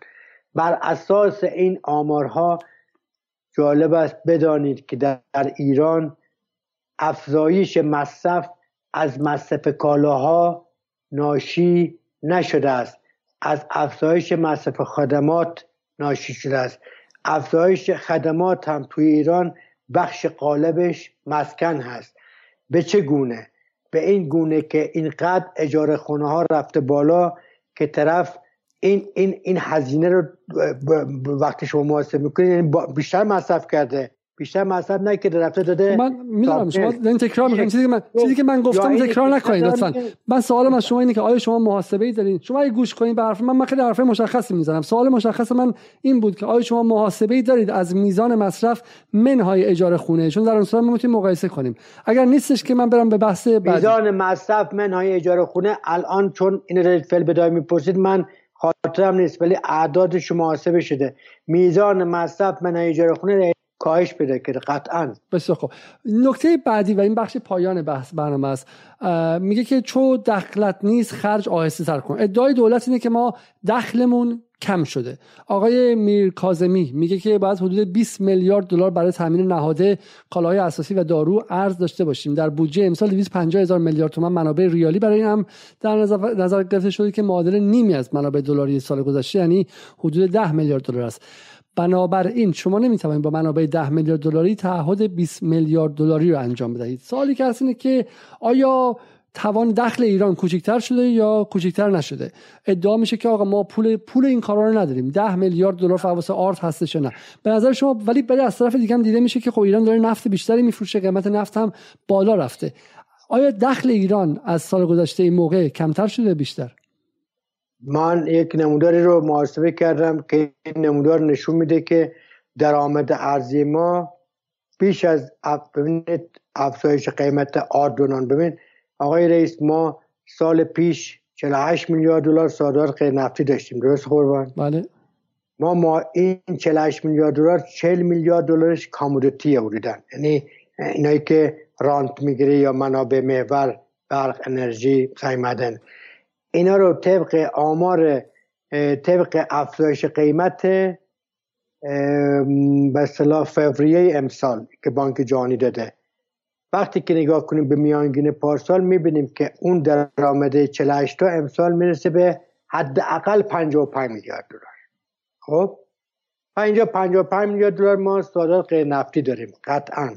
بر اساس این آمارها جالب است بدانید که در ایران افزایش مصرف از مصرف کالاها ناشی نشده است. از افزایش مصرف خدمات ناشی شده است. افزایش خدمات هم توی ایران بخش قالبش مسکن هست. به چه گونه؟ به این گونه که اینقدر اجاره خونه ها رفته بالا که طرف این این این هزینه رو وقتی شما محاسبه می‌کنید یعنی بیشتر مصرف کرده. بیشتر مصرف نکرده رفته داده خب من می‌دونم شما این تکرار می‌کنید چیزی که من چیزی که من گفتم تکرار نکنید لطفا. من سوالم از شما اینه که آیا شما محاسبه ای دارین؟ شما اگه گوش کنید به حرف من من خیلی حرف مشخصی می‌زنم. سوال مشخص من این بود که آیا شما محاسبه ای دارید از میزان مصرف منهای اجاره خونه؟ چون در اون صورت می‌تونیم مقایسه کنیم. اگر نیستش که من برم به بحث بعدی. میزان مصرف منهای اجاره خونه الان چون این فعل بدای می‌پرسید من خاطرم نیست ولی اعداد شما محاسبه شده. میزان مصرف منهای اجاره خونه کاهش پیدا کرده قطعا. بسیار خوب. نکته بعدی و این بخش پایان بحث برنامه است. میگه که چو دخلت نیست خرج آهسته تر کن. ادعای دولت اینه که ما دخلمون کم شده. آقای میر کازمی میگه که باید حدود 20 میلیارد دلار برای تامین نهاده کالاهای اساسی و دارو ارز داشته باشیم. در بودجه امسال 250 هزار میلیارد تومان منابع ریالی برای این هم در نظر گرفته شده که معادل نیمی از منابع دلاری سال گذشته یعنی حدود 10 میلیارد دلار است. بنابراین شما نمی‌توانید با منابع 10 میلیارد دلاری تعهد 20 میلیارد دلاری رو انجام بدهید. سوالی که هست اینه که آیا توان دخل ایران کوچکتر شده یا کوچکتر نشده؟ ادعا میشه که آقا ما پول پول این کارا رو نداریم. 10 میلیارد دلار فواس آرت هستش نه؟ به نظر شما ولی برای از طرف دیگه هم دیده میشه که خب ایران داره نفت بیشتری میفروشه قیمت نفت هم بالا رفته. آیا دخل ایران از سال گذشته این موقع کمتر شده بیشتر؟ من یک نموداری رو محاسبه کردم که این نمودار نشون میده که درآمد ارزی ما بیش از ببینید افزایش قیمت آردونان ببین آقای رئیس ما سال پیش 48 میلیارد دلار صادرات غیر نفتی داشتیم. درست قربان؟ بله. ما ما این 48 میلیارد دلار 40 میلیارد دلارش کامودیتی بودن یعنی اینایی که رانت می‌گیره یا منابع محور برق انرژی قیمتن اینا رو طبق آمار طبق افزایش قیمت به اصطلاح فوریه امسال که بانک جهانی داده. وقتی که نگاه کنیم به میانگین پارسال می‌بینیم که اون درآمد 48 تا امسال می‌رسه به حداقل 55 میلیارد دلار. خب؟ اینجا 55 میلیارد دلار ما صادرات غیر نفتی داریم قطعا.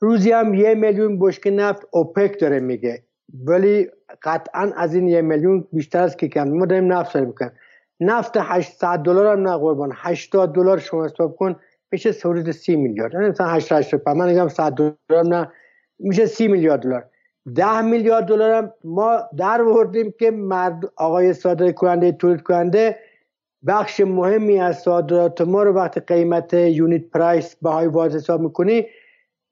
روزی هم یه میلیون بشکه نفت اوپک داره میگه. ولی قطعا از این یه میلیون بیشتر از که کم. ما داریم نفت سر می‌کنیم. نفت 800 دلار هم نه قربان. 80 دلار شما حساب کن. میشه حدود 30 میلیارد. مثلا 8 8 من میگم 100 دلار نه میشه 30 میلیارد دلار. 10 میلیارد دلار هم ما در وردیم که مرد آقای صادر کننده تولید کننده بخش مهمی از صادرات ما رو وقتی قیمت یونیت پرایس های واضح حساب می‌کنی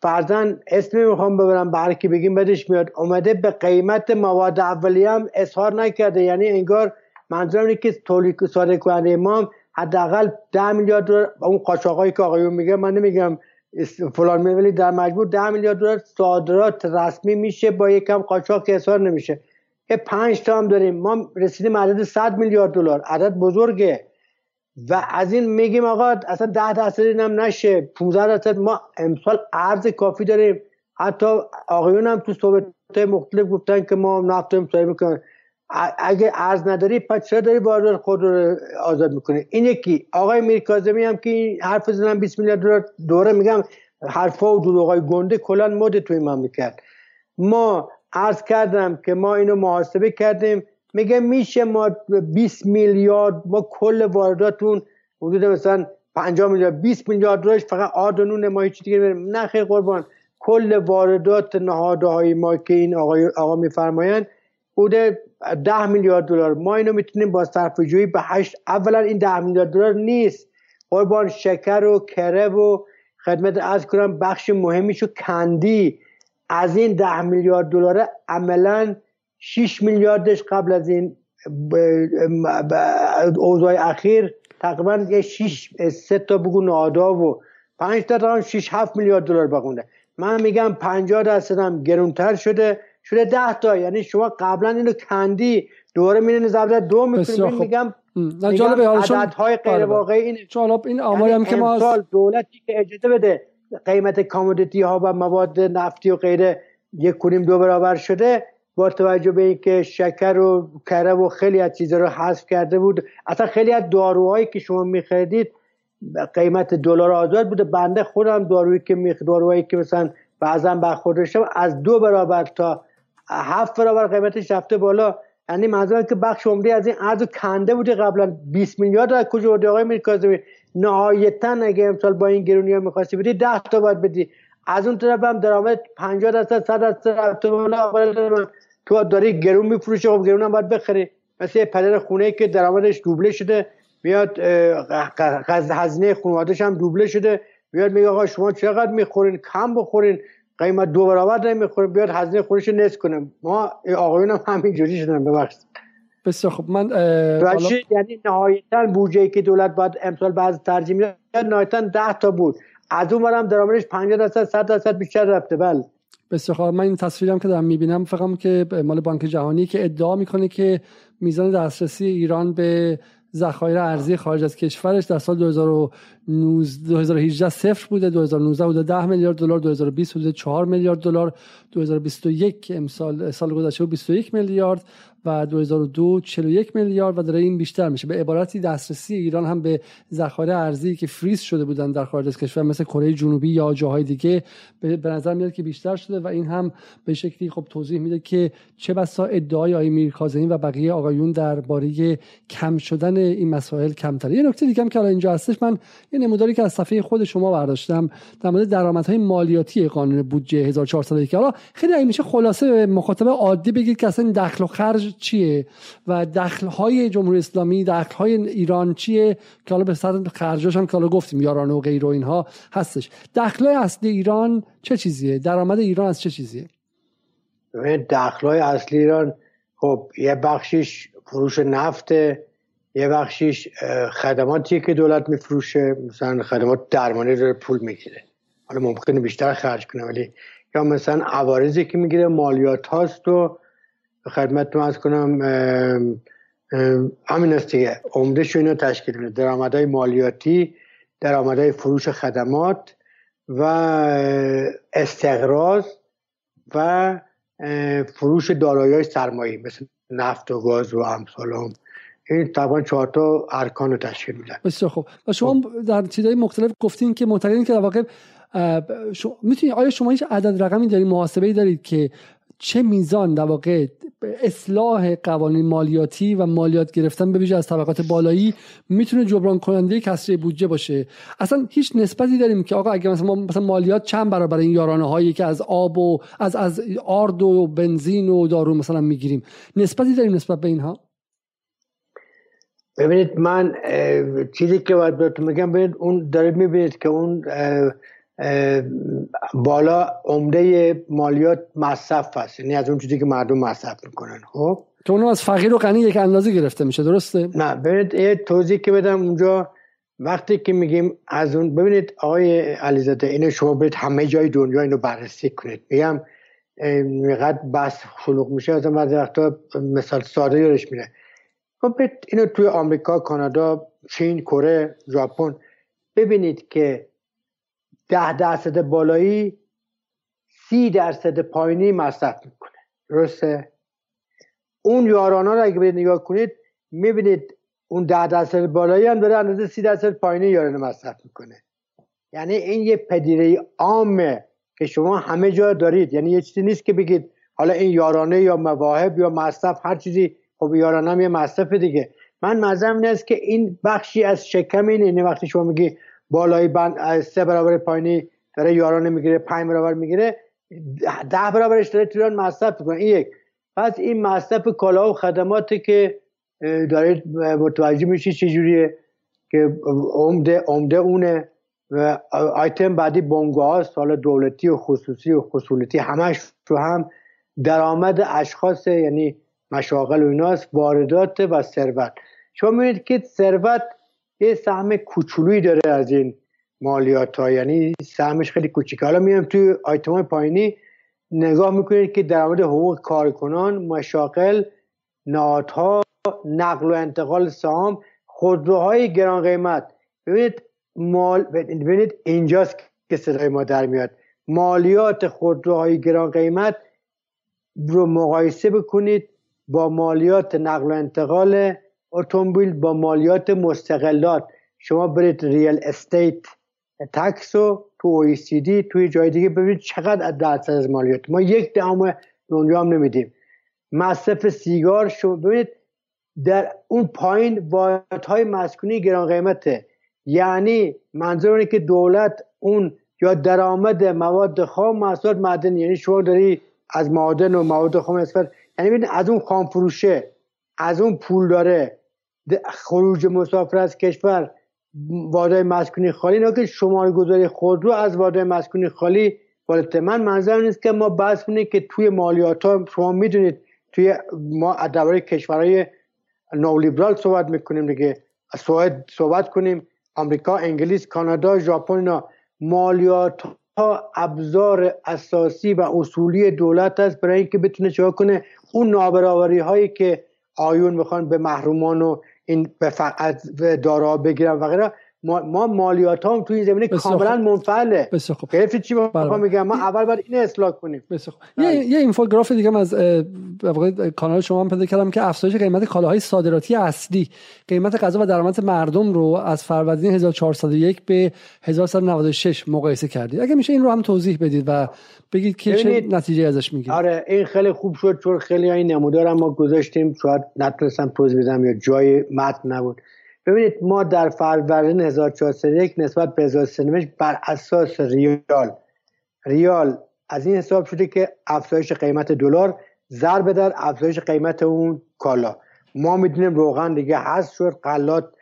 فرزن اسمی می‌خوام ببرم به کی بگیم بدش میاد. اومده به قیمت مواد اولیه هم اظهار نکرده. یعنی انگار منظورم اینه که تولید صادر کننده ما حداقل 10 میلیارد دلار اون قاچاقایی که آقایون میگه من نمیگم فلان ولی در مجبور 10 میلیارد دلار صادرات رسمی میشه با یکم قاچاق که اظهار نمیشه. یه پنج تا هم داریم. ما رسیدیم عدد 100 میلیارد دلار. عدد بزرگه. و از این میگیم آقا اصلا 10 درصد اینم نشه. 15 درصد. ما امسال ارز کافی داریم. حتی آقایون هم تو صحبت مختلف گفتن که ما نفت می‌کنیم. اگه ارز نداری پس چرا داری بازار خود رو آزاد می‌کنه این یکی. آقای میر کاظمی هم که حرف زدن 20 میلیارد دلار دوره میگم حرفا و دروغای گنده کلا مد توی مملکت. ما عرض کردم که ما اینو محاسبه کردیم. میگه میشه ما 20 میلیارد ما کل وارداتون حدود مثلا 50 میلیارد 20 میلیارد دلارش فقط آرد و نون ما هیچ دیگه نه خیر قربان. کل واردات نهاده های ما که این آقا, آقا میفرمایند بوده ده میلیارد دلار. ما اینو می‌تونیم با صرف جویی به هشت اولا این ده میلیارد دلار نیست. قربان شکر و کره و خدمت از کنم بخش مهمیشو کندی از این ده میلیارد دلار عملا 6 میلیاردش قبل از این اوضاع اخیر تقریبا یه 6 سه تا بگو نادا و 5 تا تا 6 7 میلیارد دلار بخونه. من میگم 50 درصد هم گرونتر شده. شده 10 تا یعنی شما قبلا اینو کندی دوباره میرین ضرب دو می‌کنید میگم نه جالبه های غیر بله، بله. واقعی اینه. جالب این آماری هم که ما سال دولتی که اجازه بده قیمت کامودیتی ها و مواد نفتی و غیره یک کنیم دو برابر شده با توجه به اینکه شکر و کره و خیلی از چیزا رو حذف کرده بود. اصلا خیلی از داروهایی که شما میخریدید قیمت دلار آزاد بوده. بنده خودم دارویی که می داروهایی که مثلا بعضا برخوردشم از دو برابر تا هفت برابر قیمتش رفته بالا. یعنی منظورم که بخش عمده از این ارز کنده بوده قبلا. 20 میلیارد از کجا بوده آقای میرکاظمی نهایتا اگه امسال با این گرونی ها می‌خواستی بدی 10 تا باید بدی. از اون طرف هم درآمد 50 درصد 100 درصد رفته بالا. تو داری گرون میفروشه خب گرون هم باید بخری. مثل پدر خونه که درآمدش دوبله شده. میاد هزینه خانوادهش هم دوبله شده. میاد میگه آقا شما چقدر می‌خورین؟ کم بخورین. قیمت دو برابر نمی‌خورین بیاد هزینه خونش نصف کنه. ما آقایون هم همین جوری شدن ببخشید. بسیار خب من یعنی نهایتا بودجه که دولت باید امسال بعض ترجیح می‌داد نهایتا 10 تا بود. از اون برم درآمدش 50 درصد 100 درصد بیشتر رفته بله. بسیار خوب. من این تصویرم که دارم می‌بینم فقط که مال بانک جهانی که ادعا می‌کنه که میزان دسترسی ایران به ذخایر ارزی خارج از کشورش در سال 2018 صفر بوده 2019 بوده 10 میلیارد دلار 2020 بوده 4 میلیارد دلار 2021 امسال سال گذشته 21 میلیارد و 2002 41 میلیارد و داره این بیشتر میشه. به عبارتی دسترسی ایران هم به ذخایر ارزی که فریز شده بودن در خارج از کشور مثل کره جنوبی یا جاهای دیگه به نظر میاد که بیشتر شده و این هم به شکلی خب توضیح میده که چه بسا ادعای آقای میرکاظمی و بقیه آقایون درباره کم شدن این مسائل کمتره. یه نکته دیگه هم که الان اینجا هستش من یه نموداری که از صفحه خود شما برداشتم در مورد درآمدهای مالیاتی قانون بودجه 1401 حالا خیلی اگه میشه خلاصه به مخاطب عادی بگید که اصلا دخل و خرج چیه و دخل های جمهوری اسلامی دخل های ایران چیه که حالا به سر خرجاش هم که حالا گفتیم یاران و غیر و اینها هستش. دخل اصلی ایران چه چیزیه؟ درآمد ایران از چه چیزیه؟ دخل های اصلی ایران خب یه بخشیش فروش نفت یه بخشیش خدماتی که دولت میفروشه مثلا خدمات درمانی رو پول می‌گیره. حالا ممکنه بیشتر خرج کنه ولی یا مثلا عوارضی که می‌گیره مالیات هاست و خدمت از کنم همین است دیگه. عمدهش اینو تشکیل میده. درآمدهای مالیاتی درآمدهای فروش خدمات و استقراض و فروش دارایی سرمایه مثل نفت و گاز و امثال هم. این طبعا چهار تا ارکان رو تشکیل میدن. بسیار خوب. و شما در چیزهای مختلف گفتین که معتقدین که در واقع می‌تونید آیا شما هیچ عدد رقمی دارید محاسبه دارید که چه میزان در واقع اصلاح قوانین مالیاتی و مالیات گرفتن به ویژه از طبقات بالایی می‌تونه جبران کننده کسری بودجه باشه؟ اصلا هیچ نسبتی داریم که آقا اگه مثلا مثلا مالیات چند برابر این یارانه هایی که از آب و از از آرد و بنزین و دارو مثلا می‌گیریم؟ نسبتی داریم نسبت به اینها؟ ببینید من چیزی که باید بهتون میگم ببینید اون دارید می‌بینید که اون بالا عمده مالیات مصرف هست یعنی از اون چیزی که مردم مصرف می‌کنن. خب؟ که اونو از فقیر و غنی یک اندازه گرفته میشه درسته؟ نه ببینید یه توضیح که بدم اونجا. وقتی که میگیم از اون ببینید آقای علیزاده اینو شما برید همه جای دنیا اینو بررسی کنید. میگم اینقدر بس خلوق میشه از وقتا مثال ساده یادش میره. خب اینو توی آمریکا کانادا چین کره ژاپن ببینید که ده درصد بالایی سی درصد پایینی مصرف می‌کنه. درسته؟ اون یارانا رو اگه برید نگاه کنید می‌بینید اون ده درصد بالایی هم داره اندازه سی درصد پایینی یارانه مصرف می‌کنه. یعنی این یه پدیره عامه که شما همه جا دارید. یعنی یه چیزی نیست که بگید حالا این یارانه یا مواهب یا مصرف هر چیزی خب یارانه هم یه مصرف دیگه. من مزم این است که این بخشی از شکم این اینه وقتی شما میگی بالای بند سه برابر پایینی داره یارانه می‌گیره پنج برابر می‌گیره ده برابرش داره تو مصرف می‌کنه. این یک. پس این مصرف کالا و خدماتی که دارید متوجه میشید چجوریه که عمده عمده اونه و آیتم بعدی بونگاه هاست. حالا دولتی و خصوصی و خصولتی همش تو هم درآمد اشخاص یعنی مشاغل و ایناست واردات و ثروت. شما می‌بینید که ثروت یه سهم کوچولویی داره از این مالیات ها یعنی سهمش خیلی کوچیکه. حالا میام توی آیتم پایینی نگاه می‌کنید که درآمد حقوق کارکنان مشاغل نهادها نقل و انتقال سهام خودروهای گران قیمت. ببینید مال ببینید اینجاست که صدای ما در میاد. مالیات خودروهای گران قیمت رو مقایسه بکنید با مالیات نقل و انتقال اتومبیل با مالیات مستقلات. شما برید ریال استیت تکس رو تو دی توی جای دیگه ببینید چقدر درصد از مالیات. ما یک دهم دنیا هم نمیدیم. مصرف سیگار شما ببینید در اون پایین های مسکونی گران قیمته. یعنی منظور اینه که دولت اون یا درآمد مواد خام محصولات معدنی. یعنی شما داری از معادن و مواد خام استفاده یعنی از اون خام فروشه از اون پول داره خروج مسافر از کشور وادای مسکونی خالی نه که شماره گذاری خود رو از وادای مسکونی خالی بالته من منظرم نیست که ما بحث کنیم که توی مالیات ها شما می‌دونید توی ما درباره کشورهای نولیبرال صحبت می‌کنیم دیگه. صحبت, صحبت کنیم آمریکا انگلیس کانادا ژاپن اینا. مالیات ها ابزار اساسی و اصولی دولت است برای اینکه بتونه چه کنه؟ اون نابرابری هایی که آیون می‌خوان به محرومان و این به فقط دارا بگیرن و غیره ما, مالیات هم توی این زمینه کاملا منفعله. گرفتی چی بله. میگم ما اول باید این اصلاح کنیم. یه بله. یه اینفوگراف دیگه از کانال شما هم پیدا کردم که افزایش قیمت کالاهای صادراتی اصلی قیمت غذا و درآمد مردم رو از فروردین 1401 به 1196 مقایسه کردید. اگه میشه این رو هم توضیح بدید و بگید که چه نتیجه ازش می‌گیرید. آره این خیلی خوب شد چون خیلی این نمودار ما گذاشتیم. شاید نتونستم توضیح بدم یا جای متن نبود. ببینید ما در فروردین 1401 نسبت به 1395 بر اساس ریال. ریال از این حساب شده که افزایش قیمت دلار ضرب در افزایش قیمت اون کالا. ما می‌دونیم روغن دیگه هست شد قلات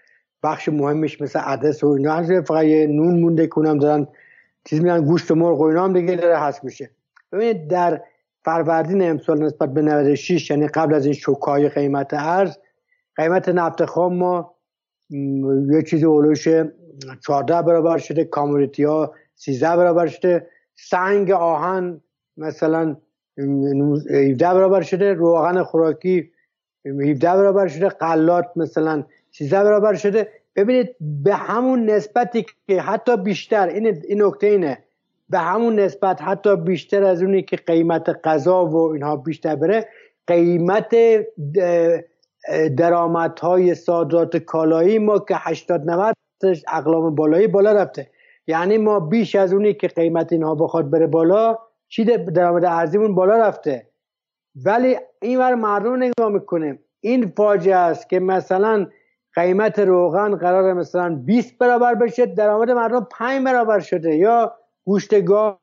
بخش مهمش مثل عدس و اینا هست فقط یه نون مونده کنم دارن چیز میدن گوشت مرغ و اینا هم دیگه داره هست میشه. ببینید در فروردین امسال نسبت به 96 یعنی قبل از این شوکای قیمت ارز قیمت نفت خام ما یه چیزی اولوش 14 برابر شده کامونیتی ها 13 برابر شده. سنگ آهن مثلا 17 برابر شده روغن خوراکی 17 برابر شده قلات مثلا 13 برابر شده. ببینید به همون نسبتی که حتی بیشتر این این نکته اینه. به همون نسبت حتی بیشتر از اونی که قیمت غذا و اینها بیشتر بره قیمت درآمدهای صادرات کالایی ما که 80 90 اقلام بالایی بالا رفته. یعنی ما بیش از اونی که قیمت اینها بخواد بره بالا چی درآمد ارزیمون بالا رفته. ولی این ور مردم نگاه می‌کنیم. این فاجعه است که مثلا قیمت روغن قرار مثلا 20 برابر بشه درآمد مردم 5 برابر شده. یا گوشت گاو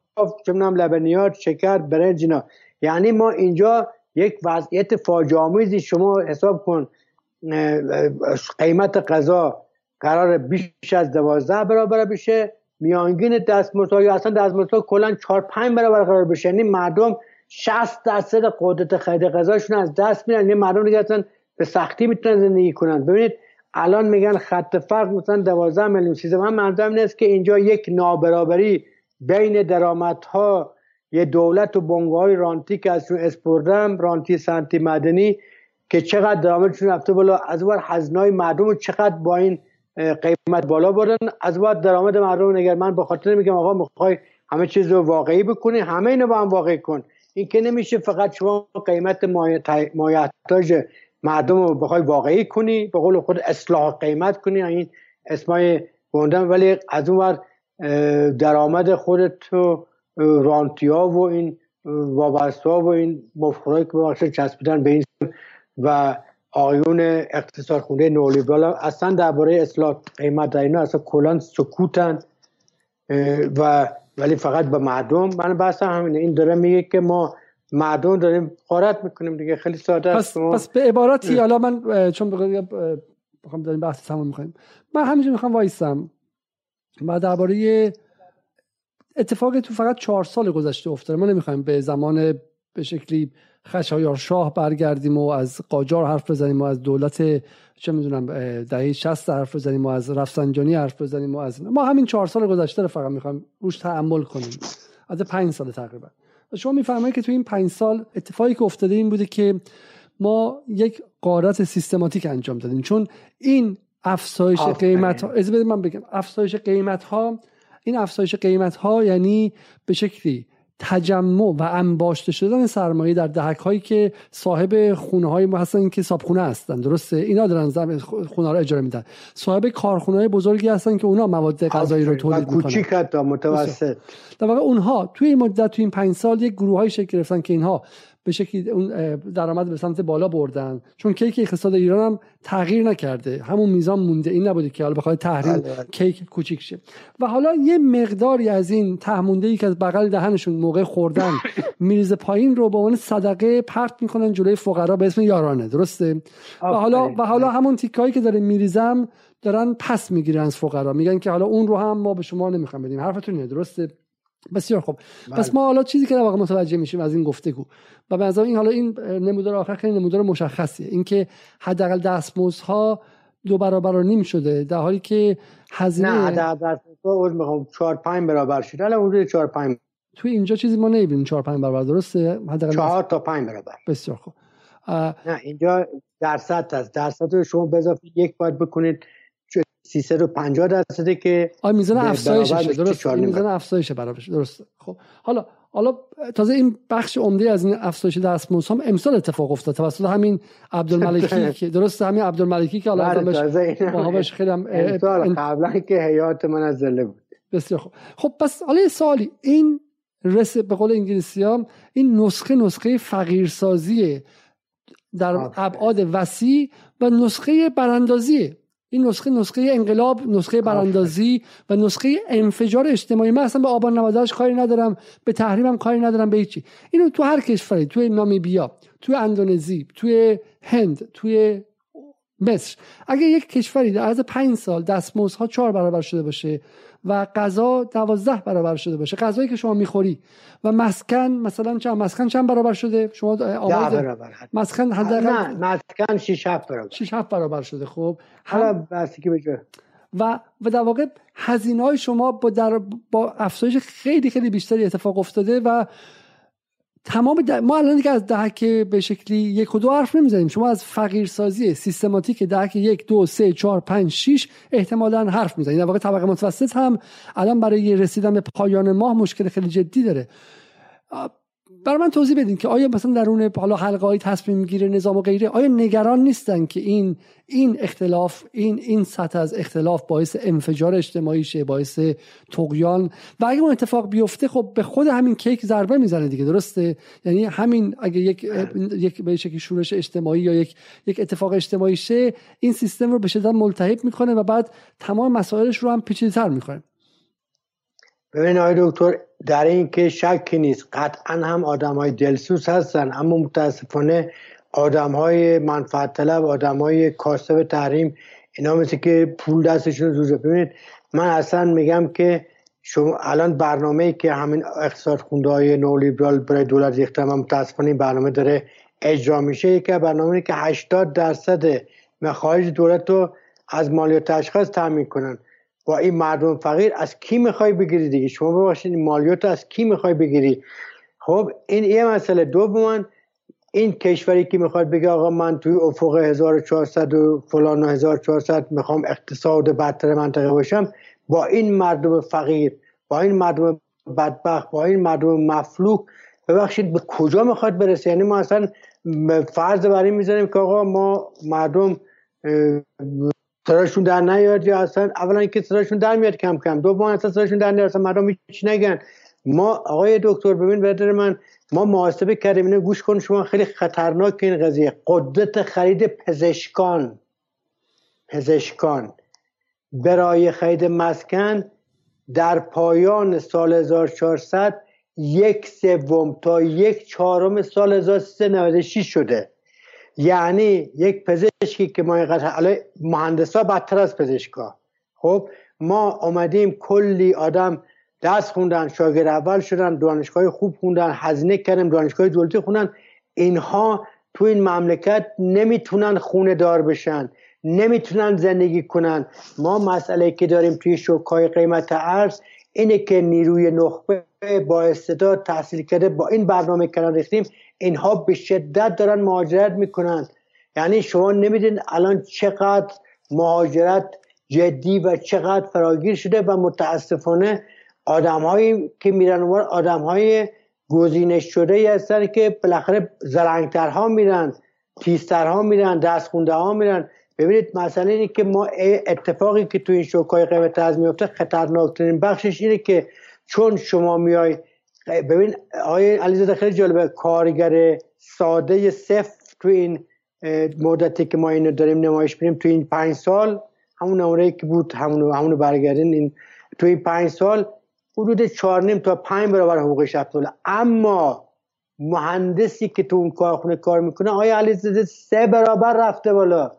چه لبنیات شکر برنج اینا. یعنی ما اینجا یک وضعیت فاجعه آمیزی شما حساب کن قیمت غذا قرار بیش از دوازده برابر بشه میانگین دستمزد یا اصلا دستمزد کلا 4 5 برابر قرار بشه. یعنی مردم 60 درصد قدرت خرید غذاشون از دست میرن. یعنی مردم دیگه اصلا به سختی می‌تونن زندگی کنن. ببینید الان میگن خط فرق مثلا 12 میلیون 13 من منظورم نیست که اینجا یک نابرابری بین درآمدها یه دولت و بنگاه رانتی که ازشون اسپردم رانتی سنتی مدنی که چقدر درآمدشون رفته بالا از بار هزینه‌های مردم چقدر با این قیمت بالا بردن از بعد درآمد مردم نگر من به خاطر میگم آقا می‌خوای همه چیز رو واقعی بکنی همه اینو با هم واقعی کن. این که نمیشه فقط شما قیمت مایحتاج مردم رو بخوای واقعی کنی به قول خود اصلاح قیمت کنی این اسمای گندم ولی از اون ور درآمد خودت رو رانتیا و این وابسته و این مفخورایی که بخش چسبیدن به این و آقایون اقتصاد خونده نولیبرال اصلا درباره اصلاح قیمت در اینا اصلا کلان سکوتن و ولی فقط به مردم. من بحثم همینه. این داره میگه که ما مردم داریم قارت می‌کنیم دیگه. خیلی ساده پس, پس به عبارتی حالا من چون بخوام داریم بحث تمام می‌خوایم. من همینجا می‌خوام وایستم و درباره اتفاقی تو فقط چهار سال گذشته افتاده. ما نمی‌خوایم به زمان به شکلی خشایار شاه برگردیم و از قاجار حرف بزنیم و از دولت چه می‌دونم دهه 60 حرف بزنیم و از رفسنجانی حرف بزنیم و از ما همین چهار سال گذشته رو فقط می‌خوایم روش تعمل کنیم. از پنج سال تقریبا. شما می‌فهمید که تو این پنج سال اتفاقی که افتاده این بوده که ما یک قارت سیستماتیک انجام دادیم. چون این افزایش قیمت ها از من بگم. افزایش قیمت ها این افزایش قیمت ها یعنی به شکلی تجمع و انباشته شدن سرمایه در دهک هایی که صاحب خونه های ما هستن که صابخونه هستن درسته؟ اینا دارن خونه رو اجاره میدن. صاحب کارخونه های بزرگی هستن که اونا مواد غذایی رو تولید می‌کنن. کوچیک تا متوسط. در واقع اونها توی این مدت توی این پنج سال یک گروه های شکل گرفتن که اینها به شکلی اون درآمد به سمت بالا بردن. چون کیک اقتصاد ایران هم تغییر نکرده. همون میزان مونده. این نبوده که حالا بخواد تحریم بله، بله. کیک کوچیک شه. و حالا یه مقداری از این تهمونده ای که از بغل دهنشون موقع خوردن میریزه پایین رو به عنوان صدقه پرت می‌کنن جلوی فقرا به اسم یارانه. درسته؟ و حالا و حالا همون تیکایی که داره میریزم دارن پس می‌گیرن از فقرا. میگن که حالا اون رو هم ما به شما نمی‌خوام بدیم. حرفتون درسته؟ بسیار خوب. پس بله. ما حالا چیزی که در واقع متوجه میشیم از این گفتگو و به این حالا این نمودار آخر خیلی نمودار مشخصیه. اینکه حداقل دستمزدها دو برابر و نیم شده در حالی که هزینه نه دستمزدها می‌خوام 4 5 برابر شده الان حدود 4 5 تو اینجا چیزی ما نمی‌بینیم. 4 5 برابر درسته؟ حداقل 4 تا 5 برابر. بسیار خوب. نه اینجا درصد هست. درصد رو شما به اضافه یک باید بکنید. 350 درصده که آ میزان افزایش درست میزان افزایش برابر درست. خب حالا حالا تازه این بخش عمده از این افزایش دستمزد هم امسال اتفاق افتاد توسط همین عبدالملکی که درست همین عبدالملکی که حالا بله، بهش خیلی هم امسال قبلا که حیات من از زله بود. بسیار خوب. خب پس حالا سوالی. این رس به قول انگلیسی ها این نسخه نسخه فقیرسازی در ابعاد وسیع و نسخه براندازیه این نسخه نسخه انقلاب نسخه براندازی و نسخه انفجار اجتماعی. من اصلا به آبان 98 کاری ندارم به تحریمم کاری ندارم به هیچی. اینو تو هر کشوری توی نامیبیا توی اندونزی توی هند توی مصر اگه یک کشوری در عرض پنج سال دستمزدها چهار برابر شده باشه و غذا دوازده برابر شده باشه. غذایی که شما می‌خوری. و مسکن مثلا چند؟ مسکن چند برابر شده؟ شما آماده برابر. مسکن حداقل نه مسکن 6 7 برابر. 6 7 برابر شده. خب. حالا بسی که بجه و و در واقع هزینه های شما با در با افزایش خیلی خیلی بیشتری اتفاق افتاده و تمام ما الان دیگه از دهک به شکلی یک و دو حرف نمی‌زنیم. شما از فقیرسازی سیستماتیک دهک یک دو سه چهار پنج شیش احتمالا حرف می‌زنید. در واقع طبقه متوسط هم الان برای رسیدن به پایان ماه مشکل خیلی جدی داره. برای من توضیح بدین که آیا مثلا درون حالا حلقه تصمیم می‌گیره نظام و غیره آیا نگران نیستن که این این اختلاف این این سطح از اختلاف باعث انفجار اجتماعی شه باعث طغیان و اگه اون اتفاق بیفته خب به خود همین کیک ضربه می‌زنه دیگه درسته؟ یعنی همین اگه یک یک به شکلی شورش اجتماعی یا یک یک اتفاق اجتماعی شه این سیستم رو به شدت ملتهب می‌کنه و بعد تمام مسائلش رو هم پیچیده‌تر می‌کنه. ببین آقای دکتر در این که شکی نیست. قطعا هم آدم های دلسوز هستن اما متاسفانه آدم های منفعت طلب آدم های کاسب تحریم اینا مثل که پول دستشون زوزه ببینید من اصلا میگم که شما الان برنامه که همین اقتصاد خونده های نولیبرال برای دولت ریختم هم متاسفانه این برنامه داره اجرا میشه یکی برنامه که 80 درصد مخارج دولت رو از مالیات اشخاص تامین کنن. با این مردم فقیر از کی می‌خوای بگیری دیگه؟ شما ببخشید مالیات از کی می‌خوای بگیری؟ خب این یه مسئله. دوم این کشوری که می‌خواد بگه آقا من توی افق 1400 و فلان و 1400 می‌خوام اقتصاد بدتر منطقه باشم با این مردم فقیر با این مردم بدبخت با این مردم مفلوک ببخشید به کجا می‌خواد برسه؟ یعنی ما اصلا فرض بر این می‌زنیم که آقا ما مردم صداشون در نیاد یا اصلا اولا اینکه صداشون در میاد کم کم. دوم اصلا صداشون در نیاد اصلا مردم هیچ نگن. ما آقای دکتر ببین بدر من ما محاسبه کردیم اینو گوش کن شما خیلی خطرناک این قضیه. قدرت خرید پزشکان. پزشکان. برای خرید مسکن در پایان سال 1400 یک سوم تا یک چهارم سال 1396 شده. یعنی یک پزشکی که ما اینقدر مهندسا بدتر از پزشکا. خب ما آمدیم کلی آدم دست خوندن شاگرد اول شدن دانشگاه خوب خوندن هزینه کردن دانشگاه دولتی خوندن. اینها تو این مملکت نمی‌تونن خونه دار بشن نمی‌تونن زندگی کنن. ما مسئله که داریم توی شوکای قیمت ارز اینه که نیروی نخبه با استعداد تحصیل کرده با این برنامه کنار ریختیم اینها به شدت دارن مهاجرت می‌کنن. یعنی شما نمیدین الان چقدر مهاجرت جدی و چقدر فراگیر شده و متاسفانه آدمهایی که میرن آدم های گزینش شده هستن که بالاخره زرنگترها میرن تیزترها میرن دستخونده ها میرن. ببینید مسئله اینه که ما اتفاقی که تو این شوکای قیمت از میفته خطرناکترین بخشش اینه که چون شما میای ببین آقای علیزاده خیلی جالبه. کارگر ساده صفر تو این مدتی که ما اینو داریم نمایش بینیم تو این پنج سال همون نمونه که بود همونو, همونو برگردین این تو این پنج سال حدود چهار نیم تا پنج برابر حقوقش رفته اما مهندسی که تو اون کارخونه کار می‌کنه آیا علیزاده سه برابر رفته بالا.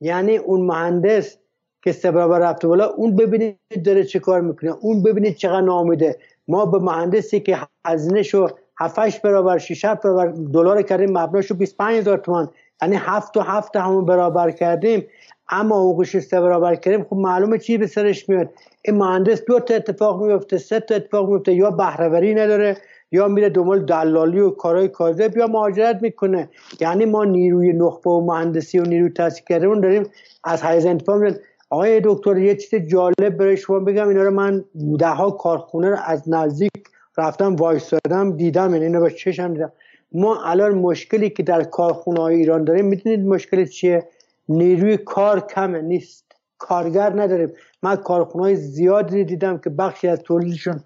یعنی اون مهندس که سه برابر رفته بالا اون ببینید داره چه کار می‌کنه اون ببینید چقدر نامیده ما به مهندسی که هزینه شو 7 برابر 6 برابر دلار کردیم مبناشو 25 هزار تومان. یعنی هفت و هفت همون برابر کردیم. اما حقوقش سه برابر کردیم. خب معلومه چی به سرش میاد؟ این مهندس دو تا اتفاق میفته سه تا اتفاق میفته. یا بهرهوری نداره یا میره دنبال دلالی و کارهای کاذب یا مهاجرت می‌کنه. یعنی ما نیروی نخبه و مهندسی و نیروی تحصیل کرده داریم از حیز انتفاع آقای دکتر یه چیز جالب برای شما بگم اینا رو من ده ها کارخونه رو از نزدیک رفتم وایستادم دیدم یعنی اینو با چشم دیدم. ما الان مشکلی که در کارخونه های ایران داریم می‌دونید مشکل چیه؟ نیروی کار کمه نیست. کارگر نداریم. من کارخونه های زیادی دیدم که بخشی از تولیدشون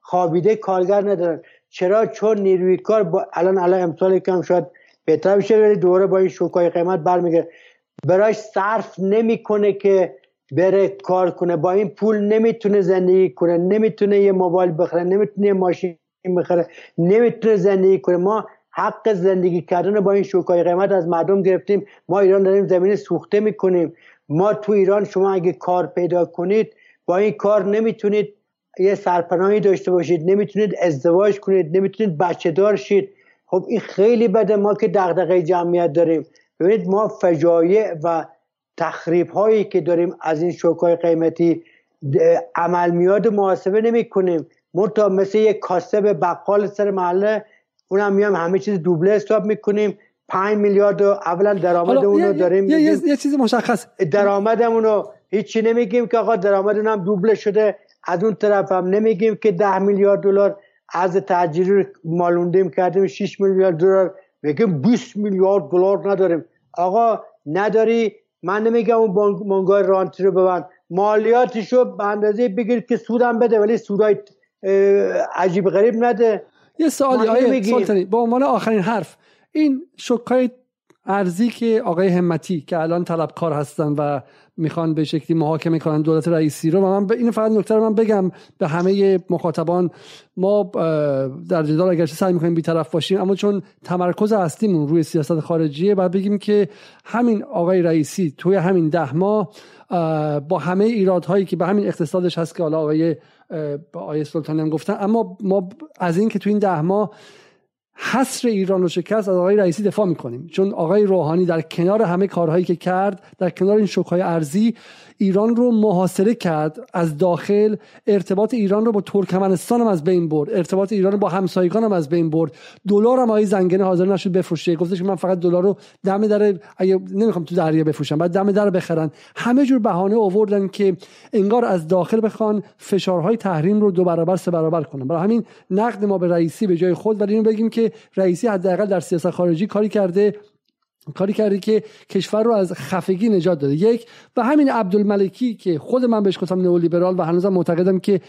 خوابیده کارگر ندارن. چرا؟ چون نیروی کار الان الان امسال کم شاید بهتر بشه دوره با این شوکای قیمت برمیگرد براش صرف نمی‌کنه که بره کار کنه. با این پول نمی‌تونه زندگی کنه نمی‌تونه یه موبایل بخره نمی‌تونه یه ماشین بخره نمی‌تونه زندگی کنه. ما حق زندگی کردن با این شوکای قیمت از مردم گرفتیم. ما ایران داریم زمین سوخته می‌کنیم. ما تو ایران شما اگه کار پیدا کنید با این کار نمی‌تونید یه سرپناهی داشته باشید نمی‌تونید ازدواج کنید نمی‌تونید بچه دار شید. خب این خیلی بده. ما که دغدغه جمعیت داریم. ببینید ما فجایع و تخریب هایی که داریم از این شوکای قیمتی عمل میاد محاسبه نمی کنیم منتها مثل یک کاسب بقال سر محله اونم میام همه چیز دوبله حساب می‌کنیم. 5 میلیارد اولا درآمد اونو داریم یه, یه،, یه چیز مشخص. درآمدمون رو هیچی نمیگیم که آقا درآمد هم دوبله شده. از اون طرف هم نمیگیم که 10 میلیارد دلار از تجاری مالوندیم کردیم 6 میلیارد دلار. میگیم 20 میلیارد دلار نداریم. آقا نداری؟ من نمیگم اون بانگای رانتی رو ببند. مالیاتشو به اندازه بگیرید که سودم بده ولی سودای عجیب غریب نده. یه سوالی آیه با عنوان آخرین حرف این شکای ارزی که آقای همتی که الان طلبکار هستن و می‌خوان به شکلی محاکمه کنن دولت رئیسی رو و من این فقط نکته رو من بگم به همه مخاطبان ما در جدال اگرچه سعی می‌کنیم بیطرف باشیم اما چون تمرکز اصلیمون روی سیاست خارجیه باید بگیم که همین آقای رئیسی توی همین ده ماه با همه ایرادهایی که به همین اقتصادش هست که حالا آقای آقای سلطانی هم گفتن اما ما از این که تو این ده ماه حصر ایران رو شکست از آقای رئیسی دفاع می‌کنیم. چون آقای روحانی در کنار همه کارهایی که کرد در کنار این شوکهای ارزی ایران رو محاصره کرد از داخل. ارتباط ایران رو با ترکمنستان هم از بین برد. ارتباط ایران رو با همسایگان هم از بین برد. دلار هم آقای زنگنه حاضر نشد بفروشه. گفتش که من فقط دلار رو دم در اگه نمی‌خوام تو دریا بفروشم بعد دم در بخرن. همه جور بهانه آوردن که انگار از داخل بخوان فشارهای تحریم رو دو برابر سه برابر کنن. برای همین نقد ما به رئیسی به جای خود ولی اینو بگیم که رئیسی حداقل در سیاست خارجی کاری کرده. کاری کرده که کشور رو از خفگی نجات داده. یک و همین عبدالملکی که خود من بهش گفتم نئولیبرال و هنوزم معتقدم که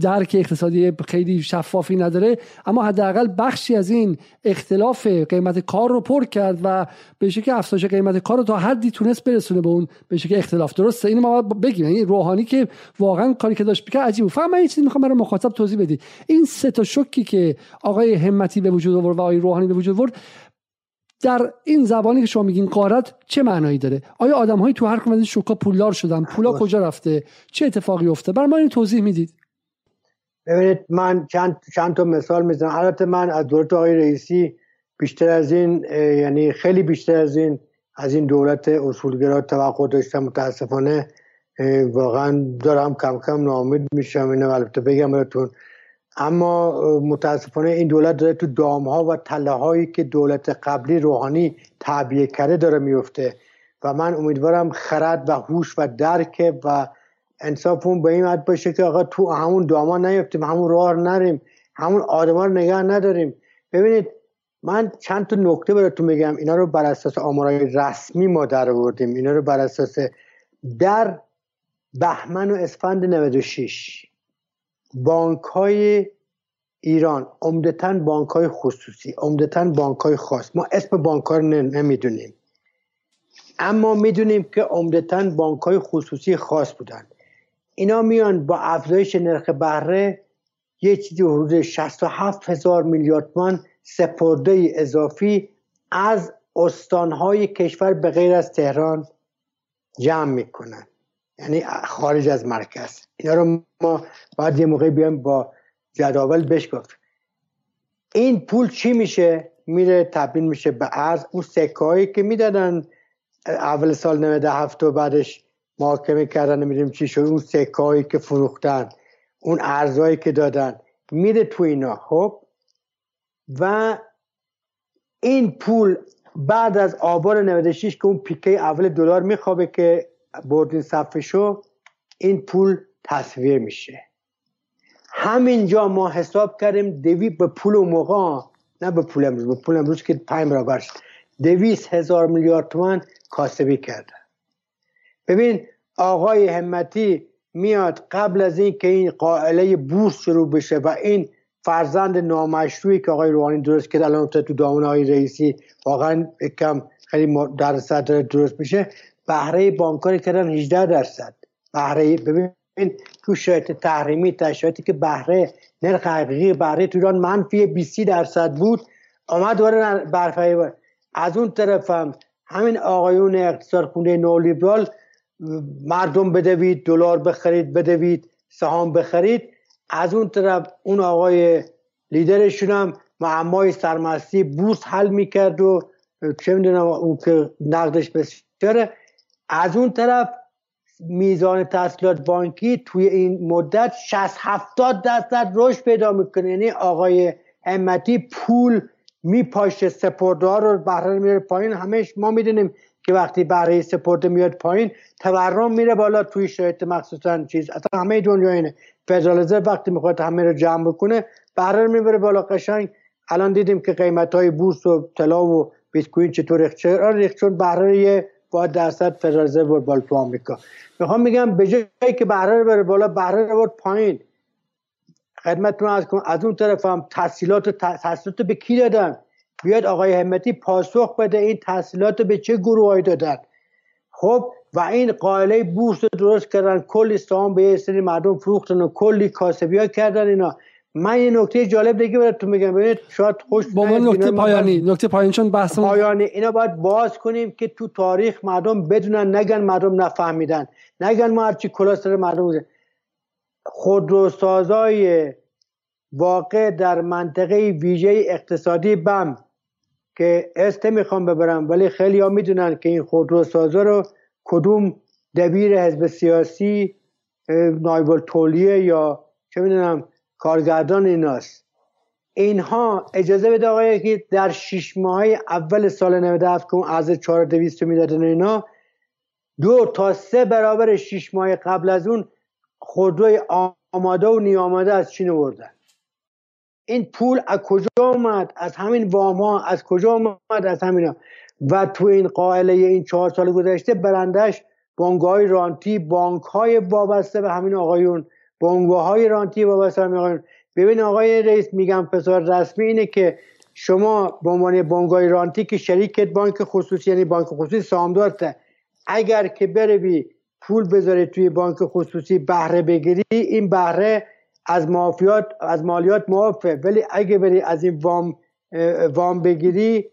درک اقتصادی خیلی شفافی نداره اما حداقل بخشی از این اختلاف قیمت کار رو پر کرد و به شکل افزایش قیمت کار رو تا حدی تونست برسونه به اون به شکل اختلاف. درسته؟ اینو ما بگیم. یعنی روحانی که واقعا کاری که داشت بکنه عجیبه فقط من یه چیزی می‌خوام برای مخاطب توضیح بدی. این سه تا شوکی که آقای همتی به وجود آورد و آقای روحانی به وجود آورد در این زبانی که شما میگین قارت چه معنایی داره؟ آیا آدمهایی تو هر کدوم شوکا پولدار شدن؟ پولا کجا رفته؟ چه اتفاقی افته بر ما این توضیح می‌دید. ببینید من چند چند تا مثال می‌زنم. البته من از دولت آقای رئیسی بیشتر از این یعنی خیلی بیشتر از این از این دولت اصولگرا توقع داشتم. متاسفانه واقعا دارم کم کم ناامید میشم. اینو البته بگم براتون. اما متاسفانه این دولت داره تو دام ها و تله هایی که دولت قبلی روحانی تعبیه کرده داره میفته. و من امیدوارم خرد و هوش و درک و انصافون به این حد باشه که آقا تو همون داما نیفتیم همون راه نریم همون آدما رو نگه نداریم. ببینید من چند تا نکته براتون میگم. اینا رو بر اساس آمارای رسمی ما در آوردیم. اینا رو بر اساس در بهمن و اسفند 96 بانک های ایران عمدتا بانک های خصوصی عمدتا بانک های خاص. ما اسم بانک ها رو نمی‌دونیم. اما می‌دونیم که عمدتا بانک های خصوصی خاص بودن. اینا میان با افزایش نرخ بهره یه چیزی حدود 67 هزار میلیارد تومان سپرده اضافی از استانهای کشور به غیر از تهران جمع می‌کنن. یعنی خارج از مرکز. اینا رو ما باید یه موقع بیایم با جداول بهش گفت این پول چی میشه؟ میره تبدیل میشه به ارز. اون سکه که می‌دادن اول سال 97 و بعدش محاکمه کردن نمی‌دونیم چی شد. اون سکه که فروختن اون ارزهایی که دادن میره تو اینا. خب؟ و این پول بعد از آبان 96 که اون پیکه اول دلار میخوابه که بردین صفشو این پول تصویه میشه. همینجا ما حساب کردیم دوی به پول و موقع نه به پول امروز به پول امروز که پنج برابر شد. دویست هزار میلیارد تومن کاسبی کردن ببین آقای همتی میاد قبل از این که این قائله بورس شروع بشه و این فرزند نامشروعی که آقای روحانی درست کرد الان تو دامن آقای رئیسی واقعا کم خیلی درصد درست میشه. بهره بانکاری کردن 18 درصد. بهره ببین تو شرایط تحریمی تا شرایطی که بهره نرخ حقیقی بهره تو ایران منفی 20 درصد بود. آمد دوباره برفه از اون طرف هم همین آقایون اقتصاد خونه نولیبرال مردم بدوید دلار بخرید بدوید سهام بخرید. از اون طرف اون آقای لیدرشون هم معمای سرمستی بورس حل می‌کرد و چه می‌دونم اون که نقدش بسیاره. از اون طرف میزان تحصیلات بانکی توی این مدت 60 70 درصد رشد پیدا می‌کنه. یعنی آقای همتی پول میپاشه سپرده رو بهره میره پایین. همش ما می‌دونیم که وقتی بهره سپرده میاد پایین تورم میره بالا توی شرایط مخصوصا چیز. اصلا همه دنیا اینه. فدرال وقتی می‌خواد همه رو جمع بکنه بهره می‌بره بالا قشنگ. الان دیدیم که قیمت های بورس و طلا و بیت کوین چطور ریخت؟ چون بهره با درصد فدرال رزرو بالا تو آمریکا. می‌خوام میگم به جایی که بهره بره بالا بهره رو پایین. خدمتتون از از اون طرف هم تحصیلات تحصیلات به کی دادن؟ بیاد آقای همتی پاسخ بده این تحصیلات به چه گروهایی دادن؟ خب و این قائله بورس درست کردن کلی سهام به یه سری مردم فروختن و کلی کاسبی ها کردن اینا. من یه نکته جالب دیگه براتون میگم. ببینید شاید خوش با من نکته پایانی نکته پایانی چون بحث پایانی. اینا باید باز کنیم که تو تاریخ مردم بدونن نگن مردم نفهمیدن. نگن ما هرچی کلاستر مردم خودروسازای واقع در منطقه ویژه اقتصادی بم که است می‌خوام ببرم ولی خیلی ها می‌دونن که این خودروسازا رو کدوم دبیر حزب سیاسی نایب تولیه یا چه می‌دونم کارگردان ایناست. اینها اجازه بده آقای که در شش ماه اول سال 97 که اون از 4200 می‌دادن اینا دو تا سه برابر شش ماه قبل از اون خودروی آماده و نیاماده از چین آوردن این پول از کجا آمد از همین واما؟ از کجا آمد از همینا. و تو این قائله این چهار سال گذشته برندش بانک های رانتی بانک های وابسته به همین آقایون بانک های رانتی وابسته آقایون ببین آقای رئیس میگم فسار رسمی اینه که شما به عنوان بانک های رانتی که شریکت بانک خصوصی یعنی بانک خصوصی سامدارته اگر که بروی پول بذاری توی بانک خصوصی بهره بگیری این بهره از مافیات از مالیات معافه. ولی اگه بری از این وام وام بگیری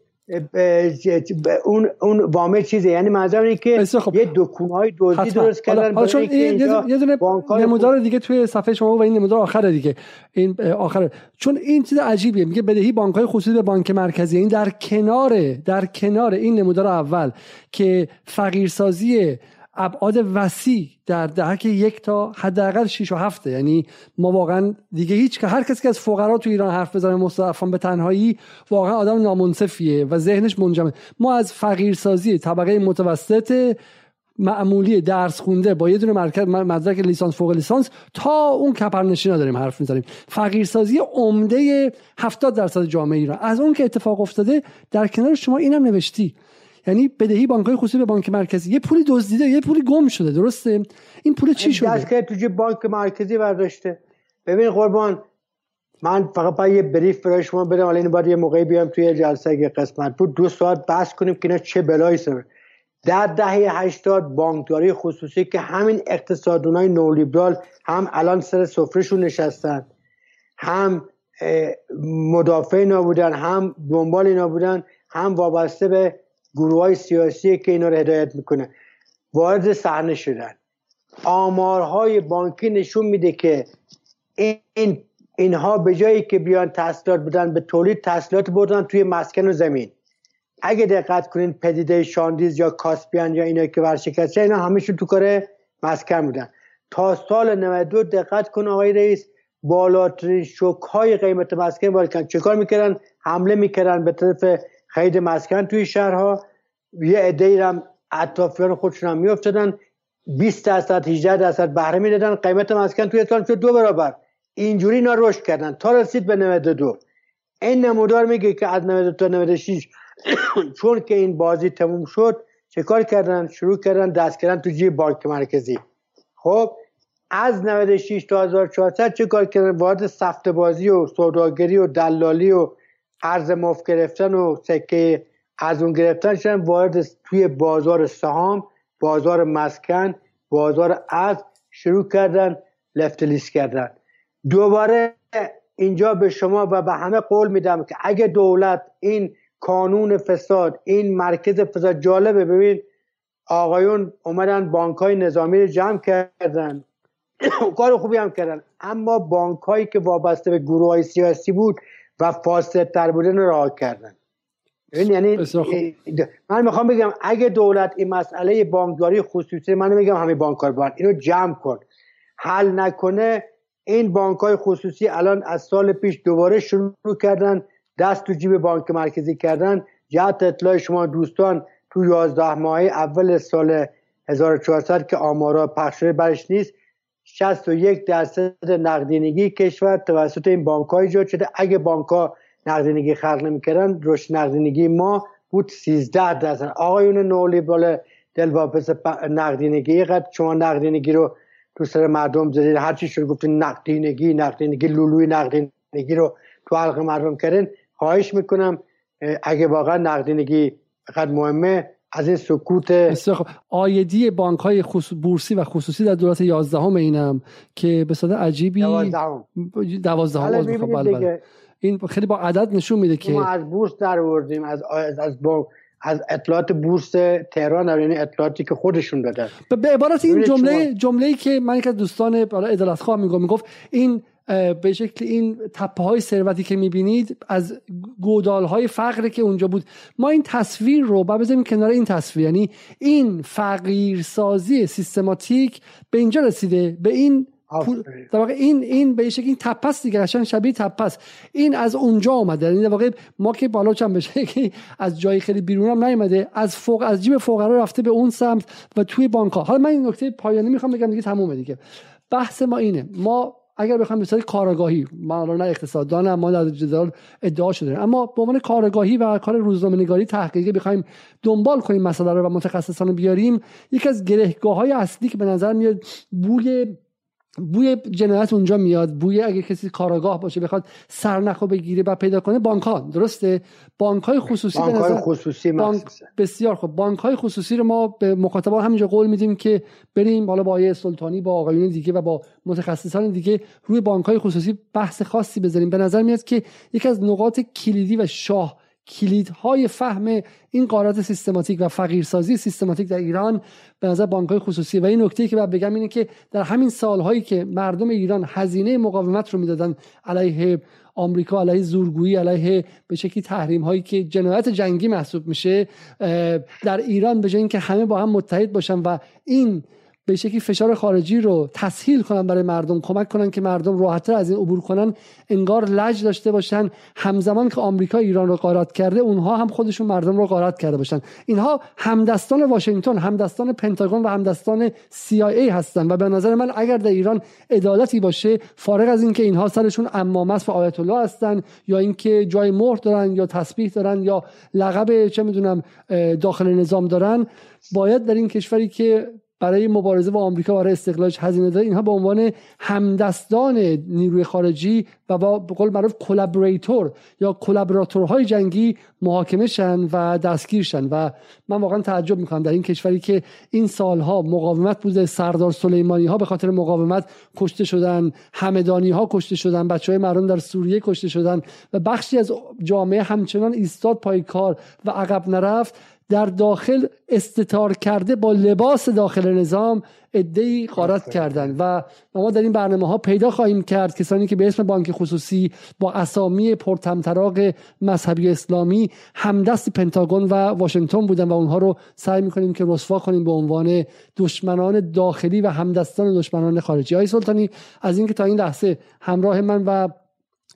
اون اون وامه چیزه. یعنی منظورم اینه که خب. یه های دزدی درست کردن. چون یه دونه نمودار دیگه توی صفحه شما و این نمودار آخره دیگه. این آخره. چون این چیز عجیبیه. میگه بدهی بانک های خصوصی به بانک مرکزی. این در کنار در کنار این نمودار اول که فقیرسازی ابعاد وسیع در دهک یک تا حداقل 6 و هفته. یعنی ما واقعا دیگه هیچ که هر کسی که از فقرا تو ایران حرف بزنه مستضعفان به تنهایی واقعا آدم نامنصفیه و ذهنش منجمد. ما از فقیرسازی طبقه متوسط معمولی درس خونده با یه دونه مرکز مدرک لیسانس فوق لیسانس تا اون کپرنشینا داریم حرف می‌زنیم. فقیرسازی عمده 70 درصد جامعه ایران. از اون که اتفاق افتاده در کنار شما اینم نوشتی. یعنی بدهی بانک های خصوصی به بانک مرکزی. یه پولی دزدیده یه پولی گم شده درسته؟ این پول چی شده؟ دست تو بانک مرکزی برداشته. ببین قربان من فقط باید یه بریف برای شما بدم حالا این باید یه موقعی بیام توی جلسه که قسمت بود. دو ساعت بحث کنیم که اینا چه بلایی سر. در دهه 80 بانکداری خصوصی که همین اقتصادونای نولیبرال هم الان سر سفرهشون نشستن هم مدافع اینا بودن هم دنبال اینا بودن هم وابسته به گروه های سیاسی که اینا رو هدایت می‌کنه. وارد صحنه شدن. آمارهای بانکی نشون میده که این اینها به جایی که بیان تحصیلات بودن به تولید تحصیلات بردن توی مسکن و زمین. اگه دقت کنین پدیده شاندیز یا کاسپیان یا اینا که ورشکسته اینا همیشون تو کار مسکن بودن. تا سال 92 دقت کن آقای رئیس بالاترین شوک های قیمت مسکن وارد چه کار می‌کردن؟ حمله می‌کردن به طرف خرید مسکن توی شهرها. یه عده هم اطرافیان خودشون هم میافتادن. 20 درصد 18 درصد بهره می‌دادن. قیمت مسکن توی سال شد دو برابر. اینجوری اینا رشد کردن. تا رسید به 92 این نمودار میگه که از 92 تا 96 چون که این بازی تموم شد چه کار کردن؟ شروع کردن دست کردن تو جیب بانک مرکزی. خب از 96 تا 1400 چه کار کردن؟ وارد سفت بازی و سوداگری و دلالی و ارز مفت گرفتن و سکه از اون گرفتن شدن وارد توی بازار سهام بازار مسکن بازار از شروع کردن لفت لیست کردن. دوباره اینجا به شما و به همه قول میدم که اگه دولت این کانون فساد این مرکز فساد جالبه. ببین آقایون اومدن بانک های نظامی رو جمع کردن. کار خوبی هم کردن. اما بانک هایی که وابسته به گروه های سیاسی بود و فاسد تر بودن راه کردن. یعنی من می‌خوام بگم اگه دولت این مسئله بانکداری خصوصی من میگم همه بانکار باید اینو جمع کن. حل نکنه این بانک های خصوصی الان از سال پیش دوباره شروع کردن دست تو جیب بانک مرکزی کردن. جهت اطلاع شما دوستان تو 11 ماه اول سال 1400 که آمارا پخش برش نیست. 61 درصد نقدینگی کشور توسط این بانک های ایجاد شده. اگه بانک نقدینگی خلق نمی‌کردن رشد نقدینگی ما بود 13 درصد. آقایون نولی بالا دلواپس نقدینگی قد شما نقدینگی رو تو سر مردم زدید هرچی شد گفتین نقدینگی نقدینگی لولوی نقدینگی رو تو حلق مردم کردن خواهش می‌کنم اگه واقعا نقدینگی قد مهمه از این سکوت آیدی بانک های بورسی و خصوصی در دولت 11 هم اینم که به صورت عجیبی 12 دوازدهم. بله، خب، بله بله. این خیلی با عدد نشون میده که ما از بورس در آوردیم از از, از از اطلاعات بورس تهران یعنی اطلاعاتی که خودشون دادن به عبارت این جمله جمله‌ای که من یک از دوستان عدالت خواه میگم می‌گفت این به شکل این تپه های ثروتی که می‌بینید از گودال های فقری که اونجا بود. ما این تصویر رو با بذاریم کنار این تصویر. یعنی این فقیرسازی سیستماتیک به اینجا رسیده. به این در واقع این این به شکل این تپس دیگه. قشنگ شبیه تپس این از اونجا اومده. یعنی در واقع ما که بالا چم بشه که از جای خیلی بیرون هم نیومده. از فوق از جیب فقرا رفته به اون سمت و توی بانک ها حالا من این نکته پایانی می‌خوام بگم دیگه تمومه دیگه. بحث ما اینه. ما اگر بخوایم به کارگاهی ما نه اقتصاددان ما در جدال ادعا شده. اما به عنوان کارگاهی و کار روزنامه نگاری تحقیقی بخوایم دنبال کنیم مسئله رو و متخصصان بیاریم یکی از گرهگاه اصلی که به نظر میاد بوی بوی جنایت اونجا میاد بوی اگه کسی کاراگاه باشه بخواد سرنخو بگیره و پیدا کنه بانک ها درسته؟ بانک های خصوصی بانک های خصوصی بانک بسیار خب بانک های خصوصی رو ما به مخاطبان همینجا قول میدیم که بریم بالا با آیه سلطانی با آقایون دیگه و با متخصصان دیگه روی بانک های خصوصی بحث خاصی بذاریم. به نظر میاد که یکی از نقاط کلیدی و شاه کلیدهای فهم این قارت سیستماتیک و فقیرسازی سیستماتیک در ایران به نظر بانک های خصوصی. و این نکته که باید بگم اینه که در همین سالهایی که مردم ایران هزینه مقاومت رو می‌دادن علیه آمریکا علیه زورگویی علیه به شکلی تحریم هایی که جنایت جنگی محسوب میشه در ایران به جای اینکه همه با هم متحد باشن و این به شکلی فشار خارجی رو تسهیل کنن برای مردم کمک کنن که مردم راحتتر از این عبور کنن انگار لج داشته باشن همزمان که آمریکا ایران رو غارت کرده اونها هم خودشون مردم رو غارت کرده باشن. اینها همدستان واشنگتن همدستان پنتاگون و همدستان CIA هستن و به نظر من اگر در ایران عدالتی باشه فارغ از اینکه اینها سرشون امامه و آیت الله هستن یا اینکه جای مهر دارن یا تسبیح دارن یا لقب چه می‌دونم داخل نظام دارن باید در این کشوری که برای مبارزه با آمریکا برای استقلالش هزینه داره اینها به عنوان همدستان نیروی خارجی و با قول معروف collaborator یا collaborateur های جنگی محاکمه شن و دستگیر شن. و من واقعا تعجب می‌کنم در این کشوری که این سالها مقاومت بوده. سردار سلیمانی ها به خاطر مقاومت کشته شدن همدانی ها کشته شدن بچه های مردم در سوریه کشته شدن و بخشی از جامعه همچنان ایستاد پای کار و عقب نرفت. در داخل استتار کرده با لباس داخل نظام ادهی قارت کردن. و ما در این برنامه ها پیدا خواهیم کرد کسانی که به اسم بانک خصوصی با اسامی پرتمطراق مذهبی اسلامی همدست پنتاگون و واشنگتن بودن و اونها رو سعی می‌کنیم که رسوا کنیم به عنوان دشمنان داخلی و همدستان دشمنان خارجی. های سلطانی از اینکه تا این لحظه همراه من و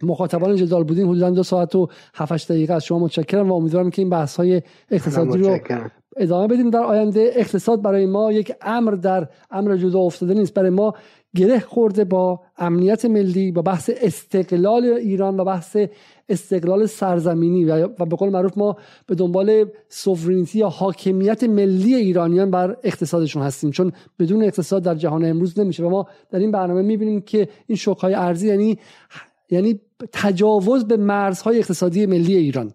مخاطبان جدال بودین حدودا دو ساعت و 7 دقیقه از شما متشکرم و امیدوارم که این بحث های اقتصادی رو ادامه بدیم در آینده اقتصاد برای ما یک امر در امر جدا افتاده نیست. برای ما گره خورده با امنیت ملی با بحث استقلال ایران و بحث استقلال سرزمینی. و به قول معروف ما به دنبال سوورینیتی یا حاکمیت ملی ایرانیان بر اقتصادشون هستیم. چون بدون اقتصاد در جهان امروز نمیشه. و ما در این برنامه می‌بینیم که این شوکهای ارزی یعنی یعنی تجاوز به مرزهای اقتصادی ملی ایران.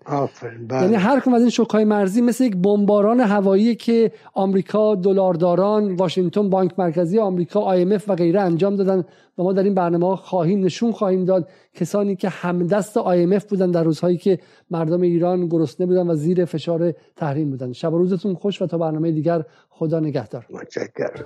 بله. یعنی هر کم از این شوکهای مرزی مثل یک بمباران هوایی که آمریکا دلارداران واشنگتن بانک مرکزی آمریکا IMF و غیره انجام دادن و ما در این برنامه خواهیم نشون خواهیم داد کسانی که همدست IMF بودن در روزهایی که مردم ایران گرسنه بودن و زیر فشار تحریم بودن. شب و روزتون خوش و تا برنامه دیگر خدا نگهدار. متشکرم.